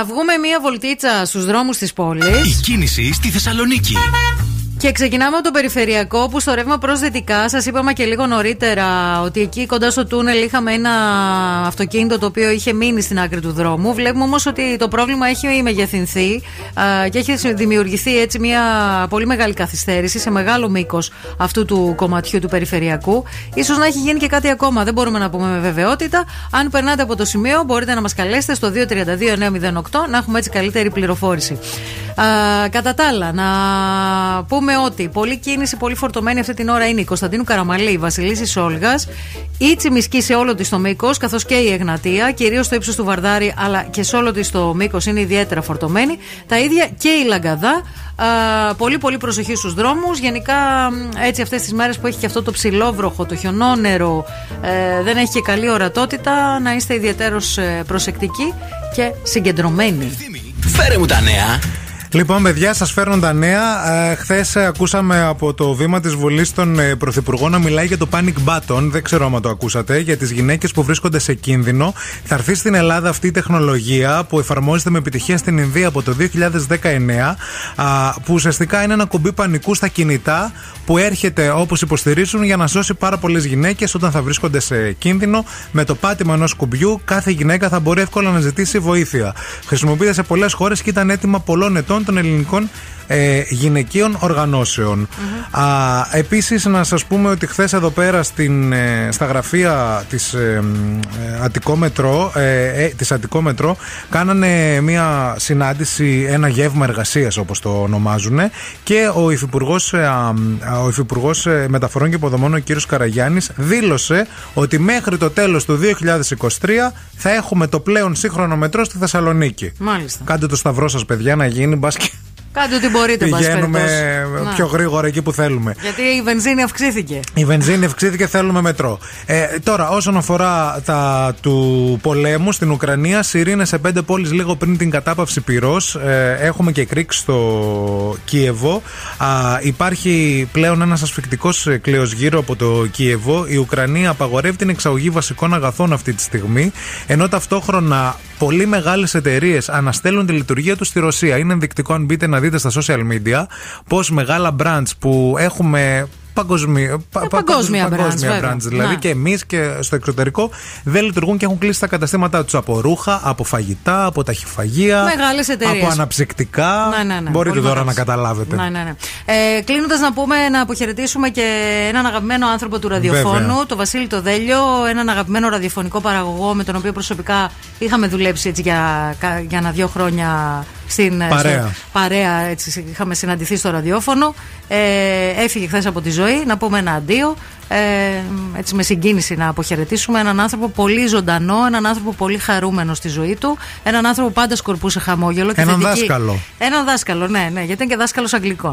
Speaker 3: Να βγούμε μία βολτίτσα στους δρόμους της πόλης.
Speaker 1: Η κίνηση στη Θεσσαλονίκη.
Speaker 3: Και ξεκινάμε από το περιφερειακό που στο ρεύμα προς δυτικά σας είπαμε και λίγο νωρίτερα ότι εκεί κοντά στο τούνελ είχαμε ένα αυτοκίνητο το οποίο είχε μείνει στην άκρη του δρόμου. Βλέπουμε όμως ότι το πρόβλημα έχει μεγεθυνθεί α, και έχει δημιουργηθεί έτσι μια πολύ μεγάλη καθυστέρηση σε μεγάλο μήκος αυτού του κομματιού του περιφερειακού. σω να έχει γίνει και κάτι ακόμα, δεν μπορούμε να πούμε με βεβαιότητα. Αν περνάτε από το σημείο, μπορείτε να μας καλέσετε στο 232-908 να έχουμε έτσι καλύτερη πληροφόρηση. Α, κατά τα άλλα, να πούμε ότι πολλή κίνηση, πολύ φορτωμένη αυτή την ώρα είναι η Κωνσταντίνου Καραμαλή, η Βασιλίση Όλγα, η Τσιμισκή σε όλο της το μήκος, καθώς και η Εγνατία, κυρίως στο ύψος του Βαρδάρη, αλλά και σε όλο της το μήκος είναι ιδιαίτερα φορτωμένη. Τα ίδια και η Λαγκαδά. Α, πολύ πολύ προσοχή στους δρόμους Γενικά έτσι αυτές τις μέρες που έχει και αυτό το ψηλόβροχο, το χιονόνερο ε, Δεν έχει και καλή ορατότητα Να είστε ιδιαίτερος ε, προσεκτικοί και συγκεντρωμένοι
Speaker 1: Φέρε μου τα νέα
Speaker 2: Λοιπόν, παιδιά, σας φέρνω τα νέα. Ε, Χθες ακούσαμε από το βήμα της Βουλής τον ε, Πρωθυπουργό να μιλάει για το panic button. Δεν ξέρω αν το ακούσατε. Για τις γυναίκες που βρίσκονται σε κίνδυνο. Θα έρθει στην Ελλάδα αυτή η τεχνολογία που εφαρμόζεται με επιτυχία στην Ινδία από το 2019. Α, που ουσιαστικά είναι ένα κουμπί πανικού στα κινητά που έρχεται όπως υποστηρίζουν για να σώσει πάρα πολλές γυναίκες όταν θα βρίσκονται σε κίνδυνο. Με το πάτημα ενός κουμπιού, κάθε γυναίκα θα μπορεί εύκολα να ζητήσει βοήθεια. Χρησιμοποιείται σε πολλές χώρες και ήταν έτοιμα πολλών ετών των ελληνικών ε, γυναικείων οργανώσεων. Α, επίσης να σας πούμε ότι χθες εδώ πέρα στην, ε, στα γραφεία της, ε, ε, Αττικό Μετρό, ε, της Αττικό Μετρό κάνανε μια συνάντηση, ένα γεύμα εργασίας όπως το ονομάζουν και ο Υφυπουργός, ο Υφυπουργός Μεταφορών και Υποδομών ο κύριος Καραγιάννης δήλωσε ότι μέχρι το τέλος του 2023 θα έχουμε το πλέον σύγχρονο μετρό στη Θεσσαλονίκη.
Speaker 3: Μάλιστα.
Speaker 2: Κάντε το σταυρό σας παιδιά να γίνει μπας και
Speaker 3: Κάντε ό,τι μπορείτε, πας
Speaker 2: Πηγαίνουμε
Speaker 3: περιπτώσει.
Speaker 2: πιο
Speaker 3: Να.
Speaker 2: γρήγορα εκεί που θέλουμε.
Speaker 3: Γιατί η βενζίνη αυξήθηκε.
Speaker 2: Η βενζίνη αυξήθηκε, θέλουμε μετρό. Ε, τώρα, όσον αφορά τα του πολέμου στην Ουκρανία, σιρήνες σε πέντε πόλεις λίγο πριν την κατάπαυση πυρός. Ε, έχουμε και κρίξ στο Κίεβο. Α, υπάρχει πλέον ένας ασφικτικός κλέος γύρω από το Κίεβο. Η Ουκρανία απαγορεύει την εξαγωγή βασικών αγαθών αυτή τη στιγμή. Ενώ ταυτόχρονα πολύ μεγάλες εταιρείες αναστέλνουν τη λειτουργία τους στη Ρωσία. Είναι ενδεικτικό αν μπείτε να δείτε στα social media πώ μεγάλα brands που έχουμε παγκοσμί... πα- πα-
Speaker 3: παγκόσμια brands,
Speaker 2: παγκόσμια
Speaker 3: βέβαια.
Speaker 2: brands, δηλαδή
Speaker 3: Ναι.
Speaker 2: και εμείς και στο εξωτερικό δεν λειτουργούν και έχουν κλείσει τα καταστήματά τους από ρούχα, από φαγητά, από ταχυφαγεία,
Speaker 3: Μεγάλες εταιρείες.
Speaker 2: από αναψυκτικά.
Speaker 3: Ναι, ναι, ναι.
Speaker 2: Μπορείτε
Speaker 3: Πολύ
Speaker 2: τώρα
Speaker 3: μεγάλες.
Speaker 2: να καταλάβετε.
Speaker 3: Ναι, ναι, ναι. Ε, Κλείνοντας, να πούμε να αποχαιρετήσουμε και έναν αγαπημένο άνθρωπο του ραδιοφώνου,
Speaker 2: Βέβαια.
Speaker 3: τον Βασίλη το Δέλιο, έναν αγαπημένο ραδιοφωνικό παραγωγό με τον οποίο προσωπικά είχαμε δουλέψει έτσι για, κα- για ένα-δυο χρόνια στην
Speaker 2: Παρέα.
Speaker 3: στο- παρέα έτσι, είχαμε συναντηθεί στο ραδιόφωνο. Ε, έφυγε χθες από τη ζωή, να πούμε ένα αντίο. Ε, έτσι με συγκίνηση να αποχαιρετήσουμε έναν άνθρωπο πολύ ζωντανό, έναν άνθρωπο πολύ χαρούμενο στη ζωή του, έναν άνθρωπο που πάντα σκορπούσε χαμόγελο. και
Speaker 2: Έναν
Speaker 3: θετική-
Speaker 2: δάσκαλο.
Speaker 3: Έναν δάσκαλο, ναι, ναι, γιατί είναι και δάσκαλος Αγγλικών.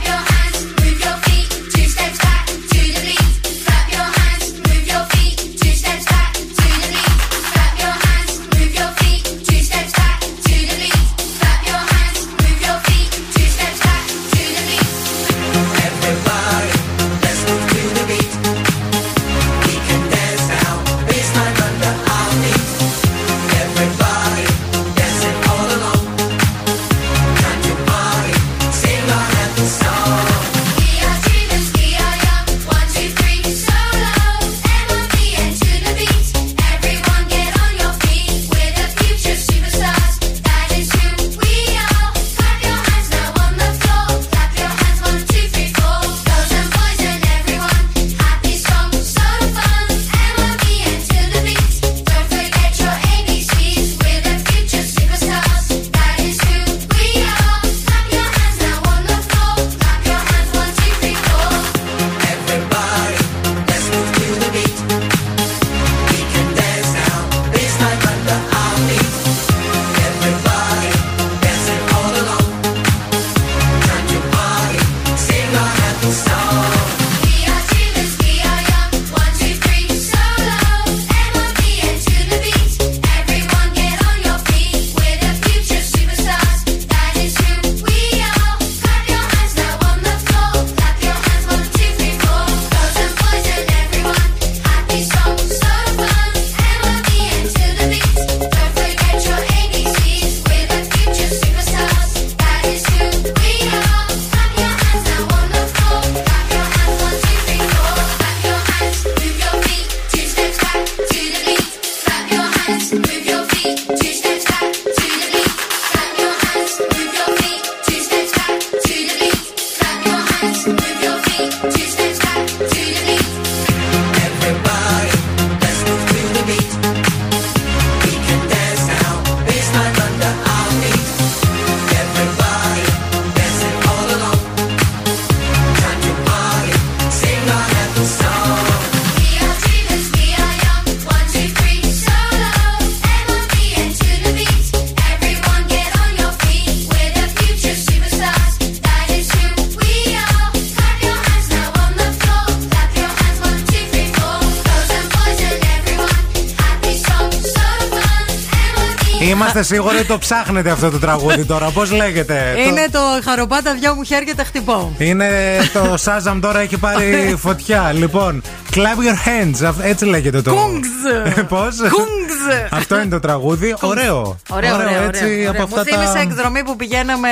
Speaker 2: Είμαστε σίγουροι ότι το ψάχνετε αυτό το τραγούδι τώρα. Πώς λέγεται;
Speaker 3: Είναι το χαροπάτα δυο μου χέρια τα χτυπώ.
Speaker 2: Είναι το Σάζαμ τώρα έχει πάρει φωτιά. Λοιπόν, Clap your hands. αυ- Έτσι λέγεται το.
Speaker 3: Κούγκζ.
Speaker 2: Πώς;
Speaker 3: Κούγκζ.
Speaker 2: Αυτό είναι το τραγούδι. Ωραίο.
Speaker 3: Ωραίο, ωραίο,
Speaker 2: έτσι
Speaker 3: ωραίο.
Speaker 2: από
Speaker 3: Ωραίο. Μου
Speaker 2: αυτά
Speaker 3: θύμισε
Speaker 2: τα.
Speaker 3: εκδρομή που πηγαίναμε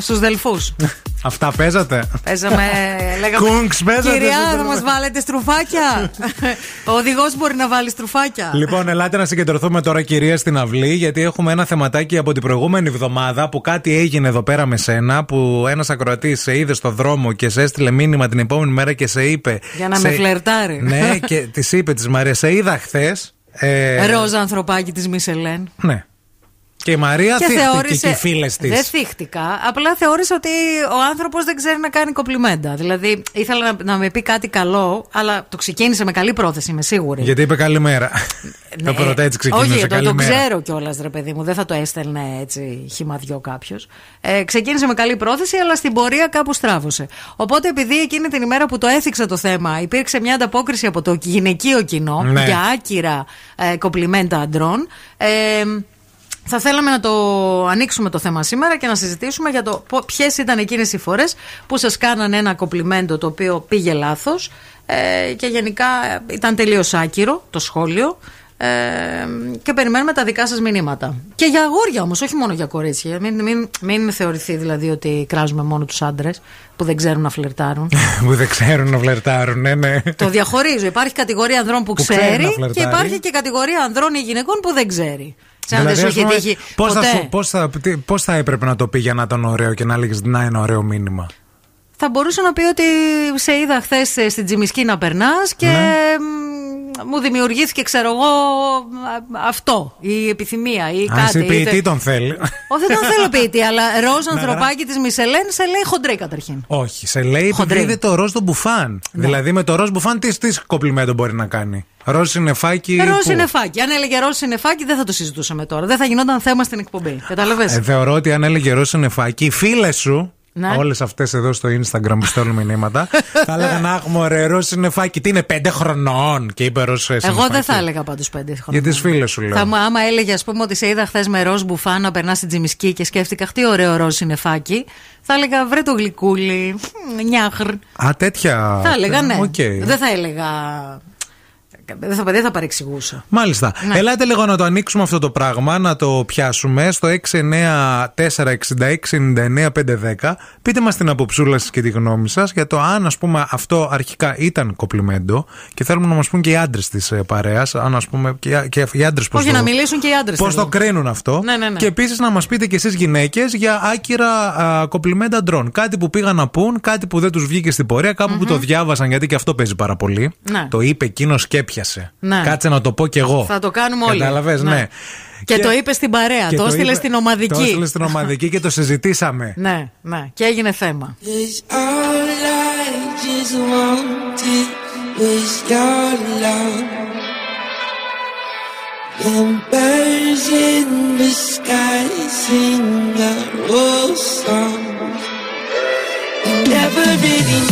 Speaker 3: στους Δελφούς.
Speaker 2: Αυτά παίζατε;
Speaker 3: Παίζαμε, λέγαμε.
Speaker 2: Κούγκς παίζατε,
Speaker 3: Κυρία,
Speaker 2: δεν
Speaker 3: θα
Speaker 2: το
Speaker 3: μας
Speaker 2: λέω.
Speaker 3: βάλετε στρουφάκια. Ο οδηγός μπορεί να βάλει στρουφάκια.
Speaker 2: Λοιπόν, ελάτε να συγκεντρωθούμε τώρα, κυρία, στην αυλή, γιατί έχουμε ένα θεματάκι από την προηγούμενη εβδομάδα που κάτι έγινε εδώ πέρα με σένα. Που ένας ακροατής σε είδε στο δρόμο και σε έστειλε μήνυμα την επόμενη μέρα και σε είπε.
Speaker 3: Για να
Speaker 2: σε-
Speaker 3: με φλερτάρει.
Speaker 2: Ναι, και της είπε της Μαρίας, σε είδα χθες. Ε,
Speaker 3: Ρόζα ανθρωπάκι της Μισελέν.
Speaker 2: Ναι. Και η Μαρία
Speaker 3: Και
Speaker 2: θύχτηκε
Speaker 3: θεώρησε.
Speaker 2: και οι φίλες της.
Speaker 3: Δεν θύχτηκα. Απλά θεώρησε ότι ο άνθρωπος δεν ξέρει να κάνει κοπλιμέντα. Δηλαδή ήθελα να, να με πει κάτι καλό, αλλά το ξεκίνησε με καλή πρόθεση, είμαι σίγουρη.
Speaker 2: Γιατί είπε καλημέρα. το πρώτο έτσι ξεκίνησε.
Speaker 3: Ναι. Όχι, το, το
Speaker 2: καλημέρα.
Speaker 3: ξέρω κιόλας, ρε παιδί μου. Δεν θα το έστελνε έτσι χυμαδιό κάποιος. Ε, ξεκίνησε με καλή πρόθεση, αλλά στην πορεία κάπου στράβωσε. Οπότε, επειδή εκείνη την ημέρα που το έθιξα το θέμα, υπήρξε μια ανταπόκριση από το γυναικείο κοινό
Speaker 17: Ναι.
Speaker 3: για άκυρα ε, κοπλιμέντα αντρών. Ε, θα θέλαμε να το ανοίξουμε το θέμα σήμερα και να συζητήσουμε για το ποιες ήταν εκείνες οι φορές που σας κάνανε ένα κοπλιμέντο το οποίο πήγε λάθος ε, και γενικά ε, ήταν τελείως άκυρο το σχόλιο. Ε, και περιμένουμε τα δικά σας μηνύματα. Και για αγόρια όμως, όχι μόνο για κορίτσια. Μην, μην, μην θεωρηθεί δηλαδή ότι κράζουμε μόνο τους άντρες που δεν ξέρουν να φλερτάρουν.
Speaker 2: που δεν ξέρουν να φλερτάρουν, ναι, ναι.
Speaker 3: το διαχωρίζω. Υπάρχει κατηγορία ανδρών που,
Speaker 2: Που ξέρει να
Speaker 3: ξέρει και
Speaker 2: φλερτάρει.
Speaker 3: υπάρχει και κατηγορία ανδρών ή γυναικών που δεν ξέρει. Σαν
Speaker 2: Δηλαδή,
Speaker 3: δεν
Speaker 2: ας
Speaker 3: σου έχει
Speaker 2: πούμε,
Speaker 3: τύχει
Speaker 2: πώς, θα,
Speaker 3: ποτέ.
Speaker 2: σου- πώς, θα, τι- πώς θα έπρεπε να το πει για να ήταν ωραίο και να έλεγε να είναι ωραίο μήνυμα;
Speaker 3: Θα μπορούσε να πει ότι σε είδα χθες στην Τζιμισκή να περνάς και
Speaker 2: Ναι.
Speaker 3: Μ, μου δημιουργήθηκε, ξέρω εγώ, α, αυτό. Η επιθυμία ή
Speaker 2: Αν εσύ
Speaker 3: κάτι.
Speaker 2: ποιητή
Speaker 3: είτε-
Speaker 2: τον θέλει.
Speaker 3: Όχι, δεν τον θέλω ποιητή, αλλά ροζ
Speaker 2: Να
Speaker 3: ανθρωπάκι της Μισελέν σε λέει χοντρή καταρχήν.
Speaker 2: Όχι, σε λέει επειδή
Speaker 3: Χοντρή.
Speaker 2: είδε το ροζ του μπουφάν.
Speaker 3: Ναι.
Speaker 2: Δηλαδή με το ροζ μπουφάν τι, τι κοπλιμέντο μπορεί να κάνει. Ροζ συννεφάκι.
Speaker 3: Ροζ
Speaker 2: που-
Speaker 3: συννεφάκι. Αν έλεγε ροζ συννεφάκι, δεν θα το συζητούσαμε τώρα. Δεν θα γινόταν θέμα στην εκπομπή. Κατάλαβες;
Speaker 2: Ε, θεωρώ ότι αν έλεγε ροζ συννεφάκι, οι φίλες σου.
Speaker 3: Ναι.
Speaker 2: Όλες αυτές εδώ στο Instagram που στέλνουν μηνύματα. θα έλεγαν Αχ, μωρέ, ροζ συννεφάκι. Τι είναι, πέντε χρονών; Και είπε ροζ συννεφάκι.
Speaker 3: Εγώ δεν θα έλεγα πάντως πέντε χρόνια.
Speaker 2: Για τις φίλες σου λέω.
Speaker 3: Θα μου, άμα έλεγε, ας πούμε, ότι σε είδα χθες με ροζ μπουφάν να περνάς στην Τσιμισκή και σκέφτηκα τι ωραίο ροζ συννεφάκι, θα έλεγα βρε το γλυκούλι. μ, Νιάχρ.
Speaker 2: Α, τέτοια.
Speaker 3: Θα έλεγα ναι.
Speaker 2: Οκ.
Speaker 3: Δεν θα έλεγα. Δεν θα, δεν θα παρεξηγούσα.
Speaker 2: Μάλιστα.
Speaker 3: Ναι.
Speaker 2: Ελάτε λίγο να το ανοίξουμε αυτό το πράγμα, να το πιάσουμε στο 694-6699-510. Πείτε μας την αποψούλα σας και τη γνώμη σας για το αν, ας πούμε, αυτό αρχικά ήταν κοπλιμέντο και θέλουμε να μας πούν και οι άντρες της παρέας. Αν, ας πούμε, και, και οι άντρες πώς
Speaker 3: Όχι,
Speaker 2: το,
Speaker 3: να μιλήσουν και οι άντρες.
Speaker 2: πώς το κρίνουν αυτό.
Speaker 3: Ναι, ναι, ναι.
Speaker 2: Και επίσης να μας πείτε και εσείς γυναίκες για άκυρα α, κοπλιμέντα αντρών. Κάτι που πήγαν να πούν, κάτι που δεν τους βγήκε στην πορεία, κάπου που το διάβασαν, γιατί και αυτό παίζει πάρα πολύ.
Speaker 3: Ναι.
Speaker 2: Το είπε εκείνος και έπιασε.
Speaker 3: Ναι.
Speaker 2: Κάτσε να το πω κι εγώ.
Speaker 3: Θα το κάνουμε όλοι.
Speaker 2: Κατάλαβες, ναι.
Speaker 3: Ναι. Και, το είπες στην παρέα.
Speaker 2: και
Speaker 3: το έστειλες
Speaker 2: είπε-
Speaker 3: στην ομαδική.
Speaker 2: Το έστειλες στην ομαδική και το συζητήσαμε.
Speaker 3: Ναι, ναι. Και έγινε θέμα.
Speaker 6: Cause all I just wanted was your love. And birds in the sky sing a old song. You never really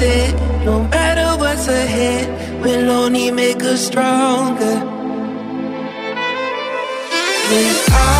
Speaker 6: said, no matter what's ahead, we'll only make us stronger. When all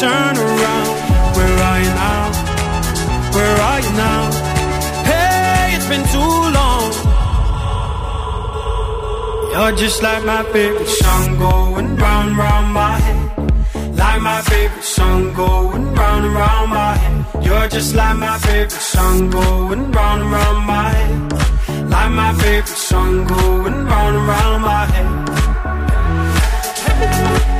Speaker 18: Turn around. Where are you now? Where are you now? Hey, it's been too long. You're just like my favorite song going round, round my head. Like my favorite song going round round my head. You're just like my favorite song going round round my head. Like my favorite song going round round my head. Hey,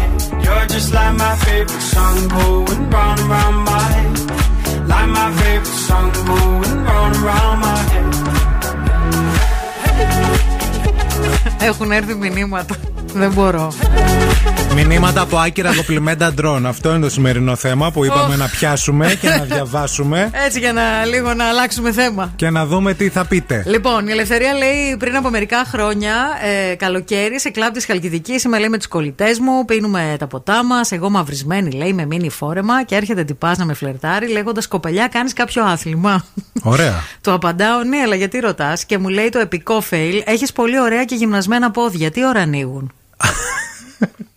Speaker 18: You're just like my favorite song going round and round my head. Like my favorite song going round and round my head.
Speaker 3: Έχουν έρθει μηνύματα. Δεν μπορώ.
Speaker 2: Μηνύματα από άκυρα κοπλιμέντα ντρόν. Αυτό είναι το σημερινό θέμα που είπαμε
Speaker 3: Οχ.
Speaker 2: να πιάσουμε και να διαβάσουμε
Speaker 3: Έτσι για να λίγο να αλλάξουμε θέμα.
Speaker 2: και να δούμε τι θα πείτε.
Speaker 3: Λοιπόν, η Ελευθερία λέει πριν από μερικά χρόνια, ε, καλοκαίρι, σε κλαμπ της Χαλκιδικής, είμαι λέει με τους κολλητές μου, πίνουμε τα ποτά μας. Εγώ μαυρισμένη λέει με μίνι φόρεμα και έρχεται τυπάς να με φλερτάρει λέγοντας Κοπελιά, κάνεις κάποιο άθλημα.
Speaker 2: Ωραία.
Speaker 3: Του απαντάω, ναι, αλλά γιατί ρωτάς και μου λέει το επικό fail, έχεις πολύ ωραία και γυμνασμένα πόδια. Τι ώρα ανοίγουν;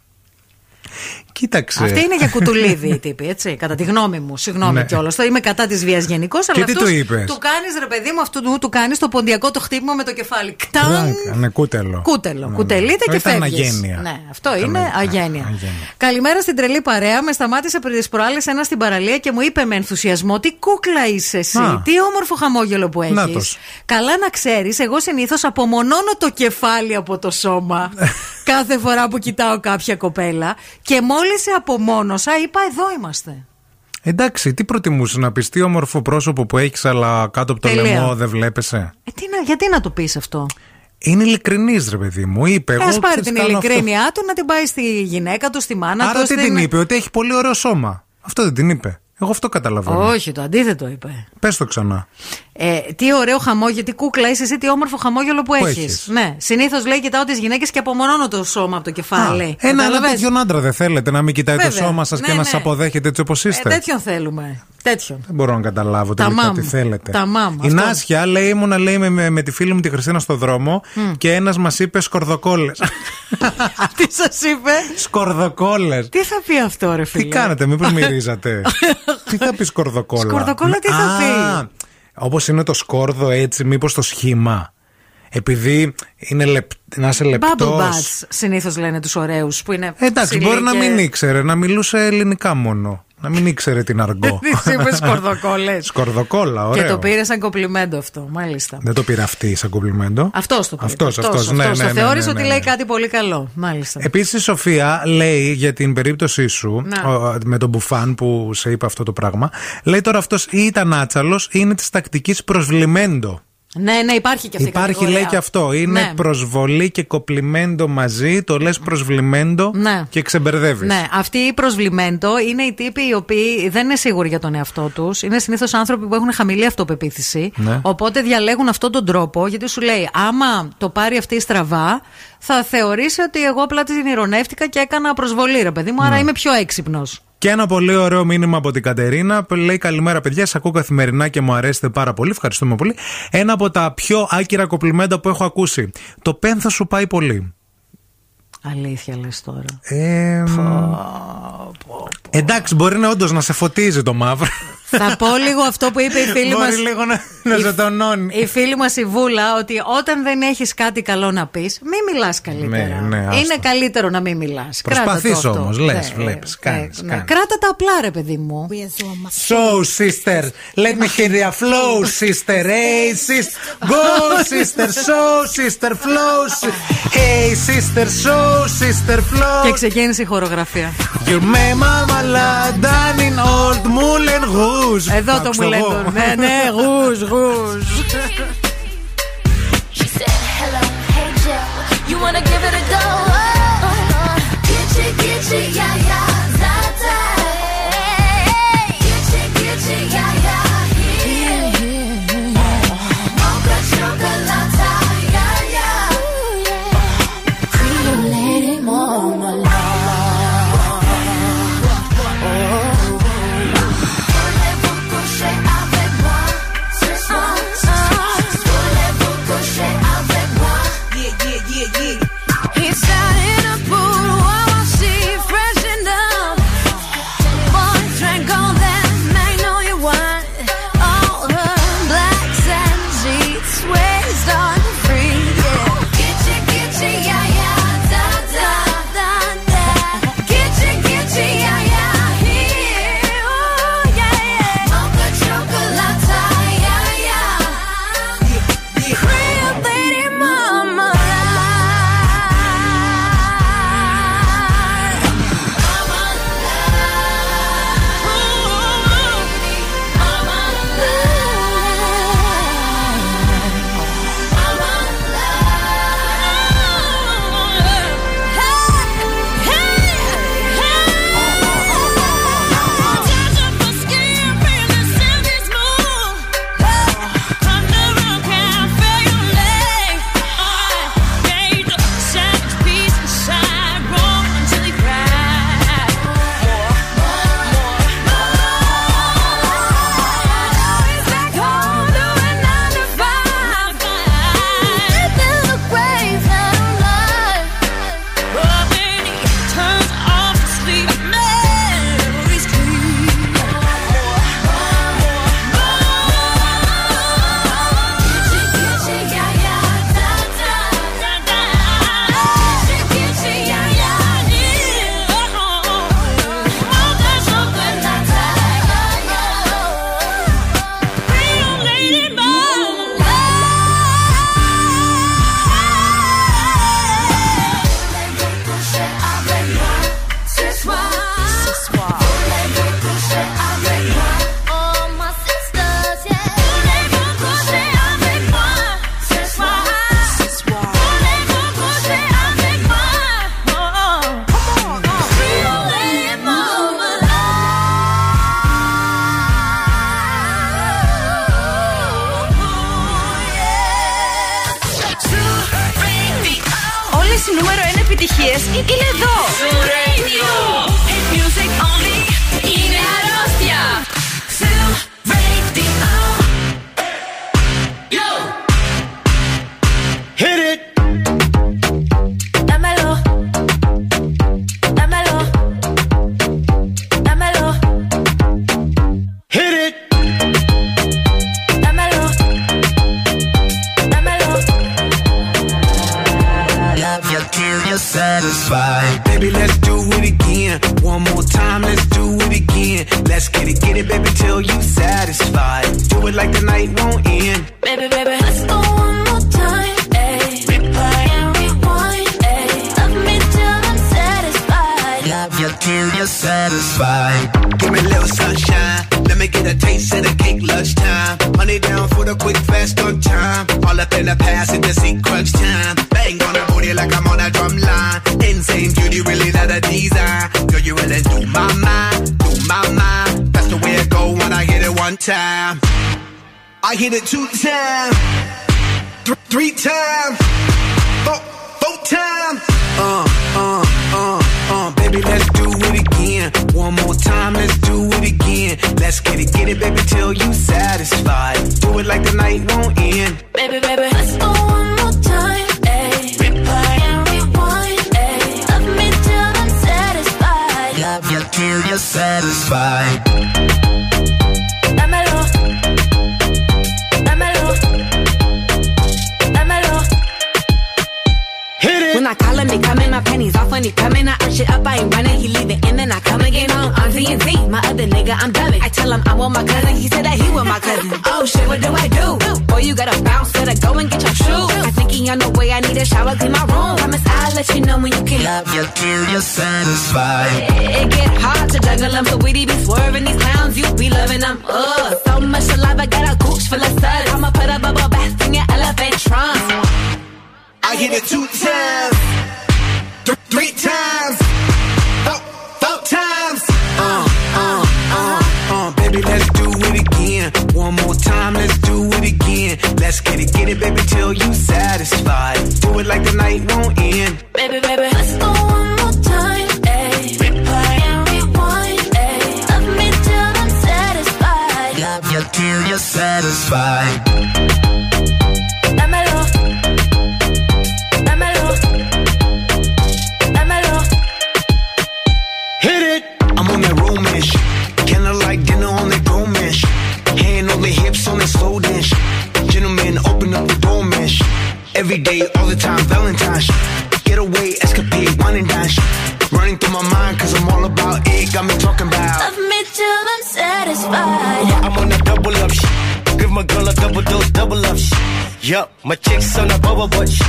Speaker 2: Κοίταξε.
Speaker 3: Αυτή είναι για κουτουλίδι η τύπη, έτσι. Κατά τη γνώμη μου. Συγγνώμη
Speaker 2: Ναι.
Speaker 3: κιόλας. Το είμαι κατά της βίας γενικώς, αλλά
Speaker 2: τι
Speaker 3: αυτούς
Speaker 2: του είπες;
Speaker 3: Του κάνεις ρε παιδί μου, αυτού του, του κάνεις το ποντιακό το χτύπημα με το κεφάλι. Κτάν!
Speaker 2: Πλάκα, Ναι, κούτελο.
Speaker 3: Κούτελο.
Speaker 2: Ναι,
Speaker 3: Κουτελείτε
Speaker 2: ναι.
Speaker 3: και
Speaker 2: Ήταν
Speaker 3: φεύγεις.
Speaker 2: αγένεια.
Speaker 3: Ναι, αυτό
Speaker 2: Ήταν
Speaker 3: είναι
Speaker 2: α-
Speaker 3: αγένεια.
Speaker 2: αγένεια.
Speaker 3: Καλημέρα στην τρελή παρέα. Με σταμάτησε πριν τις προάλλες ένα στην παραλία και μου είπε με ενθουσιασμό τι κούκλα είσαι εσύ.
Speaker 2: Α.
Speaker 3: Τι όμορφο χαμόγελο που έχεις.
Speaker 2: Νάτος.
Speaker 3: Καλά να ξέρεις, εγώ συνήθως απομονώνω το κεφάλι από το σώμα κάθε φορά που κοιτάω κάποια κοπέλα. Και μόλις σε απομόνωσα, είπα εδώ είμαστε.
Speaker 2: Εντάξει, τι προτιμούσες να πεις, τι όμορφο πρόσωπο που έχεις, αλλά κάτω από το
Speaker 3: Τελεία.
Speaker 2: λαιμό δεν βλέπεσαι;
Speaker 3: Ε, τι να, γιατί να το πεις αυτό;
Speaker 2: Είναι ειλικρινής, ρε παιδί μου. Είπε.
Speaker 3: Α
Speaker 2: εγώ
Speaker 3: πάρει
Speaker 2: ξέρεις,
Speaker 3: την
Speaker 2: κάνω αυτό.
Speaker 3: ειλικρίνειά του να την πάει στη γυναίκα του, στη μάνα
Speaker 2: Άρα
Speaker 3: του.
Speaker 2: τι
Speaker 3: στην-
Speaker 2: την είπε, ότι έχει πολύ ωραίο σώμα. Αυτό δεν την είπε. Εγώ αυτό καταλαβαίνω.
Speaker 3: Όχι, το αντίθετο είπε.
Speaker 2: Πες το ξανά.
Speaker 3: Ε, τι ωραίο χαμόγελο, τι κούκλα είσαι εσύ, τι όμορφο χαμόγελο που,
Speaker 2: Που
Speaker 3: έχεις.
Speaker 2: έχεις.
Speaker 3: Ναι. Συνήθως λέει κοιτάω τις γυναίκες και απομονώνω το σώμα από το κεφάλι.
Speaker 2: Α, Ένα άλλο
Speaker 3: Κατάλαβες;
Speaker 2: τέτοιον άντρα δεν θέλετε να μην κοιτάει το
Speaker 3: Βέβαια.
Speaker 2: σώμα σας
Speaker 3: Ναι,
Speaker 2: και να
Speaker 3: ναι.
Speaker 2: σας αποδέχεται έτσι όπως
Speaker 3: Ε,
Speaker 2: είστε;
Speaker 3: τέτοιον θέλουμε. Τέτοιο.
Speaker 2: Δεν μπορώ να καταλάβω
Speaker 3: Τα
Speaker 2: τελικά
Speaker 3: μάμ.
Speaker 2: τι θέλετε.
Speaker 3: Τα μάμ,
Speaker 2: Η
Speaker 3: αυτό.
Speaker 2: Νάσια λέει: Ήμουνα λέει, με, με, με τη φίλη μου τη Χριστίνα στο δρόμο
Speaker 3: Μμ.
Speaker 2: και ένας μας είπε σκορδοκόλες.
Speaker 3: Τι σας είπε;
Speaker 2: σκορδοκόλες.
Speaker 3: Τι θα πει αυτό, ρε φίλε;
Speaker 2: Τι κάνετε, μήπως μυρίζατε; τι θα πει σκορδοκόλα;
Speaker 3: Σκορδοκόλα τι θα πει;
Speaker 2: Όπως είναι το σκόρδο έτσι, μήπως το σχήμα. Επειδή είναι λεπ... να είσαι
Speaker 3: Bubble
Speaker 2: λεπτό.
Speaker 3: butts συνήθως λένε τους ωραίους που είναι.
Speaker 2: Εντάξει,
Speaker 3: ψηλοί
Speaker 2: μπορεί να
Speaker 3: και-
Speaker 2: μην ήξερε, να μιλούσε ελληνικά μόνο. Να μην ήξερε την αργό.
Speaker 3: Τη είπες σκορδοκόλες.
Speaker 2: Σκορδοκόλα,
Speaker 3: Και
Speaker 2: ωραίο.
Speaker 3: το πήρε σαν κομπλιμέντο αυτό, μάλιστα.
Speaker 2: Δεν το πήρε αυτή σαν κομπλιμέντο.
Speaker 3: Αυτός το πήρε.
Speaker 2: Αυτός, αυτός, ναι,
Speaker 3: αυτός.
Speaker 2: ναι,
Speaker 3: Το
Speaker 2: ναι,
Speaker 3: θεώρησε
Speaker 2: ναι,
Speaker 3: ότι
Speaker 2: ναι,
Speaker 3: λέει
Speaker 2: ναι.
Speaker 3: κάτι πολύ καλό. Μάλιστα.
Speaker 2: Επίσης η Σοφία λέει για την περίπτωσή σου
Speaker 3: Να.
Speaker 2: ο, με τον Μπουφάν που σε είπε αυτό το πράγμα. Λέει τώρα αυτός ή ήταν άτσαλος ή είναι της τακτικής προσβλημέντο.
Speaker 3: Ναι, ναι, υπάρχει και αυτή η
Speaker 2: Υπάρχει
Speaker 3: κατηγορία.
Speaker 2: λέει και αυτό. Είναι
Speaker 3: Ναι.
Speaker 2: προσβολή και κοπλιμέντο μαζί. Το λες προσβλημέντο
Speaker 3: Ναι.
Speaker 2: και ξεμπερδεύεις.
Speaker 3: Ναι, αυτοί οι προσβλημέντο είναι οι τύποι οι οποίοι δεν είναι σίγουροι για τον εαυτό τους. Είναι συνήθως άνθρωποι που έχουν χαμηλή αυτοπεποίθηση.
Speaker 2: Ναι.
Speaker 3: Οπότε διαλέγουν αυτόν τον τρόπο γιατί σου λέει, άμα το πάρει αυτή στραβά, θα θεωρήσει ότι εγώ απλά την ηρωνεύτηκα και έκανα προσβολή, ρε παιδί μου, άρα
Speaker 2: Ναι.
Speaker 3: είμαι πιο έξυπνος.
Speaker 2: Και ένα πολύ ωραίο μήνυμα από την Κατερίνα που λέει: Καλημέρα, παιδιά. Σα ακούω καθημερινά και μου αρέσετε πάρα πολύ. Ευχαριστούμε πολύ. Ένα από τα πιο άκυρα κοπλιμέντα που έχω ακούσει. Το πένθος σου πάει πολύ.
Speaker 3: Αλήθεια λες τώρα.
Speaker 2: Ε, εντάξει, μπορεί να όντως να σε φωτίζει το μαύρο.
Speaker 3: Θα πω λίγο αυτό που είπε η φίλη μα.
Speaker 2: Μπορεί λίγο να, να σε τονώνει.
Speaker 3: Η φίλη μας η Βούλα, ότι όταν δεν έχεις κάτι καλό να πεις, μην μιλάς καλύτερα.
Speaker 2: Ναι, ναι, άστα.
Speaker 3: Είναι καλύτερο να μην μιλάς.
Speaker 2: Προσπαθείς όμως, λες, βλέπεις, κάνεις, κάνεις.
Speaker 3: Κράτα τα απλά, ρε παιδί μου.
Speaker 2: So, sister, let me hear the flow, sister. Hey, sister, go, sister, so, sister, flow. si- Hey, sister, so, sister, flow.
Speaker 3: Και ξεκίνησε η χορογραφία.
Speaker 2: Your mama done in old Moulin Rouge.
Speaker 3: Εδώ το
Speaker 2: Άκουσα
Speaker 3: μου λένε.
Speaker 2: εγώ.
Speaker 3: Ναι, ναι, γουζ, γουζ.
Speaker 5: She said, hello, hey Joe, you wanna give it a go? Oh, Gitchy, gitchy, yeah, yeah, Hit
Speaker 19: it.
Speaker 5: I'm
Speaker 19: on
Speaker 20: that
Speaker 19: romish. Kinda like dinner on that gromish. Hand on the hips on that slow dish. Gentlemen, open up the door mish. Every day, all the time, Valentine's. Get away, escapade, wine and. Running through my mind, cause
Speaker 21: Yup, my chick's on a bubble butt shit.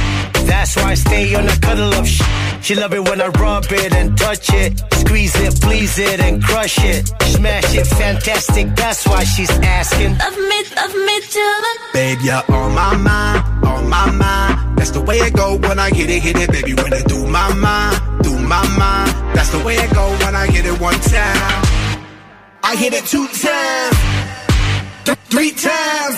Speaker 21: That's why I stay on a cuddle up shit. She love it when I rub it and touch it. Squeeze it, please it, and crush it. Smash it, fantastic. That's why she's asking.
Speaker 5: Love me, love me till I'm
Speaker 19: Babe, you're on my mind, on my mind. That's the way it go when I hit it, hit it, baby. When I do my mind, do my mind. That's the way it go when I hit it one time. I hit it two times, th- three times,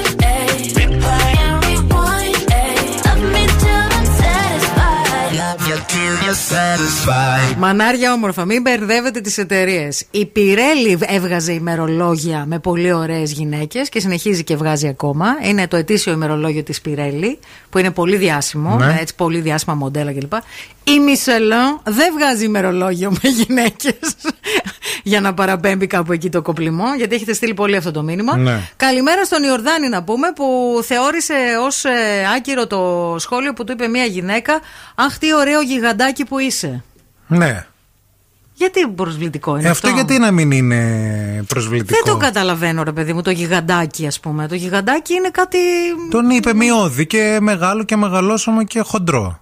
Speaker 3: Μανάρια όμορφα, μην μπερδεύετε τις εταιρείες. Η Πιρέλη έβγαζε ημερολόγια με πολύ ωραίες γυναίκες και συνεχίζει και βγάζει ακόμα. Είναι το ετήσιο ημερολόγιο της Πιρέλη, που είναι πολύ διάσημο,
Speaker 2: Ναι.
Speaker 3: με έτσι πολύ διάσημα μοντέλα κλπ. Η Μισελόν δεν βγάζει ημερολόγιο με γυναίκες. Για να παραπέμπει κάπου εκεί το κοπλιμό, γιατί έχετε στείλει πολύ αυτό το μήνυμα.
Speaker 2: Ναι.
Speaker 3: Καλημέρα στον Ιορδάνη να πούμε, που θεώρησε ως άκυρο το σχόλιο που του είπε μια γυναίκα. Αχ, τι ωραίο γιγαντάκι που είσαι.
Speaker 2: Ναι.
Speaker 3: Γιατί προσβλητικό είναι
Speaker 2: Ε,
Speaker 3: αυτό;
Speaker 2: αυτό γιατί να μην είναι προσβλητικό;
Speaker 3: Δεν το καταλαβαίνω, ρε παιδί μου, το γιγαντάκι, ας πούμε. Το γιγαντάκι είναι κάτι.
Speaker 2: Τον είπε μειώδη και μεγάλο και μεγαλόσωμο και χοντρό.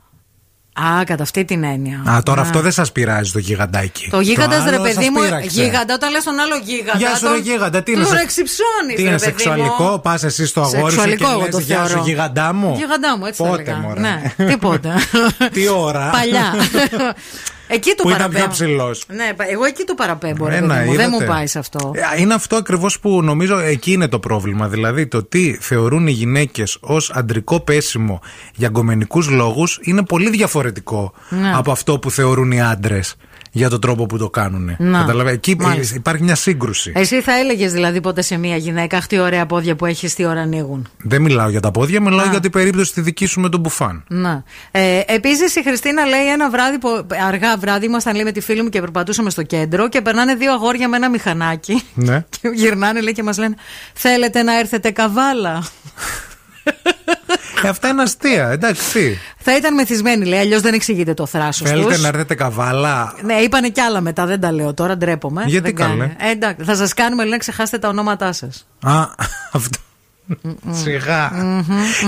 Speaker 3: Α, κατά αυτή την έννοια.
Speaker 2: Α, τώρα αυτό δεν σας πειράζει το γιγαντάκι.
Speaker 3: Το γίγαντα, ρε
Speaker 2: άλλο
Speaker 3: παιδί
Speaker 2: σας
Speaker 3: μου,
Speaker 2: πείραξε.
Speaker 3: γίγαντα, όταν λες τον άλλο γίγαντα.
Speaker 2: Γεια σου, ρε
Speaker 3: τον-
Speaker 2: γίγαντα, τι είναι
Speaker 3: Τον
Speaker 2: σε-
Speaker 3: εξυψώνεις.
Speaker 2: Τι είναι σεξουαλικό, πας εσύ στο αγόρι σου και
Speaker 3: Σεξουαλικό εγώ
Speaker 2: λες,
Speaker 3: το
Speaker 2: Γεια σου,
Speaker 3: θεωρώ.
Speaker 2: γιγαντά μου.
Speaker 3: Γιγαντά μου, έτσι
Speaker 2: Πότε,
Speaker 3: θα έλεγα.
Speaker 2: μωρέ.
Speaker 3: Ναι, τίποτα.
Speaker 2: Τι ώρα.
Speaker 3: Παλιά. εκεί του
Speaker 2: Που ήταν
Speaker 3: παραπέμπω.
Speaker 2: πιο ψηλός.
Speaker 3: Ναι, πα- εγώ εκεί του παραπέμπω. Ρε,
Speaker 2: Ένα,
Speaker 3: παιδί μου. Δεν μου
Speaker 2: είδατε.
Speaker 3: πάει σε αυτό.
Speaker 2: Ε, Είναι αυτό ακριβώς που νομίζω εκεί είναι το πρόβλημα. Δηλαδή το τι θεωρούν οι γυναίκες ως αντρικό πέσιμο για γκομενικούς λόγους είναι πολύ διαφορετικό
Speaker 3: Ναι.
Speaker 2: από αυτό που θεωρούν οι άντρες για τον τρόπο που το κάνουν.
Speaker 3: Να.
Speaker 2: Καταλαβαίνετε. Εκεί
Speaker 3: Μάλιστα.
Speaker 2: υπάρχει μια σύγκρουση.
Speaker 3: Εσύ θα έλεγες δηλαδή ποτέ σε μια γυναίκα, Αχ, τι ωραία πόδια που έχεις, τι ώρα ανοίγουν.
Speaker 2: Δεν μιλάω για τα πόδια, μιλάω
Speaker 3: Α.
Speaker 2: για την περίπτωση τη δική σου με τον μπουφάν.
Speaker 3: Να. Ε, Επίσης η Χριστίνα λέει ένα βράδυ, που, αργά βράδυ, ήμασταν λέει με τη φίλη μου και περπατούσαμε στο κέντρο και περνάνε δύο αγόρια με ένα μηχανάκι.
Speaker 2: Ναι.
Speaker 3: Και γυρνάνε λέει και μας λένε Θέλετε να έρθετε καβάλα;
Speaker 2: Ε, αυτά είναι αστεία, εντάξει.
Speaker 3: Θα ήταν μεθυσμένοι λέει, αλλιώς δεν εξηγείται το θράσος
Speaker 2: Θέλετε
Speaker 3: τους.
Speaker 2: να έρθετε καβάλα;
Speaker 3: Ναι, είπανε κι άλλα μετά, δεν τα λέω τώρα, ντρέπομαι.
Speaker 2: Γιατί
Speaker 3: δεν κάνει.
Speaker 2: καλέ;
Speaker 3: Ε, εντάξει, θα σας κάνουμε λέει, να ξεχάσετε τα ονόματά σας.
Speaker 2: Α, αυτό. Σιγά.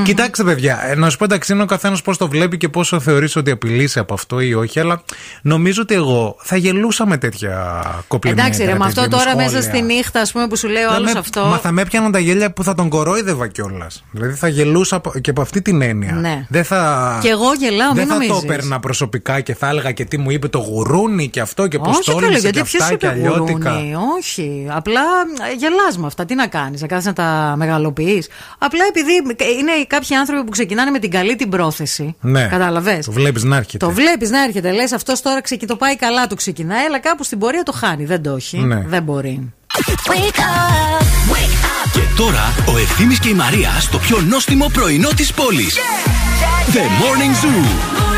Speaker 2: Κοιτάξτε, παιδιά, ε, να σου πω εντάξει, είναι ο καθένας πώς το βλέπει και πόσο θεωρείς ότι απειλήσει από αυτό ή όχι, αλλά νομίζω ότι εγώ θα γελούσα με τέτοια κοπλιμέντια.
Speaker 3: Εντάξει, ρε, με αυτό
Speaker 2: παιδί μου,
Speaker 3: τώρα μέσα
Speaker 2: σχόλια.
Speaker 3: στη νύχτα, ας πούμε, που σου λέει ο
Speaker 2: Θα
Speaker 3: άλλος
Speaker 2: με-
Speaker 3: αυτό.
Speaker 2: Μα θα με έπιαναν τα γέλια που θα τον κορόιδευα κιόλας. Δηλαδή θα γελούσα από- και από αυτή την έννοια.
Speaker 3: Ναι.
Speaker 2: Δεν θα.
Speaker 3: Κι εγώ γελάω,
Speaker 2: Δεν
Speaker 3: μην
Speaker 2: θα το
Speaker 3: νομίζεις.
Speaker 2: έπαιρνα προσωπικά και θα έλεγα και τι μου είπε το γουρούνι και αυτό και πώ
Speaker 3: Όχι,
Speaker 2: το
Speaker 3: καλέ,
Speaker 2: όλησε
Speaker 3: γιατί
Speaker 2: και
Speaker 3: ποιος
Speaker 2: αυτά και
Speaker 3: είπε
Speaker 2: αλλιώτικα.
Speaker 3: γουρούνι. Όχι. Απλά γελάς με αυτά. Τι να κάνεις, να κάθεσαι να τα μεγαλοποιείς. Απλά επειδή είναι κάποιοι άνθρωποι που ξεκινάνε με την καλή την πρόθεση.
Speaker 2: Ναι.
Speaker 3: Κατάλαβες;
Speaker 2: Το βλέπεις να έρχεται.
Speaker 3: Το βλέπεις να έρχεται. Λες αυτός τώρα ξεκι... το πάει καλά, το ξεκινάει, αλλά κάπου στην πορεία το χάνει. Δεν το έχει.
Speaker 2: Ναι.
Speaker 3: Δεν μπορεί.
Speaker 22: Και τώρα ο Ευθύμης και η Μαρία στο πιο νόστιμο πρωινό της πόλης. The Morning Zoo.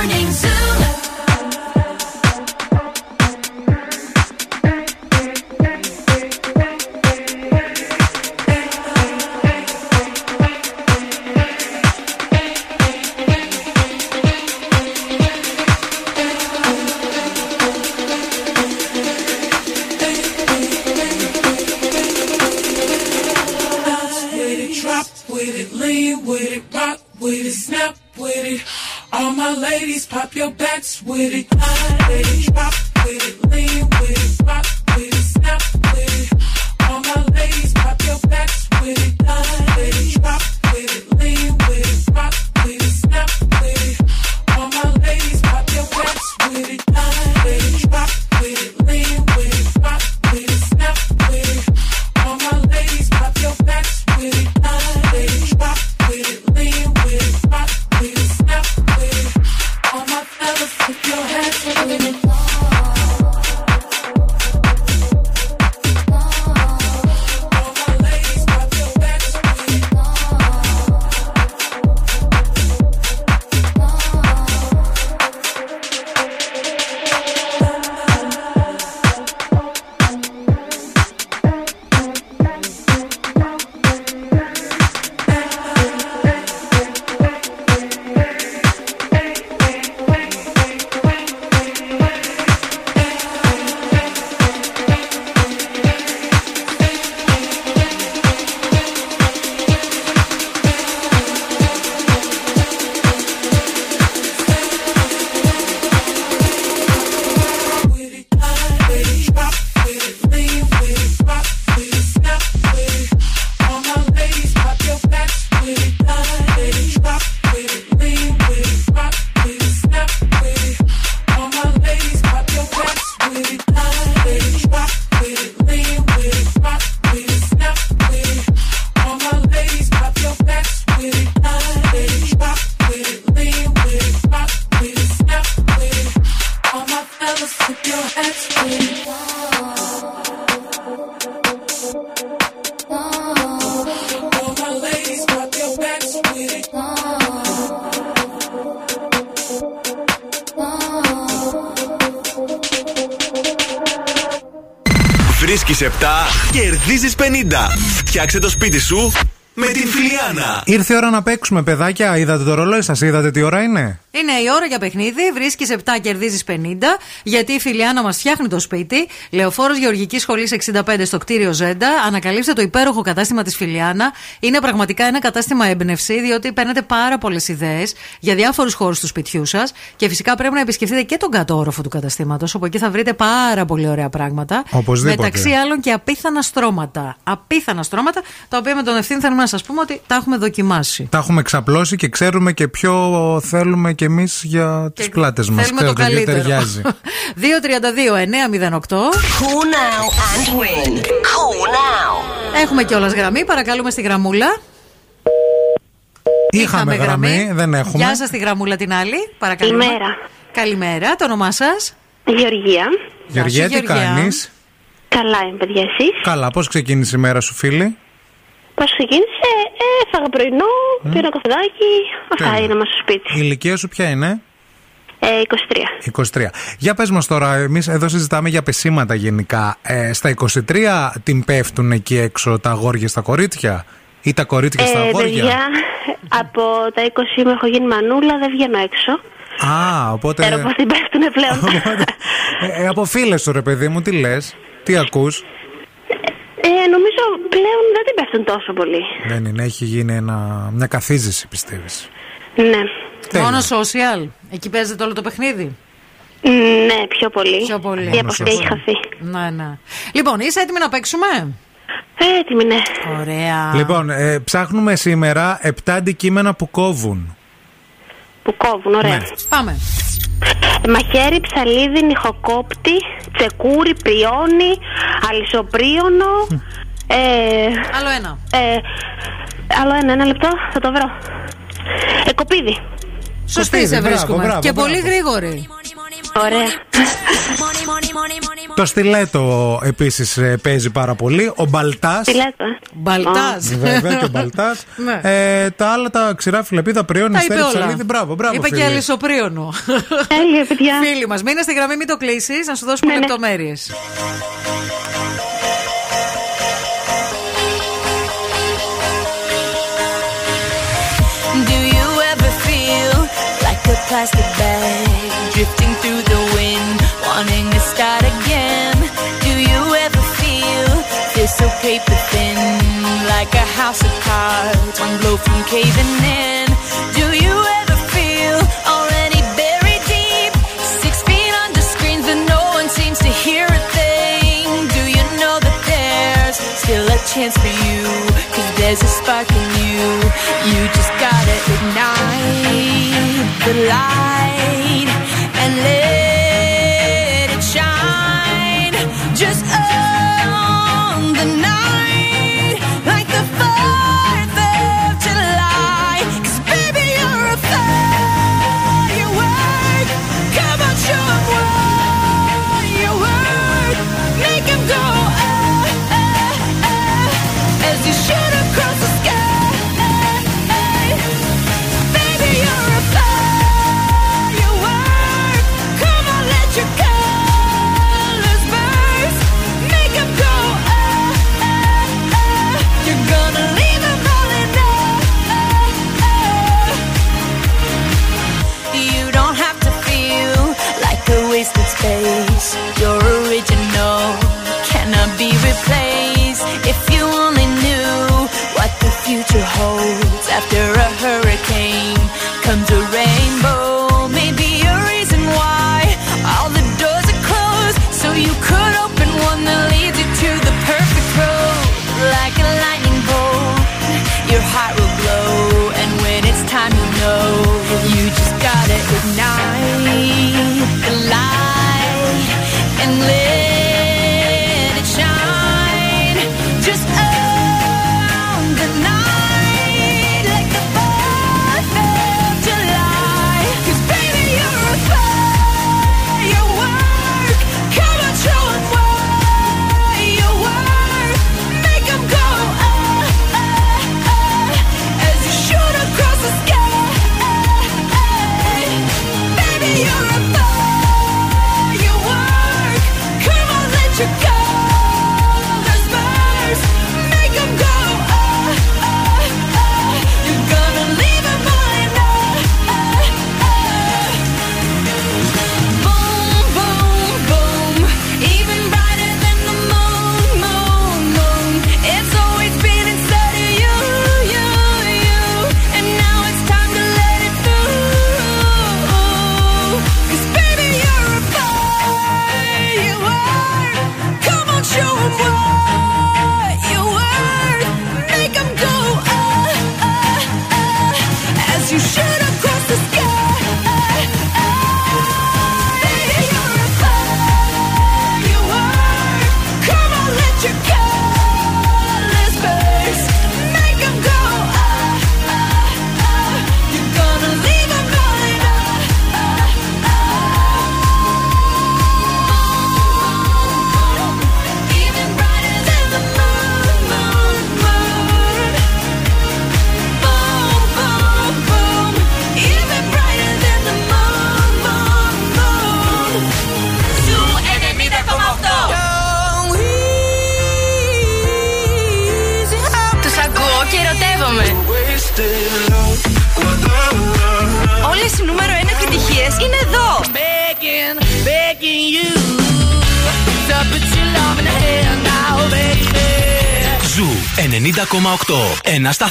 Speaker 23: With it, snap with it. All my ladies, pop your backs with it. Line it, drop with it, lean with it, rock with it, snap with it. All my ladies, pop your backs with it. Line it, drop with it, lean with it, rock with it, snap with it. All my ladies, pop your backs with it. Line it, drop with it, lean with it, rock with it, snap with it. All my ladies, pop your backs with it. Line it, drop If your hands
Speaker 22: are moving Φτιάξε το σπίτι σου με την Φιλιάνα.
Speaker 2: Ήρθε η ώρα να παίξουμε, παιδάκια. Είδατε το ρολόι σας, είδατε τι ώρα είναι;
Speaker 3: Είναι η ώρα για παιχνίδι. Βρίσκεις 7, κερδίζεις 50. Γιατί η Φιλιάνα μας φτιάχνει το σπίτι. Λεωφόρος Γεωργικής Σχολής 65 στο κτίριο Ζέντα. Ανακαλύψτε το υπέροχο κατάστημα της Φιλιάνα. Είναι πραγματικά ένα κατάστημα έμπνευση, διότι παίρνετε πάρα πολλές ιδέες για διάφορους χώρους του σπιτιού σας. Και φυσικά πρέπει να επισκεφτείτε και τον κάτω όροφο του καταστήματος, όπου εκεί θα βρείτε πάρα πολύ ωραία πράγματα.
Speaker 2: Οπωσδήποτε.
Speaker 3: Μεταξύ άλλων και απίθανα στρώματα. Απίθανα στρώματα, τα οποία με τον ευθύνη θέλουμε να σα πούμε ότι τα έχουμε δοκιμάσει.
Speaker 2: Τα έχουμε ξαπλώσει και ξέρουμε και ποιο θέλουμε κι εμείς για τις πλάτες μας.
Speaker 3: Θέλουμε το καλύτερο.
Speaker 2: ταιριάζει.
Speaker 3: 232-908.
Speaker 24: Cool now and win. Cool now.
Speaker 3: Έχουμε κιόλας γραμμή. Παρακαλούμε στη γραμμούλα.
Speaker 2: Είχαμε γραμμή, δεν έχουμε.
Speaker 3: Γεια σας, τη γραμμούλα την άλλη. Παρακαλούμε.
Speaker 25: Καλημέρα.
Speaker 3: Καλημέρα. Το όνομά σας;
Speaker 25: Γεωργία.
Speaker 2: Γεωργία, τι κάνεις;
Speaker 25: Καλά είμαι, παιδιά, εσείς;
Speaker 2: Καλά, πώς ξεκίνησε η μέρα σου, φίλη;
Speaker 25: Πώς ξεκίνησε, ε, έφαγα πρωινό, mm. πήρα καφεδάκι. Αυτά
Speaker 2: Τέλεια.
Speaker 25: είναι μας στο σπίτι.
Speaker 2: Η ηλικία σου ποια είναι;
Speaker 25: Ε, 23.
Speaker 2: 23. Για πες μας τώρα, εμείς εδώ συζητάμε για πεσήματα γενικά. Ε, στα 23 την πέφτουν εκεί έξω τα αγόρια στα κορίτσια ή τα κορίτσια στα
Speaker 25: Ε,
Speaker 2: αγόρια.
Speaker 25: παιδιά, από τα 20 μου έχω γίνει μανούλα, δεν βγαίνω έξω.
Speaker 2: Α, οπότε...
Speaker 25: Ξέρω πώ την πέφτουνε πλέον.
Speaker 2: Ε, ε, από φίλες σου ρε παιδί μου, τι λες, τι ακούς;
Speaker 25: ε, νομίζω πλέον δεν την πέφτουν τόσο πολύ.
Speaker 2: Δεν είναι, έχει γίνει ένα, μια καθίζηση πιστεύεις;
Speaker 25: Ναι.
Speaker 2: Τέλεια.
Speaker 3: Μόνο social. Εκεί παίζεται όλο το παιχνίδι;
Speaker 25: Ναι, πιο πολύ.
Speaker 3: Πιο πολύ.
Speaker 25: Η επαφή έχει χαθεί.
Speaker 3: Ναι, ναι. Λοιπόν, είσαι έτοιμη να παίξουμε;
Speaker 25: Ε, έτοιμη, ναι.
Speaker 3: Ωραία.
Speaker 2: Λοιπόν, ε, ψάχνουμε σήμερα 7 αντικείμενα που κόβουν.
Speaker 25: Που κόβουν, ωραία.
Speaker 2: Ναι.
Speaker 3: Πάμε.
Speaker 25: Μαχαίρι, ψαλίδι, νυχοκόπτη, τσεκούρι, πριόνι, αλυσοπρίωνο. Ε,
Speaker 3: Άλλο ένα.
Speaker 25: ε, άλλο ένα, ένα λεπτό, θα το βρω. Ε, κοπίδι.
Speaker 3: Σωστή σε
Speaker 2: μπράβο,
Speaker 3: βρίσκουμε.
Speaker 2: μπράβο,
Speaker 3: και
Speaker 2: μπράβο.
Speaker 3: πολύ γρήγορη.
Speaker 25: Ωραία.
Speaker 2: Το στιλέτο επίσης ε, παίζει πάρα πολύ. Ο μπαλτάς.
Speaker 25: Στιλέτο, ε.
Speaker 3: Μπαλτά.
Speaker 2: Βέβαια και ο μπαλτάς.
Speaker 3: Ναι.
Speaker 2: ε, τα άλλα τα ξηρά φιλεπίδα πριόνι,
Speaker 3: Τα είπε
Speaker 2: στέρι,
Speaker 3: όλα.
Speaker 2: ψαλίδι. Μπράβο, μπράβο.
Speaker 3: Είπε και
Speaker 2: φίλε.
Speaker 3: αλυσοπρίωνο.
Speaker 25: Τέλεια, παιδιά.
Speaker 3: Φίλοι μας, μείνε στη γραμμή, μην το κλείσεις, να σου δώσουμε
Speaker 25: Ναι, ναι.
Speaker 5: λεπτομέρειες. Plastic bag drifting through the wind, wanting to start again? Do you ever feel this so paper thin, like a house of cards, one blow from caving in? Do you ever feel already buried deep, six feet under screens that no one seems to hear a thing? Do you know that there's still a chance for you? Cause there's a spark in you. You just gotta ignite the light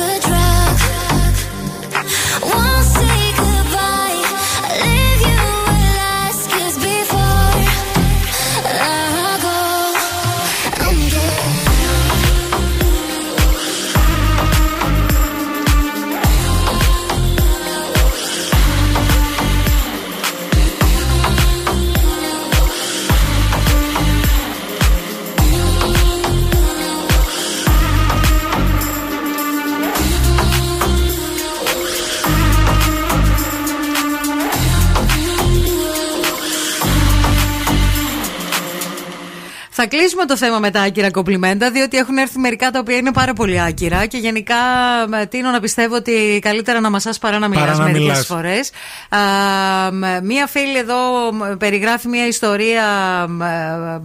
Speaker 5: Like a drug. Won't
Speaker 3: κλείσουμε το θέμα με τα άκυρα κομπλιμέντα, διότι έχουν έρθει μερικά τα οποία είναι πάρα πολύ άκυρα και γενικά με, τείνω να πιστεύω ότι καλύτερα να μασάς παρά να
Speaker 2: Παρά
Speaker 3: μιλάς
Speaker 2: να
Speaker 3: μερικές
Speaker 2: μιλάς.
Speaker 3: φορές. Α, μ, μία φίλη εδώ μ, περιγράφει μία ιστορία μ,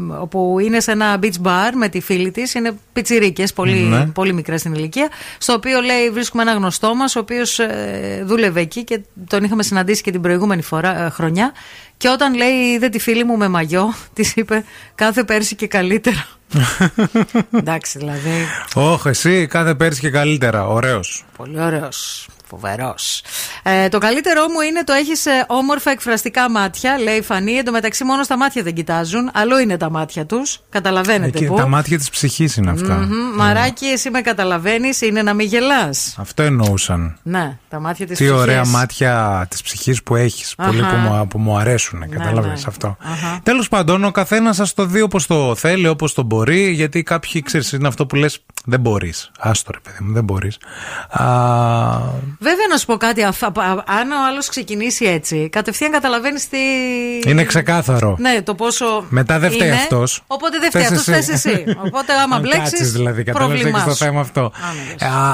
Speaker 3: μ, όπου είναι σε ένα beach bar με τη φίλη της, είναι πιτσιρίκες, πολύ,
Speaker 2: Ναι.
Speaker 3: πολύ μικρές στην ηλικία, στο οποίο λέει βρίσκουμε ένα γνωστό μας, ο οποίος ε, δούλευε εκεί και τον είχαμε συναντήσει και την προηγούμενη φορά, ε, χρονιά και όταν λέει είδε τη φίλη μου με μαγιό, της είπε κάθε πέρσι και καλύτερα. Εντάξει, δηλαδή.
Speaker 2: Όχι, εσύ κάθε πέρσι και καλύτερα. Ωραίος.
Speaker 3: Πολύ ωραίος. Φοβερός. Ε, το καλύτερό μου είναι το έχεις όμορφα εκφραστικά μάτια, λέει η Φανή. Εν τω μεταξύ, μόνο στα μάτια δεν κοιτάζουν. Αλλού είναι τα μάτια τους. Καταλαβαίνετε πού.
Speaker 2: τα μάτια της ψυχής είναι αυτά.
Speaker 3: Μμμ. Μαράκι, εσύ με καταλαβαίνεις, είναι να μην γελάς.
Speaker 2: Αυτό εννοούσαν.
Speaker 3: Ναι, τα μάτια της
Speaker 2: Τι ωραία μάτια της ψυχής που έχεις. Πολύ
Speaker 3: Αχα.
Speaker 2: που μου, που μου αρέσουν.
Speaker 3: Ναι,
Speaker 2: Κατάλαβες
Speaker 3: ναι.
Speaker 2: αυτό.
Speaker 3: Αχα.
Speaker 2: Τέλος πάντων, ο καθένας σας το δει όπως το θέλει, όπως το μπορεί. Γιατί κάποιοι ξέρεις, είναι αυτό που λες, δεν μπορείς. Άστο ρε παιδί μου, δεν μπορείς.
Speaker 3: Βέβαια, να σου πω κάτι. αφ- α- α- Αν ο άλλος ξεκινήσει έτσι, κατευθείαν καταλαβαίνεις τι.
Speaker 2: Είναι ξεκάθαρο.
Speaker 3: Ναι, το πόσο.
Speaker 2: Μετά δεν φταίει
Speaker 3: είναι.
Speaker 2: αυτός.
Speaker 3: Οπότε δεν φταίει
Speaker 2: Θες
Speaker 3: αυτός,
Speaker 2: εσύ.
Speaker 3: θες εσύ. Οπότε άμα
Speaker 2: Αν
Speaker 3: μπλέξεις.
Speaker 2: κάτσεις δηλαδή, κατάλαβες
Speaker 3: πρόβλημά
Speaker 2: έχεις το
Speaker 3: σου.
Speaker 2: θέμα αυτό.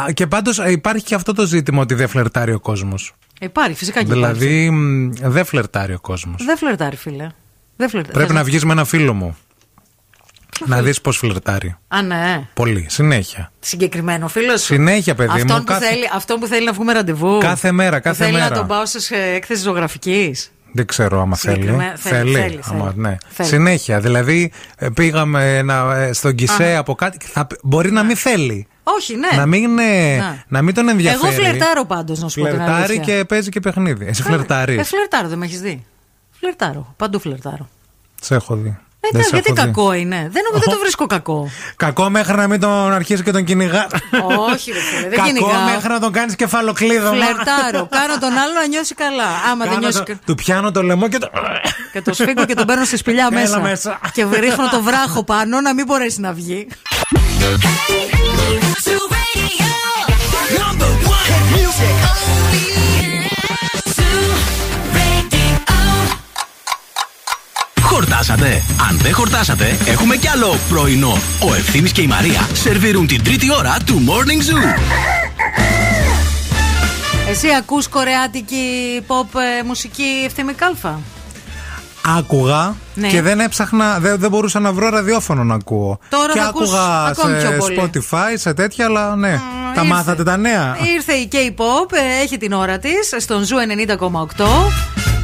Speaker 2: Α, και πάντως υπάρχει και αυτό το ζήτημα ότι δεν φλερτάρει ο κόσμος.
Speaker 3: Υπάρχει, φυσικά και
Speaker 2: Δηλαδή μ, δεν φλερτάρει ο κόσμος.
Speaker 3: υπάρχει. Δεν φλερτάρει, φίλε. Δεν φλερτάρει.
Speaker 2: Πρέπει
Speaker 3: Θες
Speaker 2: να βγεις με ένα φίλο μου. Να δεις πώς φλερτάρει.
Speaker 3: Α, ναι.
Speaker 2: Πολύ. Συνέχεια.
Speaker 3: Συγκεκριμένο φίλος σου;
Speaker 2: Συνέχεια, παιδί
Speaker 3: αυτόν
Speaker 2: μου,
Speaker 3: Που
Speaker 2: κάθε-
Speaker 3: θέλει, αυτόν που θέλει να βγούμε ραντεβού.
Speaker 2: Κάθε μέρα,
Speaker 3: Που
Speaker 2: κάθε
Speaker 3: θέλει
Speaker 2: μέρα.
Speaker 3: να τον πάω σε ε, έκθεση ζωγραφικής.
Speaker 2: Δεν ξέρω άμα θέλει.
Speaker 3: Συγκεκριμένα- θέλει, θέλει,
Speaker 2: άμα,
Speaker 3: θέλει.
Speaker 2: ναι.
Speaker 3: Θέλει.
Speaker 2: Συνέχεια. Δηλαδή ε, πήγαμε να, ε, στον Κισέ
Speaker 3: Α.
Speaker 2: από κάτι. Θα, μπορεί να μην θέλει.
Speaker 3: Όχι, ναι.
Speaker 2: Να μην, ε,
Speaker 3: Να.
Speaker 2: να μην τον ενδιαφέρει.
Speaker 3: Εγώ φλερτάρω πάντως, να σου πω την
Speaker 2: Φλερτάρει
Speaker 3: αλήθεια.
Speaker 2: και παίζει και παιχνίδι. Εσύ φλερτάρεις.
Speaker 3: Ε, φλερτάρω, δεν με έχεις δει. Φλερτάρω. Παντού φλερτάρω.
Speaker 2: Σε έχω δει.
Speaker 3: Ε,
Speaker 2: Δεν
Speaker 3: ναι,
Speaker 2: σε
Speaker 3: γιατί
Speaker 2: έχω δει.
Speaker 3: κακό είναι. Δεν, νομίζω- δεν το βρίσκω κακό.
Speaker 2: Κακό μέχρι να μην τον αρχίσει και τον κυνηγά.
Speaker 3: Όχι, ρε φίλε, δεν
Speaker 2: Κακό
Speaker 3: κυνηγάω.
Speaker 2: μέχρι να τον κάνει κεφαλοκλείδωμα.
Speaker 3: Φλερτάρω. Κάνω τον άλλο να νιώσει καλά. Άμα δεν
Speaker 2: Κάνω
Speaker 3: νιώσει.
Speaker 2: το-
Speaker 3: κα-
Speaker 2: Του πιάνω το λαιμό και το.
Speaker 3: Και το σφίγγω και τον παίρνω στη σπηλιά
Speaker 2: Έλα
Speaker 3: μέσα.
Speaker 2: μέσα.
Speaker 3: Και ρίχνω το βράχο πάνω να μην μπορέσει να βγει.
Speaker 1: Χορτάσατε; Αν δεν χορτάσατε, έχουμε κι άλλο πρωινό. Ο Ευθύμης και η Μαρία σερβίρουν την τρίτη ώρα του Morning Zoo.
Speaker 3: Εσύ ακούς κορεάτικη pop ε, μουσική Ευθύμη Κάλφα;
Speaker 2: Άκουγα
Speaker 3: Ναι.
Speaker 2: και δεν έψαχνα, δεν, δεν μπορούσα να βρω ραδιόφωνο να ακούω.
Speaker 3: Τώρα
Speaker 2: και
Speaker 3: θα ακούς
Speaker 2: άκουγα
Speaker 3: ακόμη πιο
Speaker 2: σε
Speaker 3: πολύ.
Speaker 2: Spotify, σε τέτοια, αλλά ναι. Τα
Speaker 3: ήρθε.
Speaker 2: μάθατε τα νέα.
Speaker 3: Ήρθε η K-pop, ε, έχει την ώρα της στον Zoo 90,8.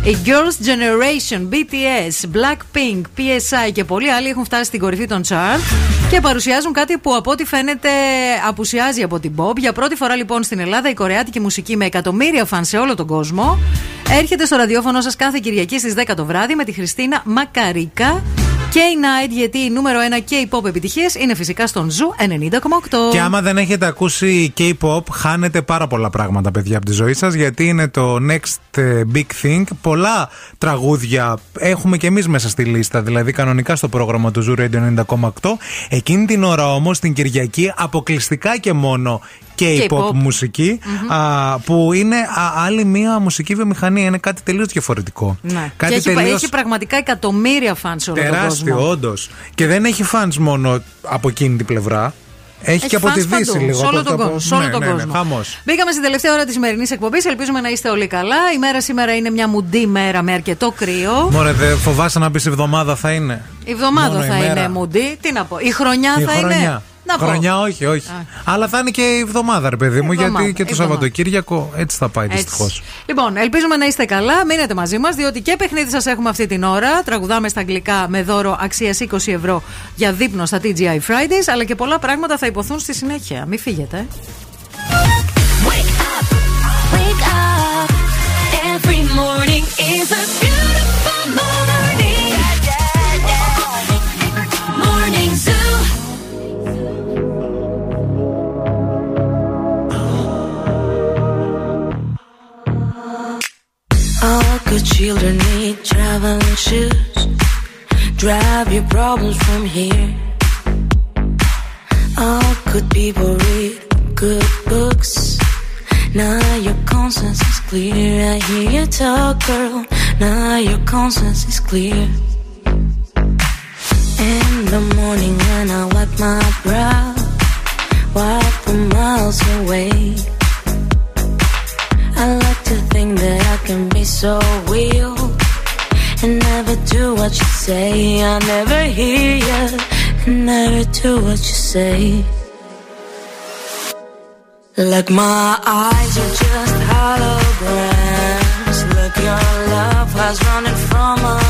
Speaker 3: Η Girls' Generation, BTS, Blackpink, PSY και πολλοί άλλοι έχουν φτάσει στην κορυφή των chart και παρουσιάζουν κάτι που από ό,τι φαίνεται απουσιάζει από την pop. Για πρώτη φορά λοιπόν στην Ελλάδα η κορεάτικη μουσική με εκατομμύρια φαν σε όλο τον κόσμο έρχεται στο ραδιόφωνο σας κάθε Κυριακή στις 10 το βράδυ με τη Χριστίνα Μακαρίκα. K-Night, γιατί η νούμερο 1 K-pop επιτυχίες είναι φυσικά στον Zoo 90,8.
Speaker 2: Και άμα δεν έχετε ακούσει K-pop, χάνετε πάρα πολλά πράγματα, παιδιά, από τη ζωή σας, γιατί είναι το next ε, big thing. Πολλά τραγούδια έχουμε και εμείς μέσα στη λίστα, δηλαδή κανονικά στο πρόγραμμα του Zoo Radio 90,8. Εκείνη την ώρα όμως, την Κυριακή, αποκλειστικά και μόνο K-pop,
Speaker 3: K-pop.
Speaker 2: μουσικη α, που είναι α, άλλη μία μουσική βιομηχανία. Είναι κάτι τελείως διαφορετικό.
Speaker 3: Ναι.
Speaker 2: Κάτι
Speaker 3: και έχει,
Speaker 2: τελείως
Speaker 3: έχει πραγματικά εκατομμύρια φαν σε όλο τον κόσμο.
Speaker 2: τεράστιο, όντως. Και δεν έχει fans μόνο από εκείνη την πλευρά. Έχει, και από
Speaker 3: fans
Speaker 2: τη Δύση
Speaker 3: παντού,
Speaker 2: λίγο.
Speaker 3: Σε όλο
Speaker 2: από-
Speaker 3: τον
Speaker 2: από-
Speaker 3: κόσμο. Σε όλο
Speaker 2: ναι,
Speaker 3: τον
Speaker 2: ναι, ναι,
Speaker 3: κόσμο.
Speaker 2: χαμός.
Speaker 3: Μπήκαμε στην τελευταία ώρα της σημερινής εκπομπής. Ελπίζουμε να είστε όλοι καλά. Η μέρα σήμερα είναι μια μουντή μέρα με αρκετό κρύο.
Speaker 2: Μωρέ, δεν φοβάσαι να πεις εβδομάδα θα είναι;
Speaker 3: Η εβδομάδα
Speaker 2: Μόνο η
Speaker 3: θα
Speaker 2: μέρα.
Speaker 3: είναι μουντή. Τι να πω. Η χρονιά
Speaker 2: Η
Speaker 3: θα
Speaker 2: χρονιά.
Speaker 3: είναι. Να πω.
Speaker 2: χρονιά, όχι, όχι. Αλλά θα είναι και η εβδομάδα, ρε παιδί μου,
Speaker 3: εβδομάδα,
Speaker 2: γιατί και το
Speaker 3: εβδομάδα.
Speaker 2: Σαββατοκύριακο έτσι θα πάει
Speaker 3: Έτσι.
Speaker 2: δυστυχώς.
Speaker 3: Λοιπόν, ελπίζουμε να είστε καλά. Μείνετε μαζί μας, διότι και παιχνίδι σας έχουμε αυτή την ώρα. Τραγουδάμε στα αγγλικά με δώρο αξίας 20 ευρώ για δείπνο στα TGI Fridays. Αλλά και πολλά πράγματα θα υποθούν στη συνέχεια. Μην φύγετε.
Speaker 5: Wake up. Every morning is a
Speaker 15: problems from here. All good people read good books. Now your conscience is clear. I hear you talk, girl. Now your conscience is clear. Say. Like my eyes are just holograms. Look, your love has running from my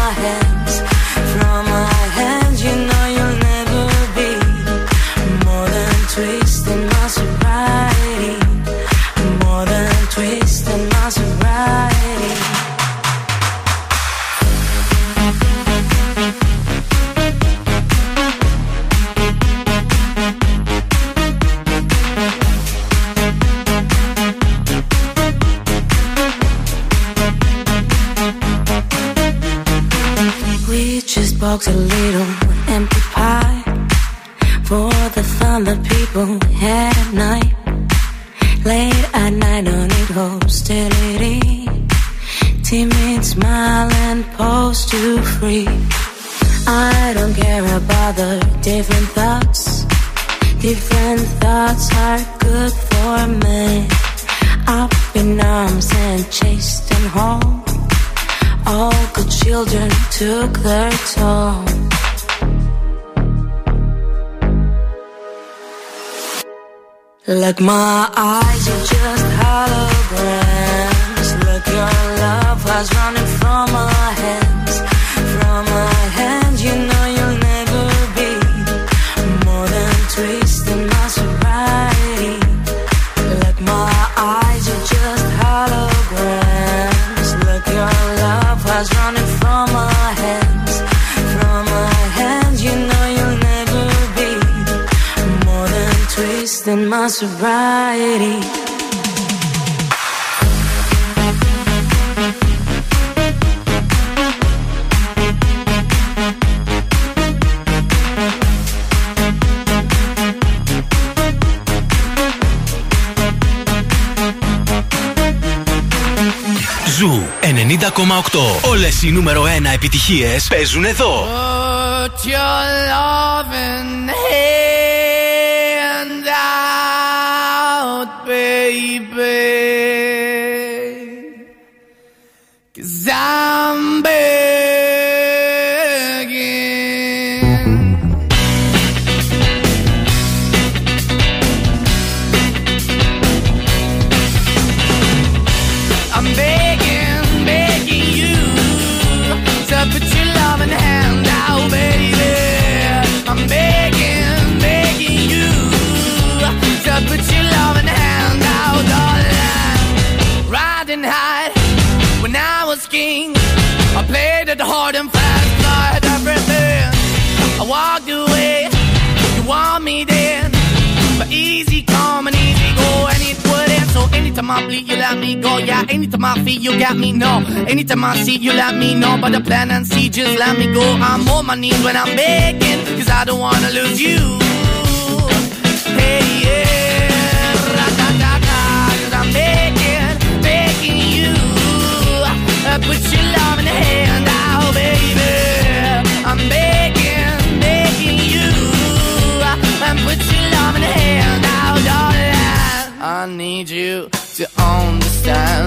Speaker 15: my
Speaker 1: 90,8. Όλες οι νούμερο 1 επιτυχίες παίζουν εδώ.
Speaker 26: Put your loving hand anytime I feel, you got me. No, anytime I see, you let me know. But the plan and see, just let me go. I'm on my knees when I'm begging, cause I don't wanna lose you. Hey, yeah, ra-da-da-da, cause I'm begging, begging you. Uh, put your love in the hand out, baby. I'm begging, begging you. Uh, and put your love in the hand out, darling. I need you to understand.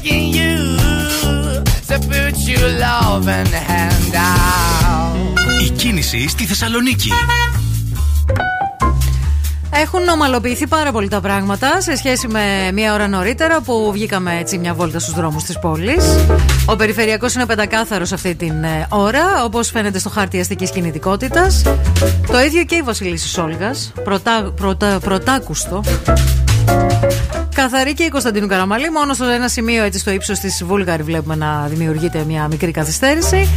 Speaker 26: begging you to put your loving hand out.
Speaker 1: Η κίνηση στη Θεσσαλονίκη.
Speaker 3: Έχουν ομαλοποιηθεί πάρα πολύ τα πράγματα σε σχέση με μία ώρα νωρίτερα που βγήκαμε έτσι μια βόλτα στους δρόμους της πόλης. Ο περιφερειακός είναι πεντακάθαρος αυτή την ε, ώρα, όπως φαίνεται στο χάρτη αστικής κινητικότητας. Το ίδιο και η Βασιλίσσης Όλγας, πρωτά, πρωτά, πρωτάκουστο. Καθαρή και η Κωνσταντίνου Καραμαλή. Μόνο στο ένα σημείο, έτσι στο ύψος της Βούλγαρη, βλέπουμε να δημιουργείται μια μικρή καθυστέρηση.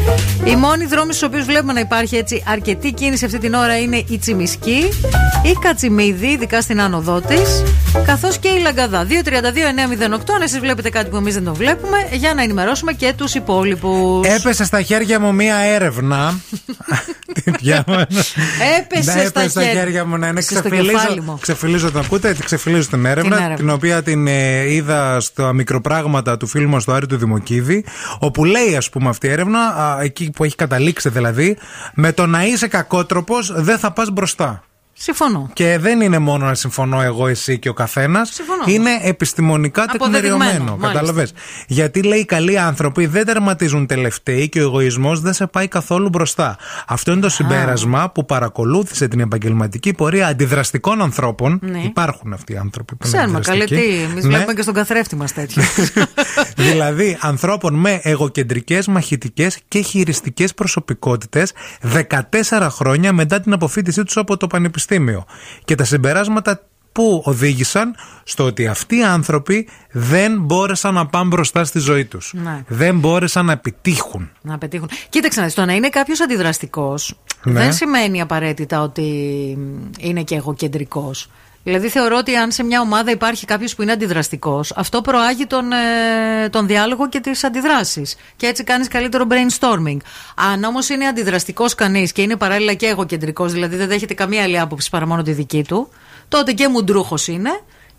Speaker 3: Οι μόνοι δρόμοι στους οποίους βλέπουμε να υπάρχει έτσι αρκετή κίνηση αυτή την ώρα είναι η Τσιμισκή, η Κατσιμίδη, ειδικά στην άνοδό τη, καθώς και η Λαγκαδά. 232-908. Αν εσείς βλέπετε κάτι που εμείς δεν το βλέπουμε, για να ενημερώσουμε και τους υπόλοιπους.
Speaker 2: Έπεσε στα χέρια μου μία έρευνα. Την διάβασα.
Speaker 3: Έπεσε,
Speaker 2: Ναι,
Speaker 3: στα,
Speaker 2: έπεσε στα χέρια μου, ναι, ναι.
Speaker 3: Στο
Speaker 2: Ξεφυλίζω,
Speaker 3: κεφάλι μου.
Speaker 2: ξεφυλίζω, την ακούτε, ξεφυλίζω την έρευνα,
Speaker 3: Την έρευνα.
Speaker 2: την οποία την ε, είδα στα μικροπράγματα του φίλου μας του Άρη του Δημοκίδη, όπου λέει, ας πούμε, αυτή η έρευνα, α, εκεί που έχει καταλήξει δηλαδή, με το να είσαι κακότροπος δεν θα πας μπροστά.
Speaker 3: Συμφωνώ.
Speaker 2: Και δεν είναι μόνο να συμφωνώ εγώ, εσύ και ο καθένας.
Speaker 3: Συμφωνώ.
Speaker 2: Είναι επιστημονικά
Speaker 3: Αποδεδειγμένο,
Speaker 2: τεκμηριωμένο.
Speaker 3: μάλιστα.
Speaker 2: Κατάλαβε. Γιατί λέει οι καλοί άνθρωποι δεν τερματίζουν τελευταίοι και ο εγωισμός δεν σε πάει καθόλου μπροστά. Αυτό είναι το συμπέρασμα που παρακολούθησε την επαγγελματική πορεία αντιδραστικών ανθρώπων.
Speaker 3: Ναι.
Speaker 2: Υπάρχουν αυτοί οι άνθρωποι που είναι
Speaker 3: Ξέρουμε καλή
Speaker 2: αντιδραστικοί.
Speaker 3: τι. Εμείς
Speaker 2: Ναι.
Speaker 3: βλέπουμε και στον καθρέφτη μας τέτοιο.
Speaker 2: δηλαδή ανθρώπων με εγωκεντρικές, μαχητικές και χειριστικές προσωπικότητες 14 χρόνια μετά την αποφύτισή τους από το Πανεπιστήμιο. Και τα συμπεράσματα που οδήγησαν στο ότι αυτοί οι άνθρωποι δεν μπόρεσαν να πάνε μπροστά στη ζωή τους.
Speaker 3: Ναι.
Speaker 2: Δεν μπόρεσαν να επιτύχουν.
Speaker 3: να πετύχουν. Κοίταξε να δεις, το να είναι κάποιος αντιδραστικός
Speaker 2: Ναι.
Speaker 3: δεν σημαίνει απαραίτητα ότι είναι και εγωκεντρικός. Δηλαδή θεωρώ ότι αν σε μια ομάδα υπάρχει κάποιος που είναι αντιδραστικός, αυτό προάγει τον, ε, τον διάλογο και τις αντιδράσεις. Και έτσι κάνεις καλύτερο brainstorming. Αν όμως είναι αντιδραστικός κανείς και είναι παράλληλα και εγωκεντρικός, δηλαδή δεν δέχεται καμία άλλη άποψη παρά μόνο τη δική του, τότε και μουντρούχος είναι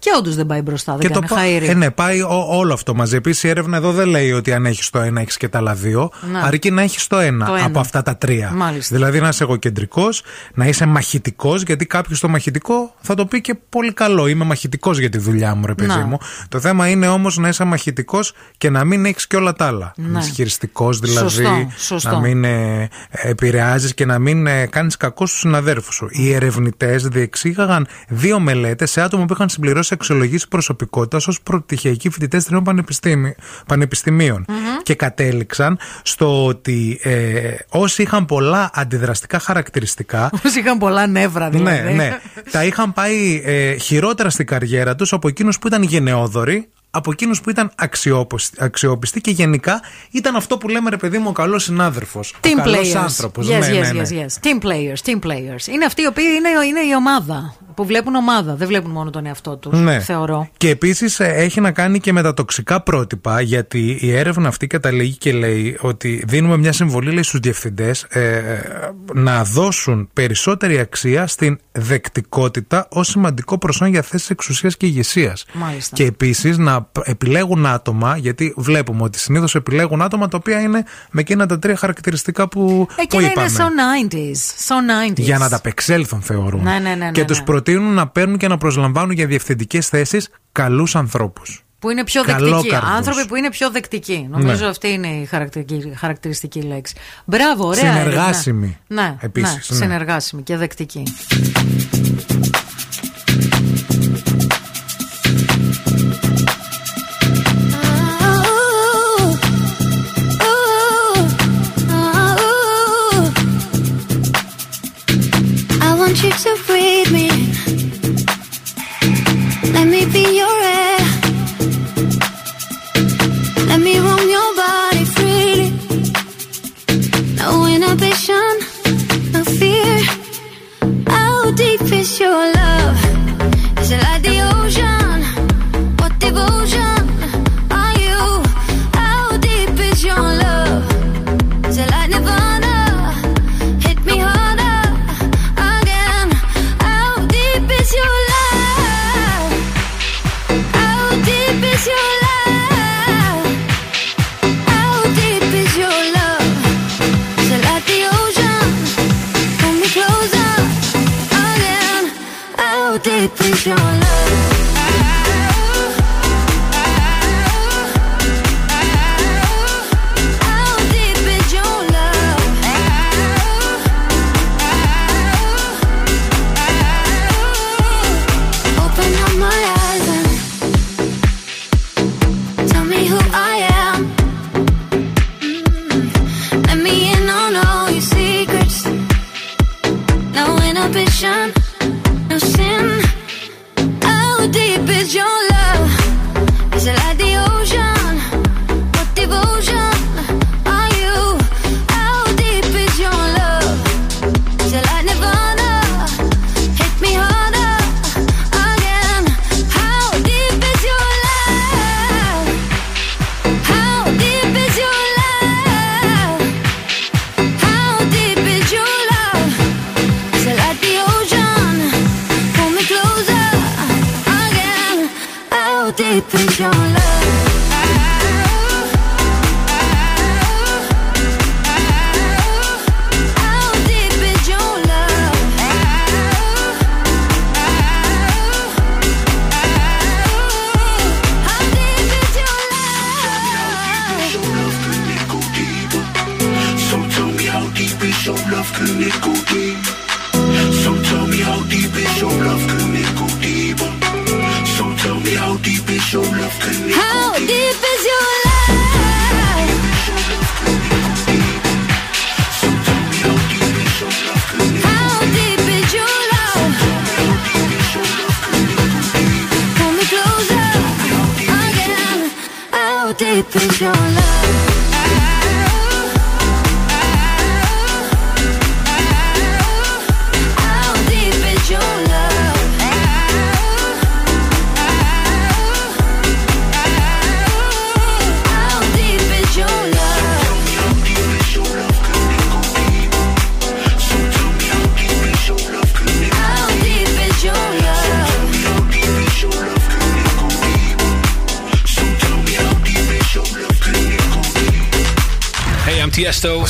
Speaker 3: και όντως δεν πάει μπροστά. Δεν κάνει
Speaker 2: πα-
Speaker 3: χαΐρι.
Speaker 2: ε, ναι, πάει ο- όλο αυτό μαζί. Επίσης, η έρευνα εδώ δεν λέει ότι αν έχεις το ένα, έχεις και τα άλλα δύο.
Speaker 3: Να.
Speaker 2: Αρκεί να έχεις το ένα,
Speaker 3: Το ένα.
Speaker 2: από αυτά τα τρία.
Speaker 3: Μάλιστα.
Speaker 2: Δηλαδή να είσαι εγωκεντρικός, να είσαι μαχητικός, γιατί κάποιος το μαχητικό θα το πει και πολύ καλό. Είμαι μαχητικός για τη δουλειά μου, ρε παιδί
Speaker 3: Να.
Speaker 2: μου. Το θέμα είναι όμως να είσαι μαχητικός και να μην έχεις και όλα τα άλλα.
Speaker 3: Ναι.
Speaker 2: Να είσαι χειριστικός, δηλαδή.
Speaker 3: Σωστό, σωστό.
Speaker 2: Να μην ε, επηρεάζεις και να μην ε, κάνεις κακό στους συναδέρφους σου. Οι ερευνητές διεξήγαγαν δύο μελέτες σε άτομα που είχαν συμπληρώσει αξιολογήσει προσωπικότητα ως πρωτοτυχιακοί φοιτητές τριών πανεπιστήμι- πανεπιστημίων. Και κατέληξαν στο ότι ε, όσοι είχαν πολλά αντιδραστικά χαρακτηριστικά.
Speaker 3: Όσοι είχαν πολλά νεύρα δηλαδή.
Speaker 2: Ναι, ναι. Τα είχαν πάει ε, χειρότερα στην καριέρα τους από εκείνους που ήταν γενναιόδοροι, από εκείνους που ήταν αξιόπιστοι, αξιόπιστοι και γενικά ήταν αυτό που λέμε ρε παιδί μου ο καλός συνάδελφος.
Speaker 3: Team
Speaker 2: ο καλός
Speaker 3: players.
Speaker 2: άνθρωπος.
Speaker 3: Yes,
Speaker 2: ναι,
Speaker 3: yes,
Speaker 2: ναι, ναι.
Speaker 3: yes, yes. Team players, team players. Είναι αυτοί οι οποίοι είναι, είναι η ομάδα. Που βλέπουν ομάδα. Δεν βλέπουν μόνο τον εαυτό τους.
Speaker 2: Ναι.
Speaker 3: Θεωρώ.
Speaker 2: Και επίσης έχει να κάνει και με τα τοξικά πρότυπα, γιατί η έρευνα αυτή καταλήγει και λέει ότι δίνουμε μια συμβολή λέει, στους διευθυντές να δώσουν περισσότερη αξία στην δεκτικότητα ως σημαντικό προσόν για θέσεις εξουσίας και ηγεσίας.
Speaker 3: Μάλιστα.
Speaker 2: Και επίσης να π- επιλέγουν άτομα, γιατί βλέπουμε ότι συνήθως επιλέγουν άτομα τα οποία είναι με εκείνα τα τρία χαρακτηριστικά που, που
Speaker 3: Εκείνα
Speaker 2: είπαμε.
Speaker 3: είναι so 90s. So 90s.
Speaker 2: Για να τα απεξέλθουν, θεωρούν.
Speaker 3: Ναι, ναι, ναι,
Speaker 2: και
Speaker 3: ναι,
Speaker 2: τους
Speaker 3: ναι.
Speaker 2: Προτείνουν να παίρνουν και να προσλαμβάνουν για διευθυντικές θέσεις καλούς ανθρώπους.
Speaker 3: Που είναι πιο
Speaker 2: Καλόκαρδους.
Speaker 3: δεκτικοί. Άνθρωποι που είναι πιο δεκτικοί. Νομίζω
Speaker 2: Ναι.
Speaker 3: αυτή είναι η χαρακτηρική- χαρακτηριστική λέξη. Μπράβο, ωραία.
Speaker 2: Συνεργάσιμοι.
Speaker 3: έρευνα. Ναι,
Speaker 2: Επίσης,
Speaker 3: ναι,
Speaker 2: ναι.
Speaker 3: συνεργάσιμοι και δεκτικοί.
Speaker 5: I want you to be your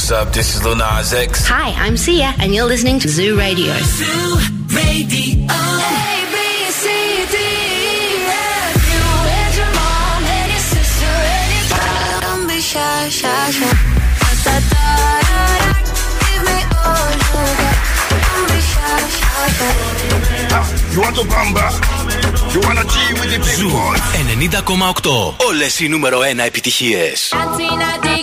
Speaker 27: What's up? This is Lil Nas X.
Speaker 28: Hi, I'm Sia, and you're listening to Zoo Radio.
Speaker 5: Zoo Radio. A, B, C, D, E, F. You and your mom and your sister and your Don't be shy, shy, shy. Da, da, da, da. Give me all you got. Don't be shy, shy, shy.
Speaker 29: You want to bamba? You wanna G with the big
Speaker 1: Ζου
Speaker 29: boys?
Speaker 1: 90,8. Όλες οι νούμερο 1 επιτυχίες.
Speaker 5: Antina di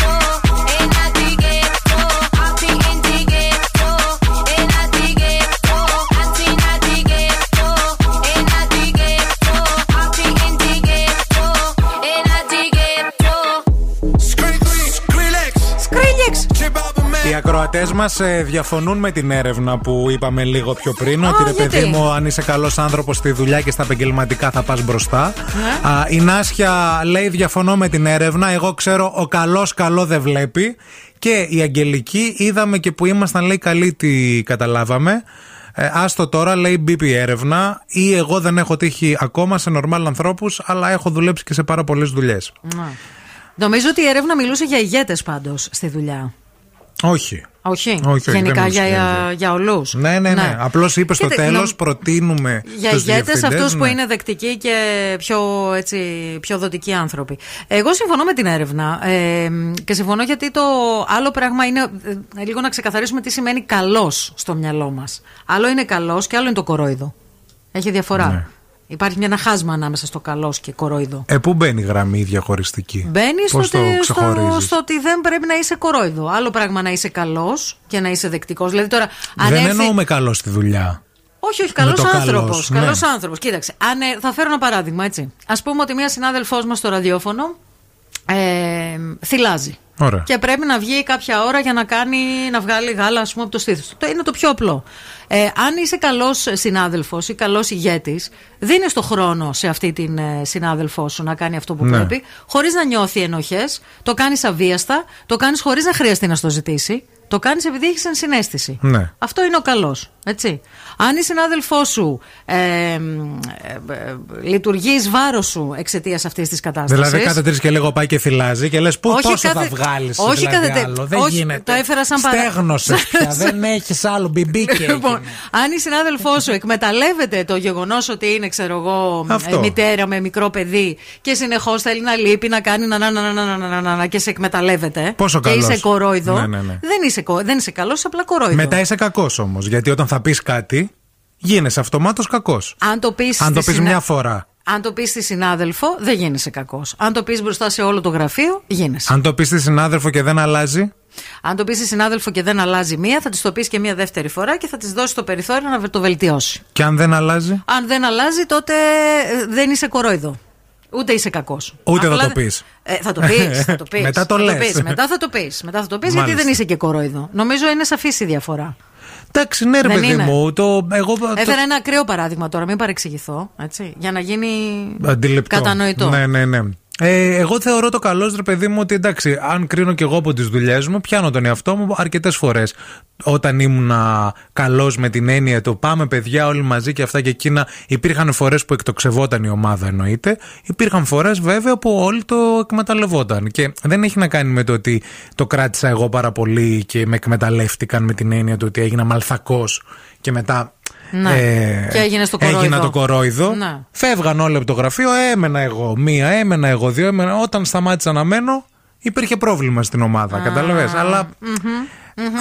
Speaker 2: Ακροατέ μας διαφωνούν με την έρευνα που είπαμε λίγο πιο πριν. ότι ρε
Speaker 3: γιατί;
Speaker 2: παιδί μου, αν είσαι καλός άνθρωπος στη δουλειά και στα επαγγελματικά θα πας μπροστά.
Speaker 3: Ναι.
Speaker 2: Α, η Νάσια λέει: Διαφωνώ με την έρευνα. Εγώ ξέρω ο καλός καλό δεν βλέπει. Και η Αγγελική είδαμε και που ήμασταν λέει καλή τι καταλάβαμε. Ε, άστο τώρα, λέει μπίπη έρευνα, ή εγώ δεν έχω τύχει ακόμα σε νορμάλ ανθρώπους, αλλά έχω δουλέψει και σε πάρα πολλές δουλειές.
Speaker 3: Ναι. Νομίζω ότι η έρευνα μιλούσε για ηγέτες πάντως στη δουλειά.
Speaker 2: Όχι.
Speaker 3: Όχι.
Speaker 2: Όχι, όχι,
Speaker 3: Γενικά
Speaker 2: δεν
Speaker 3: για,
Speaker 2: μιλούσε
Speaker 3: για, για όλου.
Speaker 2: Ναι, ναι, ναι. Απλώς είπες στο
Speaker 3: Κοίτα,
Speaker 2: τέλος,
Speaker 3: νομ-
Speaker 2: προτείνουμε.
Speaker 3: Για
Speaker 2: τους
Speaker 3: ηγέτες,
Speaker 2: διευθυντές,
Speaker 3: αυτούς που
Speaker 2: ναι.
Speaker 3: είναι δεκτικοί και πιο, έτσι, πιο δοτικοί άνθρωποι. Εγώ συμφωνώ με την έρευνα. Ε, και συμφωνώ γιατί το άλλο πράγμα είναι ε, λίγο να ξεκαθαρίσουμε τι σημαίνει καλός στο μυαλό μας. Άλλο είναι καλός και άλλο είναι το κορόιδο. Έχει διαφορά.
Speaker 2: Ναι.
Speaker 3: Υπάρχει μια ένα χάσμα ανάμεσα στο καλός και κορόιδο.
Speaker 2: Ε, πού μπαίνει η γραμμή διαχωριστική;
Speaker 3: Μπαίνει στο,
Speaker 2: Πώς το
Speaker 3: ότι- στο,
Speaker 2: ξεχωρίζεις;
Speaker 3: στο ότι δεν πρέπει να είσαι κορόιδο. Άλλο πράγμα να είσαι καλός και να είσαι δεκτικός. Δηλαδή τώρα, αν
Speaker 2: Δεν
Speaker 3: έρθει-
Speaker 2: εννοούμε καλός στη δουλειά.
Speaker 3: όχι, όχι,
Speaker 2: Με
Speaker 3: καλός
Speaker 2: το
Speaker 3: άνθρωπος.
Speaker 2: καλός,
Speaker 3: Καλός
Speaker 2: ναι.
Speaker 3: άνθρωπος. Κοίταξε. Αν, ε, θα φέρω ένα παράδειγμα, έτσι. Α πούμε ότι μία συνάδελφός μας στο ραδιόφωνο ε, θυλάζει.
Speaker 2: Ωραία.
Speaker 3: Και πρέπει να βγει κάποια ώρα για να, κάνει, να βγάλει γάλα, ας πούμε, από το στήθος του. Το είναι το πιο απλό. Ε, αν είσαι καλός συνάδελφος ή καλός ηγέτης, δίνεις το χρόνο σε αυτή την ε, συνάδελφό σου να κάνει αυτό που
Speaker 2: Ναι.
Speaker 3: πρέπει, χωρίς να νιώθει ενοχές, το κάνεις αβίαστα, το κάνεις χωρίς να χρειαστεί να στο ζητήσει. Το κάνεις επειδή έχεις ενσυναίσθηση.
Speaker 2: Ναι.
Speaker 3: Αυτό είναι ο καλός. Έτσι. Αν η συνάδελφός σου ε, ε, ε, λειτουργεί εις βάρος σου εξαιτίας αυτής της κατάστασης;
Speaker 2: Δηλαδή κάθε τρεις και λίγο πάει και φυλάζει και λες πού τόσο
Speaker 3: κάθε...
Speaker 2: θα βγάλεις.
Speaker 3: Όχι
Speaker 2: δηλαδή,
Speaker 3: κάθε
Speaker 2: άλλο. Δεν
Speaker 3: όχι,
Speaker 2: γίνεται.
Speaker 3: Το έφερα σαν
Speaker 2: Στέγνωσες πια. δεν έχεις άλλο μπιμπίκι.
Speaker 3: Λοιπόν, αν η συνάδελφός σου εκμεταλλεύεται το γεγονός ότι είναι, ξέρω εγώ, ε, μητέρα με μικρό παιδί και συνεχώς θέλει να λείπει, να κάνει να να να να να να να και σε εκμεταλλεύεται.
Speaker 2: Πόσο
Speaker 3: καλό.
Speaker 2: Και
Speaker 3: είσαι κορόιδο.
Speaker 2: Ναι, ναι, ναι.
Speaker 3: Δεν είσαι, δεν είσαι καλός, απλά κορόιδο.
Speaker 2: Μετά είσαι κακός όμως. Γιατί όταν θα πεις κάτι, γίνεσαι αυτομάτως κακός.
Speaker 3: Αν το πεις
Speaker 2: Αν το πεις μια φορά.
Speaker 3: Αν το πεις στη συνάδελφο, δεν γίνεσαι κακός. Αν το πεις μπροστά σε όλο το γραφείο, γίνεσαι.
Speaker 2: Αν το πεις στη συνάδελφο και δεν αλλάζει.
Speaker 3: Αν το πεις στη συνάδελφο και δεν αλλάζει μία, θα της το πεις και μία δεύτερη φορά και θα της δώσει το περιθώριο να το βελτιώσει.
Speaker 2: Και αν δεν αλλάζει;
Speaker 3: Αν δεν αλλάζει, τότε ε, δεν είσαι κορόιδο. Ούτε είσαι κακός.
Speaker 2: Ούτε θα το πεις.
Speaker 3: Ε, θα το πεις. Θα το πεις.
Speaker 2: Μετά το
Speaker 3: θα
Speaker 2: λες.
Speaker 3: πεις. Μετά θα το πεις. Μετά θα το πεις γιατί
Speaker 2: Μάλιστα.
Speaker 3: δεν είσαι και κορόιδο. Νομίζω είναι σαφής η διαφορά.
Speaker 2: Εντάξει, ναι, ρε
Speaker 3: Δεν
Speaker 2: παιδί
Speaker 3: είναι.
Speaker 2: μου. Το, εγώ, το-
Speaker 3: Έφερα ένα ακραίο παράδειγμα τώρα, μην παρεξηγηθώ. Έτσι, για να γίνει
Speaker 2: Αντιληπτό.
Speaker 3: κατανοητό.
Speaker 2: Ναι, ναι, ναι. Ε, εγώ θεωρώ το καλός, ρε παιδί μου, ότι εντάξει, αν κρίνω και εγώ από τις δουλειές μου, πιάνω τον εαυτό μου αρκετές φορές. Όταν ήμουν καλός με την έννοια του πάμε παιδιά όλοι μαζί και αυτά και εκείνα, υπήρχαν φορές που εκτοξευόταν η ομάδα εννοείται. Υπήρχαν φορές βέβαια που όλοι το εκμεταλλευόταν. Και δεν έχει να κάνει με το ότι το κράτησα εγώ πάρα πολύ και με εκμεταλλεύτηκαν με την έννοια του ότι έγινα μαλθακός και μετά.
Speaker 3: Ναι. Και έγινες το κορόιδο.
Speaker 2: Έγινα το κορόιδο.
Speaker 3: Ναι.
Speaker 2: Φεύγαν όλοι από το γραφείο, έμενα εγώ μία, έμενα εγώ δύο. Έμενα... Όταν σταμάτησα να μένω, υπήρχε πρόβλημα στην ομάδα. Καταλαβες. Αλλά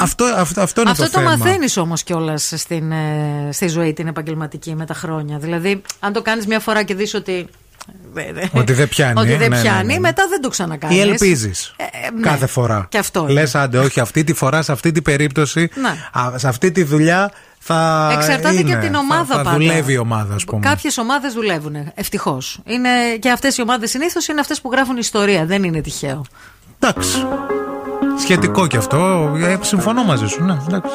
Speaker 2: αυτό, αυτό, αυτό είναι
Speaker 3: Αυτό
Speaker 2: το,
Speaker 3: το,
Speaker 2: θέμα.
Speaker 3: μαθαίνεις όμως κιόλας στην, ε, στη ζωή την επαγγελματική με τα χρόνια. Δηλαδή, αν το κάνεις μια φορά και δεις ότι.
Speaker 2: Ότι δεν πιάνει.
Speaker 3: Ότι
Speaker 2: ε,
Speaker 3: δεν
Speaker 2: ναι, ναι,
Speaker 3: πιάνει,
Speaker 2: ναι.
Speaker 3: μετά δεν το ξανακάνεις.
Speaker 2: Ή ελπίζεις.
Speaker 3: ναι.
Speaker 2: Κάθε φορά.
Speaker 3: Και αυτό
Speaker 2: Λες,
Speaker 3: είναι.
Speaker 2: άντε, όχι, αυτή τη φορά, σε αυτή την περίπτωση,
Speaker 3: Ναι.
Speaker 2: α, σε αυτή τη δουλειά θα.
Speaker 3: Εξαρτάται και
Speaker 2: είναι,
Speaker 3: από την ομάδα
Speaker 2: θα, θα
Speaker 3: πάντα.
Speaker 2: δουλεύει η ομάδα, ας πούμε.
Speaker 3: Κάποιες ομάδες δουλεύουν. Ευτυχώς. Και αυτές οι ομάδες συνήθως είναι αυτές που γράφουν ιστορία. Δεν είναι τυχαίο.
Speaker 2: Εντάξει. Σχετικό κι αυτό. Ε, συμφωνώ μαζί σου, ναι, εντάξει.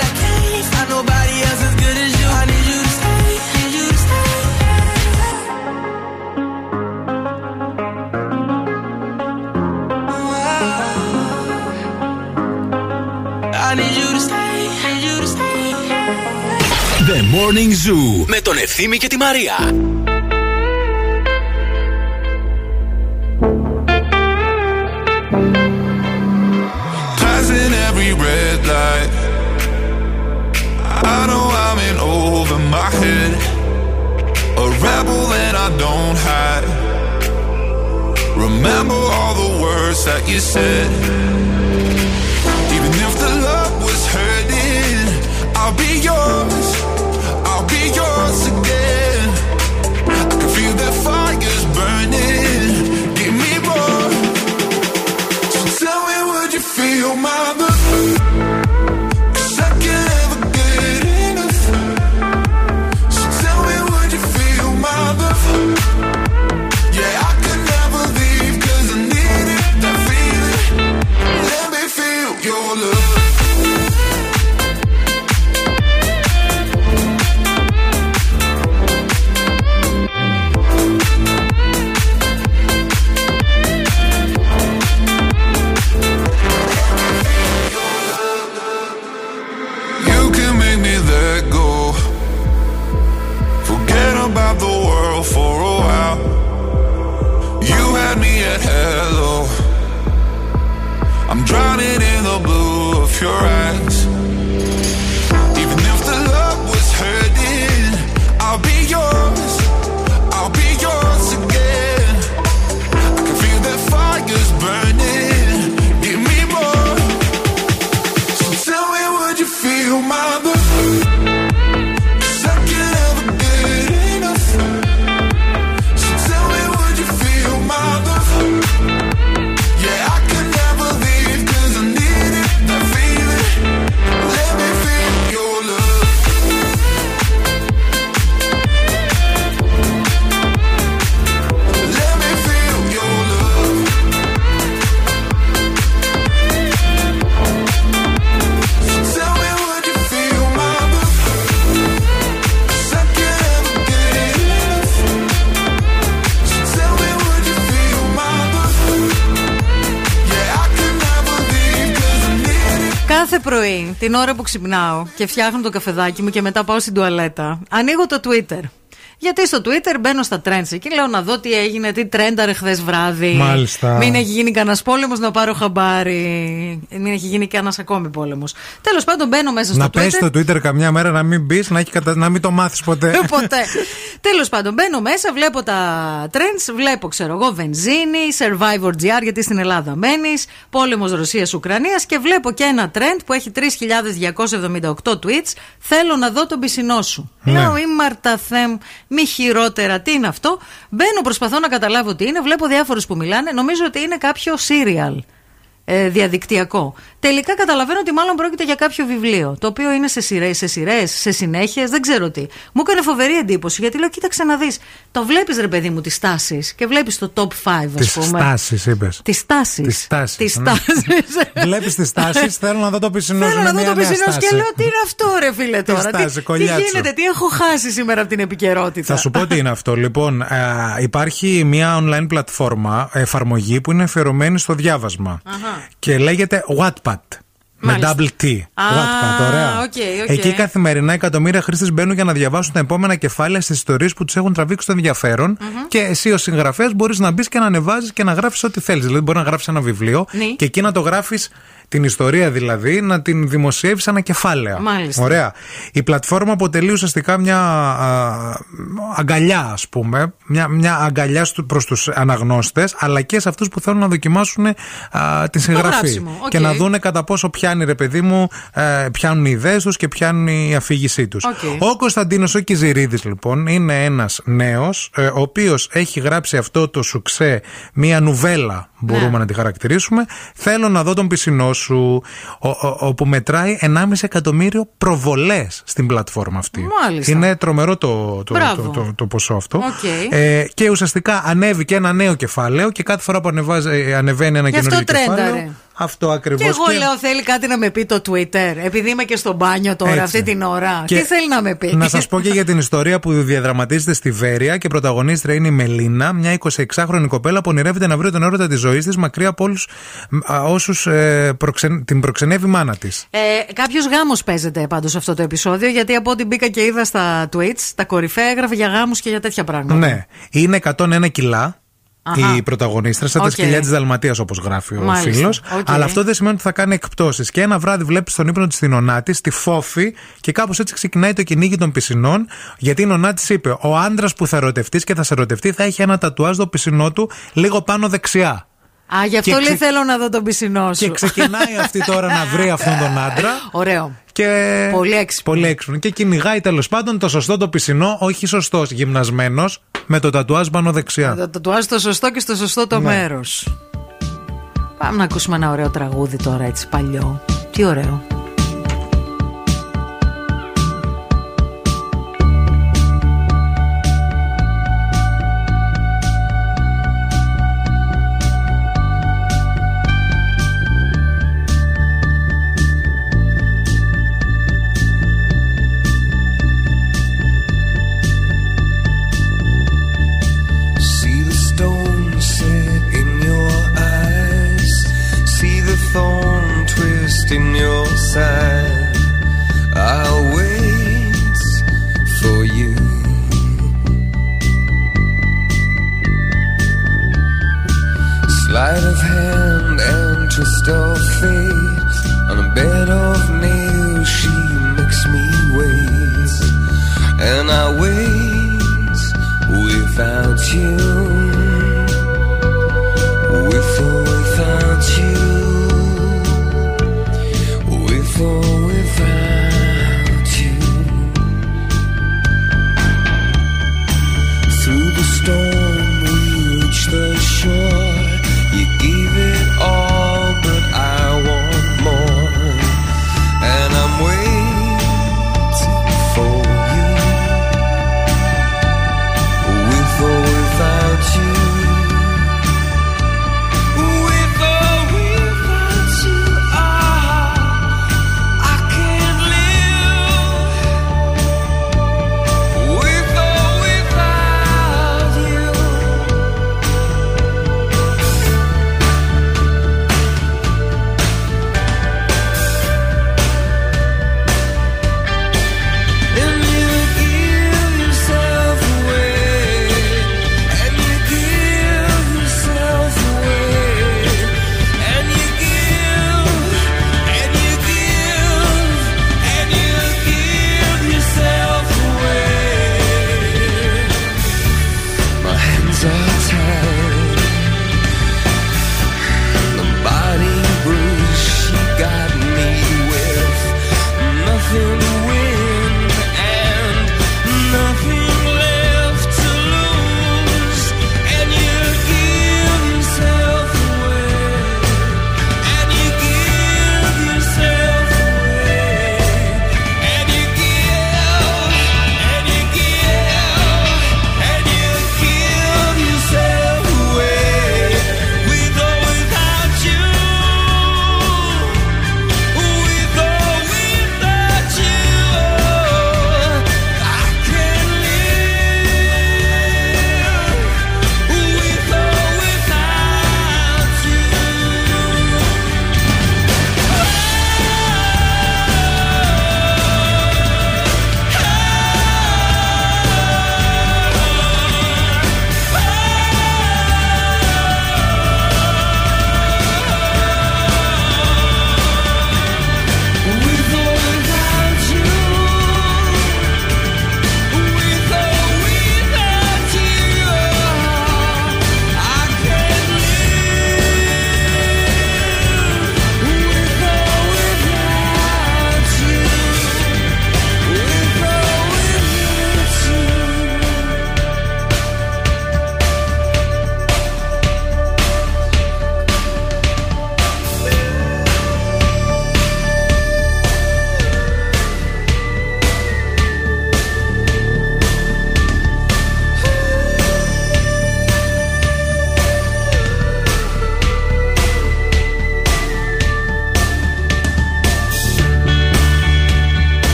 Speaker 1: Morning Zoo με τον Ευθύμη και τη Μαρία.
Speaker 30: Passing every red light. I know I'm in over my head. A rebel and I don't hide. Remember all the words that you said. Feel my
Speaker 3: πρωί, την ώρα που ξυπνάω και φτιάχνω το καφεδάκι μου και μετά πάω στην τουαλέτα, ανοίγω το Twitter. Γιατί στο Twitter μπαίνω στα trends και λέω να δω τι έγινε, τι τρένταρε χθες βράδυ.
Speaker 2: Μάλιστα.
Speaker 3: Μην έχει γίνει κανένας πόλεμος να πάρω χαμπάρι. Μην έχει γίνει κανένας ακόμη πόλεμος. Τέλος πάντων, μπαίνω μέσα στο
Speaker 2: Να
Speaker 3: Twitter.
Speaker 2: πέσει στο Twitter καμιά μέρα να μην μπεις, να, έχει κατα- να μην το μάθεις ποτέ.
Speaker 3: Ε, Ποτέ. Τέλος πάντων, μπαίνω μέσα, βλέπω τα trends, βλέπω, ξέρω εγώ, βενζίνη, survivor GR, γιατί στην Ελλάδα μένεις, πόλεμος Ρωσία-Ουκρανία και βλέπω και ένα trend που έχει 3.278 tweets. Θέλω να δω τον πισινό σου.
Speaker 2: Ναι.
Speaker 3: Λέω, ή Μαρταθέμ, μη χειρότερα, τι είναι αυτό. Μπαίνω, προσπαθώ να καταλάβω τι είναι, βλέπω διάφορους που μιλάνε, νομίζω ότι είναι κάποιο serial. Ε, διαδικτυακό. Τελικά καταλαβαίνω ότι μάλλον πρόκειται για κάποιο βιβλίο. Το οποίο είναι σε σειρέ, σε, σειρές, σε συνέχειες, δεν ξέρω τι. Μου έκανε φοβερή εντύπωση γιατί λέω: Κοίταξε να δεις. Το βλέπεις, ρε παιδί μου, τις τάσεις και βλέπεις το top 5, ας
Speaker 2: Τις
Speaker 3: πούμε.
Speaker 2: στάσει, είπες.
Speaker 3: Τις τάσεις.
Speaker 2: Τις στάσεις,
Speaker 3: Τις
Speaker 2: ναι.
Speaker 3: τάσεις.
Speaker 2: Βλέπεις τις τάσεις, θέλω να δω το πισινό σου.
Speaker 3: Θέλω
Speaker 2: είναι
Speaker 3: να δω
Speaker 2: μια
Speaker 3: το
Speaker 2: νέα
Speaker 3: πισινό
Speaker 2: στάση.
Speaker 3: και λέω: Τι είναι αυτό, ρε φίλε
Speaker 2: Τι
Speaker 3: τώρα;
Speaker 2: στάση,
Speaker 3: τι, τι
Speaker 2: κολλιάτσο.
Speaker 3: γίνεται, τι έχω χάσει σήμερα από την επικαιρότητα;
Speaker 2: Θα σου πω τι είναι αυτό. Λοιπόν, ε, υπάρχει μια online πλατφόρμα, εφαρμογή που είναι αφιερωμένη στο διάβασμα.
Speaker 3: Αχα.
Speaker 2: Και λέγεται Wattpad. Με
Speaker 3: Μάλιστα.
Speaker 2: double T.
Speaker 3: Α,
Speaker 2: Wattpad, ωραία.
Speaker 3: OK, OK.
Speaker 2: Εκεί καθημερινά εκατομμύρια χρήστες μπαίνουν για να διαβάσουν τα επόμενα κεφάλαια στις ιστορίες που τους έχουν τραβήξει το ενδιαφέρον Και εσύ, ως συγγραφέας, μπορείς να μπεις και να ανεβάζεις και να γράφεις ό,τι θέλεις. Δηλαδή, μπορεί να γράψει ένα βιβλίο
Speaker 3: Ναι.
Speaker 2: και εκεί να το γράφεις την ιστορία δηλαδή, να την δημοσιεύεις ένα κεφάλαια.
Speaker 3: Μάλιστα.
Speaker 2: Ωραία. Η πλατφόρμα αποτελεί ουσιαστικά μια α, αγκαλιά, ας πούμε. Μια, μια αγκαλιά προς τους αναγνώστες, αλλά και σε αυτούς που θέλουν να δοκιμάσουν α, τη συγγραφή.
Speaker 3: γράψιμο, οκ.
Speaker 2: Και να δούνε κατά πόσο πιάνει, ρε παιδί μου, ε, πιάνουν οι ιδέες τους και πιάνει η αφήγησή τους.
Speaker 3: Οκ.
Speaker 2: Ο Κωνσταντίνος ο Κιζηρίδης, λοιπόν, είναι ένας νέος, ο οποίος έχει γράψει αυτό το σουξέ, μία νουβέλα, μπορούμε
Speaker 3: Ναι.
Speaker 2: να τη χαρακτηρίσουμε. Θέλω να δω τον πισινό σου, ο- ο- όπου μετράει 1,5 εκατομμύριο προβολές στην πλατφόρμα αυτή.
Speaker 3: Μάλιστα.
Speaker 2: Είναι τρομερό το, το,
Speaker 3: Μπράβο.
Speaker 2: το, το, το ποσό αυτό.
Speaker 3: Οκ.
Speaker 2: Ε, και ουσιαστικά ανέβηκε ένα νέο κεφάλαιο και κάθε φορά που ανεβάζει, ε, ανεβαίνει ένα
Speaker 3: Γι' αυτό
Speaker 2: καινούργιο
Speaker 3: τρένταρε.
Speaker 2: κεφάλαιο. Αυτό ακριβώς.
Speaker 3: Και εγώ λέω θέλει κάτι να με πει το Twitter. Επειδή είμαι και στο μπάνιο τώρα
Speaker 2: Έτσι.
Speaker 3: αυτή την ώρα.
Speaker 2: Και
Speaker 3: Τι θέλει να με πει;
Speaker 2: Να σας πω και για την ιστορία που διαδραματίζεται στη Βέροια και πρωταγωνίστρια είναι η Μελίνα, μια 26χρονη κοπέλα που ονειρεύεται να βρει τον έρωτα της ζωής της μακριά από όλους όσους την προξενεύει η μάνα της.
Speaker 3: Ε, Κάποιος γάμος παίζεται πάντως σε αυτό το επεισόδιο, γιατί από ό,τι μπήκα και είδα στα tweets, τα κορυφαία έγραφε για γάμους και για τέτοια πράγματα.
Speaker 2: Ναι. Είναι 101 κιλά.
Speaker 3: Αχα.
Speaker 2: Η πρωταγωνίστρια, σαν
Speaker 3: Οκ.
Speaker 2: τα σκυλιά της Δαλματίας, όπως γράφει ο
Speaker 3: Μάλιστα.
Speaker 2: φίλος.
Speaker 3: Οκ.
Speaker 2: Αλλά αυτό δεν σημαίνει ότι θα κάνει εκπτώσεις. Και ένα βράδυ βλέπεις στον ύπνο της τη νονά της, τη Φόφη, και κάπως έτσι ξεκινάει το κυνήγι των πισινών. Γιατί η ονά τη είπε: Ο άντρας που θα ερωτευτείς και θα σε ερωτευτεί θα έχει ένα τατουάζ στο πισινό του λίγο πάνω δεξιά.
Speaker 3: Α, γι' αυτό
Speaker 2: και
Speaker 3: θέλω να δω τον πισινό σου.
Speaker 2: Και ξεκινάει αυτή τώρα να βρει αυτόν τον άντρα.
Speaker 3: Ωραίο. Πολύ έξυπνο.
Speaker 2: Πολύ έξυπνο. Και κυνηγάει τέλος πάντων το σωστό το πισινό, όχι σωστός, γυμνασμένος, με το τατουάζ πάνω δεξιά.
Speaker 3: Με το τατουάζ το σωστό και στο σωστό το
Speaker 2: ναι.
Speaker 3: μέρος. Πάμε να ακούσουμε ένα ωραίο τραγούδι τώρα, έτσι παλιό. Τι ωραίο.
Speaker 9: Sleight of hand and twist of fate. On a bed of nails she makes me wait. And I wait without you. With or without you. With or without you. Through the storm.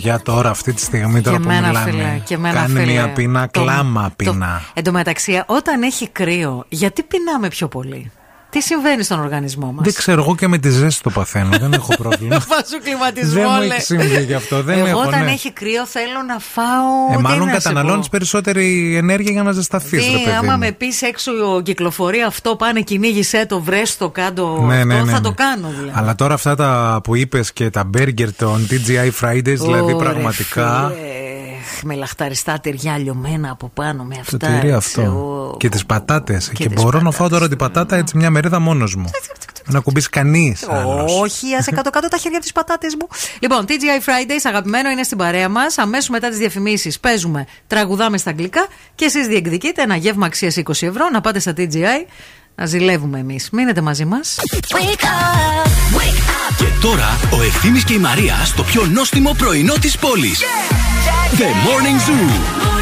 Speaker 2: Παιδιά, τώρα αυτή τη στιγμή τώρα
Speaker 3: Και
Speaker 2: που
Speaker 3: εμένα,
Speaker 2: μιλάμε.
Speaker 3: φίλε, και εμένα,
Speaker 2: Κάνει
Speaker 3: φίλε.
Speaker 2: μία πείνα,
Speaker 3: Το-
Speaker 2: κλάμα πείνα.
Speaker 3: Εν τω μεταξύ, όταν έχει κρύο, γιατί πεινάμε πιο πολύ; Τι συμβαίνει στον οργανισμό μας;
Speaker 2: Δεν ξέρω, εγώ και με τη ζέστη το παθαίνω. δεν έχω πρόβλημα.
Speaker 3: Βάζω κλιματισμό.
Speaker 2: δεν μου
Speaker 3: λε.
Speaker 2: έχει συμβεί γι' αυτό. Δεν
Speaker 3: Εγώ
Speaker 2: έχω,
Speaker 3: όταν
Speaker 2: ναι.
Speaker 3: έχει κρύο θέλω να φάω.
Speaker 2: Ε,
Speaker 3: τι
Speaker 2: μάλλον
Speaker 3: να σε
Speaker 2: καταναλώνεις
Speaker 3: πω.
Speaker 2: περισσότερη ενέργεια για να ζεσταθείς.
Speaker 3: Τι, άμα με πεις έξω κυκλοφορεί αυτό, πάνε κυνήγησέ το, βρες το, κάτω αυτό, θα το κάνω δηλαδή.
Speaker 2: Αλλά τώρα αυτά τα που είπες και τα burger των TGI Fridays, δηλαδή
Speaker 3: Ωρε,
Speaker 2: πραγματικά.
Speaker 3: φίλε, με λαχταριστά τυριά λιωμένα από πάνω με
Speaker 2: Το
Speaker 3: αυτά.
Speaker 2: τυρί
Speaker 3: έτσι,
Speaker 2: αυτό.
Speaker 3: ο-
Speaker 2: Και τις πατάτες. Και,
Speaker 3: τις
Speaker 2: μπορώ να φάω τώρα την πατάτα έτσι μια μερίδα μόνος μου. Να κουμπίσεις κανείς.
Speaker 3: Όχι, ας κάτω κάτω τα χέρια από τι πατάτε μου. Λοιπόν, TGI Fridays, αγαπημένο, είναι στην παρέα μας. Αμέσως μετά τις διαφημίσεις παίζουμε, τραγουδάμε στα αγγλικά και εσείς διεκδικείτε ένα γεύμα αξίας 20 ευρώ να πάτε στα TGI να ζηλεύουμε εμείς. Μείνετε μαζί μας.
Speaker 1: Και τώρα ο Ευθύμης και η Μαρία στο πιο νόστιμο πρωινό της πόλης. The Morning Zoo.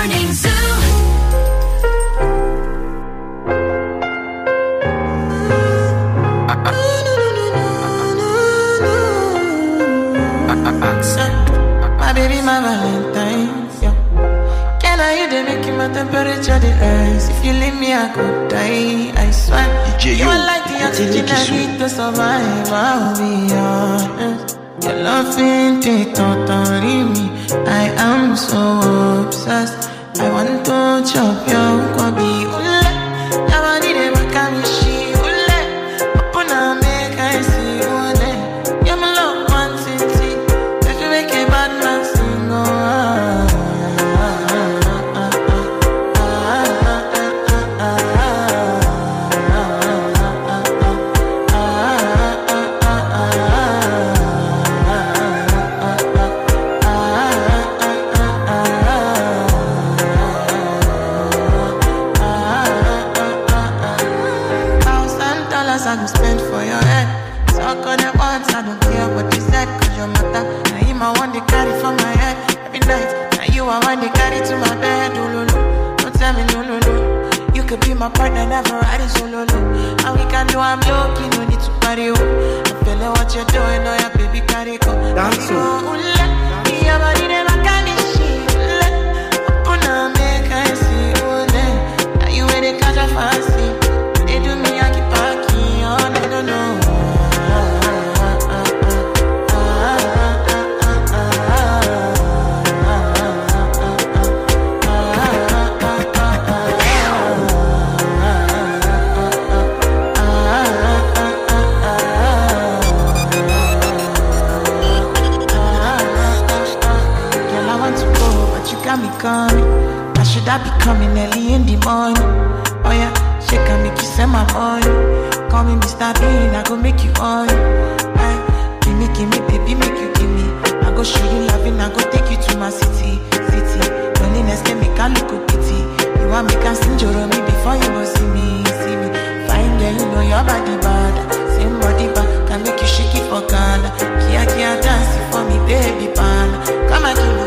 Speaker 31: My baby, my Valentine. Yeah. Can I you the making my temperature the rise? If you leave me, I could die. I swear.
Speaker 9: DJ,
Speaker 31: you are like the oxygen I need to survive. I'll be honest. Your love ain't it totally me. I am so obsessed. I want to chop your kwabi. My partner, never riding solo. low. And we can do I'm you no need to party. oh. I'm feeling what you're doing, oh yeah, baby, carry go.
Speaker 2: Dance, oh.
Speaker 31: My money. Call me Mr. Bean, I go make you on. Hey, eh, give me, give me, baby, make you give me. I go show you loving, I go take you to my city, city. Loneliness can make a look pity. You want me can sing your me before you go see me, see me. Fine girl, you know your body bad. Same body bad, can make you shake it for Ghana. Kia, kia, dance for me, baby, pan. Come and give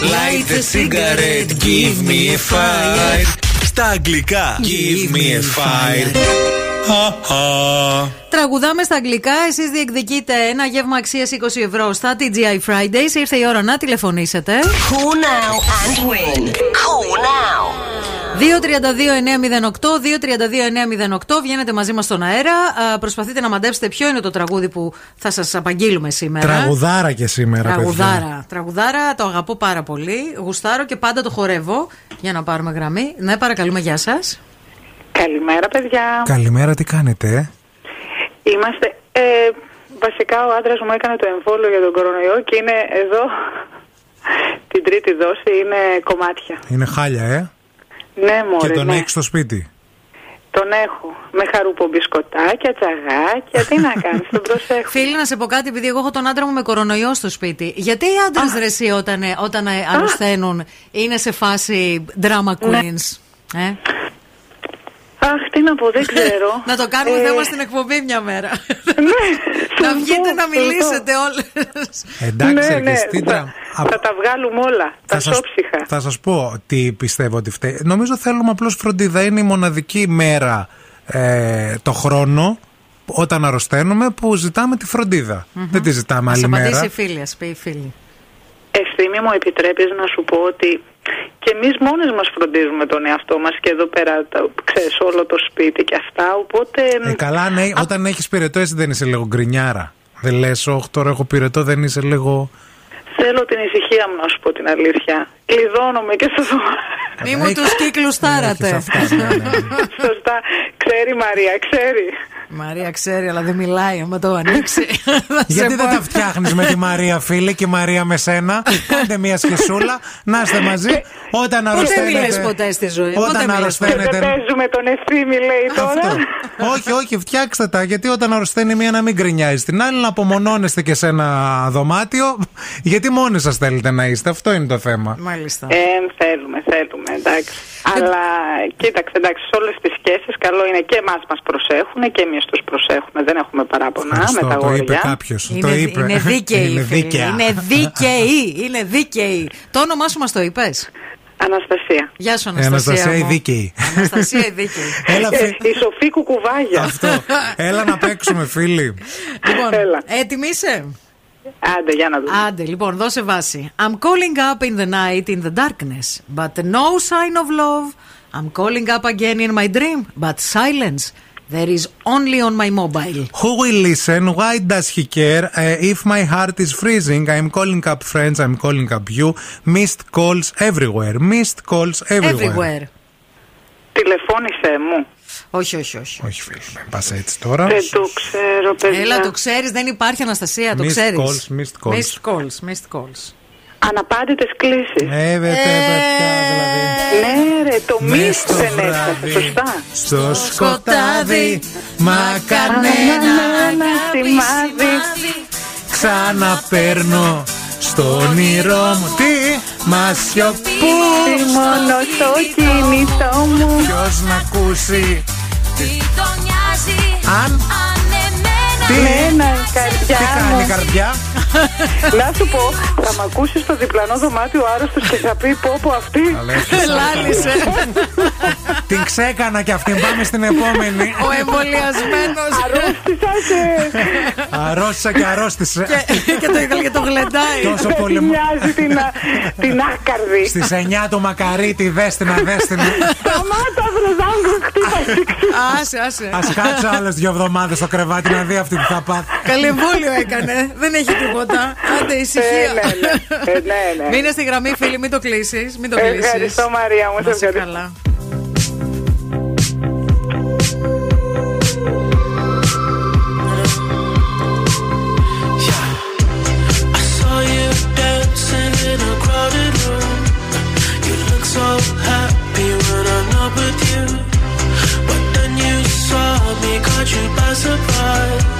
Speaker 1: Light a cigarette, give me a fire Στα αγγλικά Give me a fire
Speaker 3: Τραγουδάμε στα αγγλικά. Εσείς διεκδικείτε ένα γεύμα αξίας 20 ευρώ στα TGI Fridays. Ήρθε η ώρα να τηλεφωνήσετε.
Speaker 24: Call now and win. Call now.
Speaker 3: 232-908, 232-908. Βγαίνετε μαζί μας στον αέρα. Α, προσπαθείτε να μαντέψετε ποιο είναι το τραγούδι που θα σας απαγγείλουμε σήμερα.
Speaker 2: Τραγουδάρα και σήμερα, παιδιά.
Speaker 3: Τραγουδάρα. Τραγουδάρα, το αγαπώ πάρα πολύ. Γουστάρω και πάντα το χορεύω για να πάρουμε γραμμή. Ναι, παρακαλούμε, γεια σας.
Speaker 32: Καλημέρα, παιδιά.
Speaker 2: Καλημέρα, τι κάνετε, ε;
Speaker 32: Είμαστε. Ε, βασικά, ο άντρας μου έκανε το εμβόλιο για τον κορονοϊό και είναι εδώ. Την τρίτη δόση είναι κομμάτια.
Speaker 2: Είναι χάλια, ε;
Speaker 32: Ναι, μωρέ,
Speaker 2: και τον
Speaker 32: ναι.
Speaker 2: έχεις στο σπίτι.
Speaker 32: Τον έχω. Με χαρουπο-μπισκοτάκια, τσαγάκια. Τι να κάνεις, τον προσέχω.
Speaker 3: Φίλοι, να σε πω κάτι, επειδή εγώ έχω τον άντρα μου με κορονοϊό στο σπίτι. Γιατί οι άντρες ρε εσύ όταν, ε, όταν ε, αρρωσταίνουν είναι σε φάση drama
Speaker 32: Ναι.
Speaker 3: queens. Ε;
Speaker 32: Αχ, τι να πω, δεν ξέρω.
Speaker 3: να το κάνουμε
Speaker 32: Ε,
Speaker 3: θέμα στην εκπομπή μια μέρα. να βγείτε να μιλήσετε όλες.
Speaker 2: Εντάξει,
Speaker 32: ναι,
Speaker 2: ρε,
Speaker 32: ναι,
Speaker 2: Χριστίνα,
Speaker 32: θα, θα τα βγάλουμε όλα. Τα
Speaker 2: σας,
Speaker 32: σώψυχα.
Speaker 2: θα σας πω τι πιστεύω ότι φταίει. Νομίζω θέλουμε απλώς φροντίδα. Είναι η μοναδική μέρα ε, το χρόνο όταν αρρωσταίνουμε που ζητάμε τη φροντιδα Δεν τη ζητάμε
Speaker 3: Α
Speaker 2: άλλη
Speaker 3: απαντήσει
Speaker 2: μέρα.
Speaker 3: η φίλη, ας πει η φίλη.
Speaker 32: Ευθύμη μου επιτρέπεις να σου πω ότι και εμείς μόνες μας φροντίζουμε τον εαυτό μας και εδώ πέρα τα, ξέρεις όλο το σπίτι και αυτά οπότε
Speaker 2: Ε, καλά, ναι, όταν έχεις πυρετό εσύ δεν είσαι λίγο γκρινιάρα. Δεν λες, όχι τώρα έχω πυρετό, δεν είσαι λίγο...
Speaker 32: θέλω την ησυχία μου να σου πω την αλήθεια κλειδώνομαι και στο
Speaker 3: Μη μου τους κύκλου τάρατε.
Speaker 32: Σωστά, ξέρει η Μαρία, ξέρει
Speaker 3: Η Μαρία ξέρει, αλλά δεν μιλάει. Άμα το ανοίξει. θα
Speaker 2: Γιατί
Speaker 3: σε
Speaker 2: δεν
Speaker 3: πω.
Speaker 2: τα φτιάχνεις με τη Μαρία, φίλε, και η Μαρία με σένα. Κάντε μια σχεσούλα, να είστε μαζί. Όταν
Speaker 3: Ποτέ
Speaker 2: αρρωσταίνετε.
Speaker 3: μιλες ποτέ στη ζωή. Ποτέ
Speaker 2: Όταν
Speaker 3: μιλες
Speaker 2: αρρωσταίνετε.
Speaker 32: δεν παίζουμε τον ευθύμη λέει τώρα
Speaker 2: όχι, όχι, φτιάξτε τα. Γιατί όταν αρρωσταίνει μία να μην γκρινιάζει την άλλη, να απομονώνεστε και σε ένα δωμάτιο. Γιατί μόνοι σας θέλετε να είστε. Αυτό είναι το θέμα.
Speaker 3: Μάλιστα.
Speaker 32: Ε, θέλουμε, θέλουμε, εντάξει. Αλλά κοίταξε, εντάξει, σε όλες τις σχέσεις καλό είναι και εμάς μας προσέχουν και εμείς τους προσέχουμε. Δεν έχουμε παράπονα με τα
Speaker 2: Ευχαριστώ, το
Speaker 32: αγόρια.
Speaker 2: είπε κάποιος.
Speaker 3: Είναι,
Speaker 2: Το είπε.
Speaker 3: είναι δίκαιη.
Speaker 2: Είναι
Speaker 3: φίλη.
Speaker 2: δίκαια.
Speaker 3: Είναι δίκαιη. Είναι δίκαιη. Το όνομά σου μας το είπες;
Speaker 32: Αναστασία.
Speaker 3: Γεια σου,
Speaker 2: Ε,
Speaker 3: Αναστασία.
Speaker 2: Αναστασία η
Speaker 3: μου.
Speaker 2: δίκαιη.
Speaker 3: Αναστασία η δίκαιη.
Speaker 2: Έλα,
Speaker 32: Ε,
Speaker 2: φι-
Speaker 32: η Σοφή Κουκουβάγια.
Speaker 2: Αυτό. Έλα να παίξουμε, φίλοι.
Speaker 3: Λοιπόν, έτοιμη είσαι;
Speaker 32: Άντε, για να δούμε.
Speaker 3: Άντε, λοιπόν, δώσε βάση. I'm calling up in the night in the darkness, but no sign of love. I'm calling up again in my dream, but silence. There is only on my mobile.
Speaker 2: Who will listen? Why does he care? Uh, if my heart is freezing, I'm calling up friends, I'm calling up you. Missed calls everywhere. Missed calls everywhere.
Speaker 3: Everywhere.
Speaker 32: Τηλεφώνησε μου.
Speaker 3: Όχι, όχι, όχι.
Speaker 2: Όχι, φίλοι, μην πας έτσι τώρα.
Speaker 32: Δεν το ξέρω, παιδιά.
Speaker 3: Έλα, το ξέρεις, δεν υπάρχει Αναστασία, το
Speaker 2: Missed
Speaker 3: ξέρεις.
Speaker 2: calls, missed calls.
Speaker 3: Missed calls, missed calls.
Speaker 32: Αναπάντητες κλήσεις.
Speaker 2: Ε, δε, τε, παιδιά, δηλαδή.
Speaker 32: Ναι ρε, το
Speaker 2: Μες
Speaker 32: μη
Speaker 2: στο
Speaker 32: δεν
Speaker 2: βράδυ.
Speaker 32: έφτασε, σωστά.
Speaker 2: Στο σκοτάδι, μα κανένα
Speaker 32: Ένα σημάδι.
Speaker 2: ξαναπέρνω στο όνειρό μου. Τι, μα σιωπού.
Speaker 32: Μόνο στο κινητό μου.
Speaker 2: Ποιος να ακούσει.
Speaker 5: Τον νοιάζει
Speaker 2: Αν.
Speaker 5: αν εμένα
Speaker 2: Τι,
Speaker 32: Μένα η καρδιά
Speaker 2: τι κάνει η
Speaker 32: μου.
Speaker 2: καρδιά;
Speaker 32: Να σου πω, θα μ' ακούσεις στο διπλανό δωμάτιο άρρωστος και θα πει πω πω αυτή.
Speaker 3: Λάλησε.
Speaker 2: Την ξέκανα κι αυτήν. Πάμε στην επόμενη.
Speaker 3: Ο εμβολιασμένος.
Speaker 32: Αρρώστησα και.
Speaker 2: Αρρώστησα και αρρώστησε.
Speaker 3: και, το, και το γλεντάει.
Speaker 2: Τόσο πολύ.
Speaker 32: Μοιάζει την, α- την άκαρδη.
Speaker 2: Στις 9 το μακαρίτι, δέστηνα, δέστηνα.
Speaker 32: Σταμάτα, βρεζάγκο, χτύπα.
Speaker 3: Άσε, άσε.
Speaker 2: Α κάτσω άλλες δύο εβδομάδες στο κρεβάτι να δει αυτή τι θα πάθει.
Speaker 3: Καλή εμβόλιο έκανε. Δεν έχει τίποτα. Άντε, ησυχία.
Speaker 32: Ε, ναι, ναι. Ε, ναι, ναι.
Speaker 3: Μείνε στη γραμμή, φίλη, μην το κλείσεις. Μην το κλείσεις.
Speaker 32: Ευχαριστώ, Μαρία μου, σε
Speaker 3: Να είσαι
Speaker 32: ευχαριστώ.
Speaker 3: καλά.
Speaker 15: I saw you dancing in a crowded room. You look so happy when I'm not with you. But then you saw me, caught you by surprise.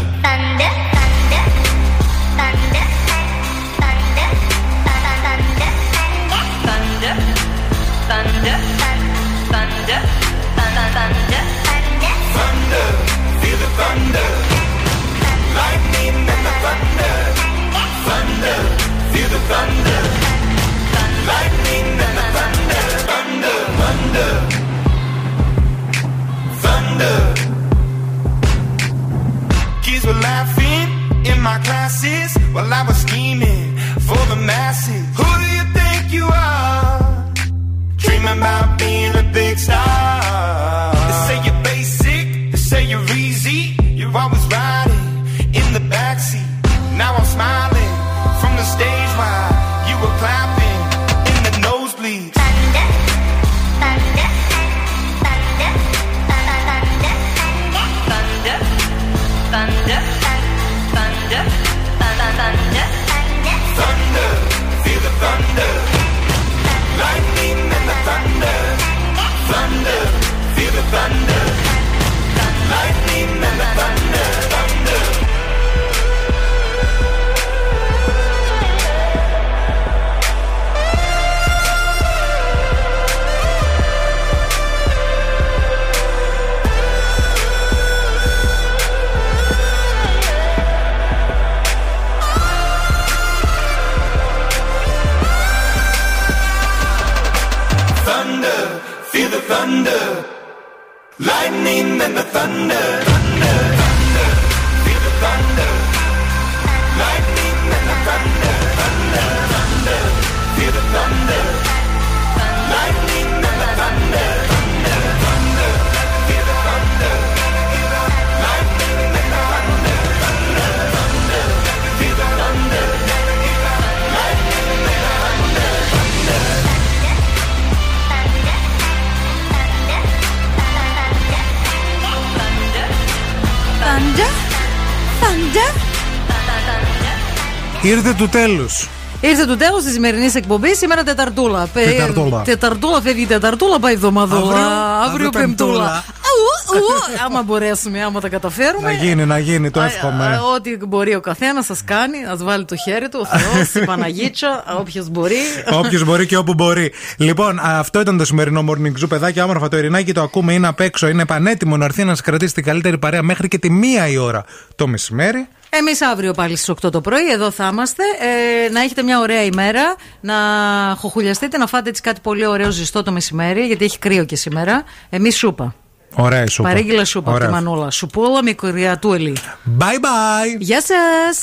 Speaker 2: Ήρθε του τέλους.
Speaker 3: Ήρθε το τέλο της σημερινής εκπομπής. Σήμερα Τεταρτούλα. Πε-
Speaker 2: Τεταρτούλα.
Speaker 3: Τεταρτούλα φεύγει η Τεταρτούλα, πάει εβδομαδούλα.
Speaker 2: Αύριο-
Speaker 3: Αύριο
Speaker 2: αύριο
Speaker 3: Πεμπτούλα.
Speaker 2: Πεμπτούλα.
Speaker 3: Ου, ου, Άμα μπορέσουμε, άμα τα καταφέρουμε.
Speaker 2: Να γίνει, να γίνει, το
Speaker 3: Α,
Speaker 2: εύχομαι.
Speaker 3: α, Ό,τι μπορεί ο καθένας, σας κάνει. Α βάλει το χέρι του, ο Θεός, η Παναγίτσα, όποιος μπορεί.
Speaker 2: Όποιος μπορεί και όπου μπορεί. Λοιπόν, α, αυτό ήταν το σημερινό morning zoo, παιδάκια. Όμορφα το Ειρηνάκι το ακούμε, είναι απ' έξω, είναι πανέτοιμο να έρθει να σας κρατήσει την καλύτερη παρέα μέχρι και τη μία η ώρα το μεσημέρι.
Speaker 3: Εμείς αύριο πάλι στις 8 το πρωί, εδώ θα είμαστε. Ε, να έχετε μια ωραία ημέρα, να χοχουλιαστείτε, να φάτε έτσι κάτι πολύ ωραίο ζεστό το μεσημέρι, γιατί έχει κρύο και σήμερα. Εμείς σούπα.
Speaker 2: Ωραία η σούπα.
Speaker 3: Παρήγγειλα σούπα από τη
Speaker 2: Ωραία.
Speaker 3: Μανούλα. Σουπούλα με κοριατούλη.
Speaker 2: Bye bye.
Speaker 3: Γεια σας.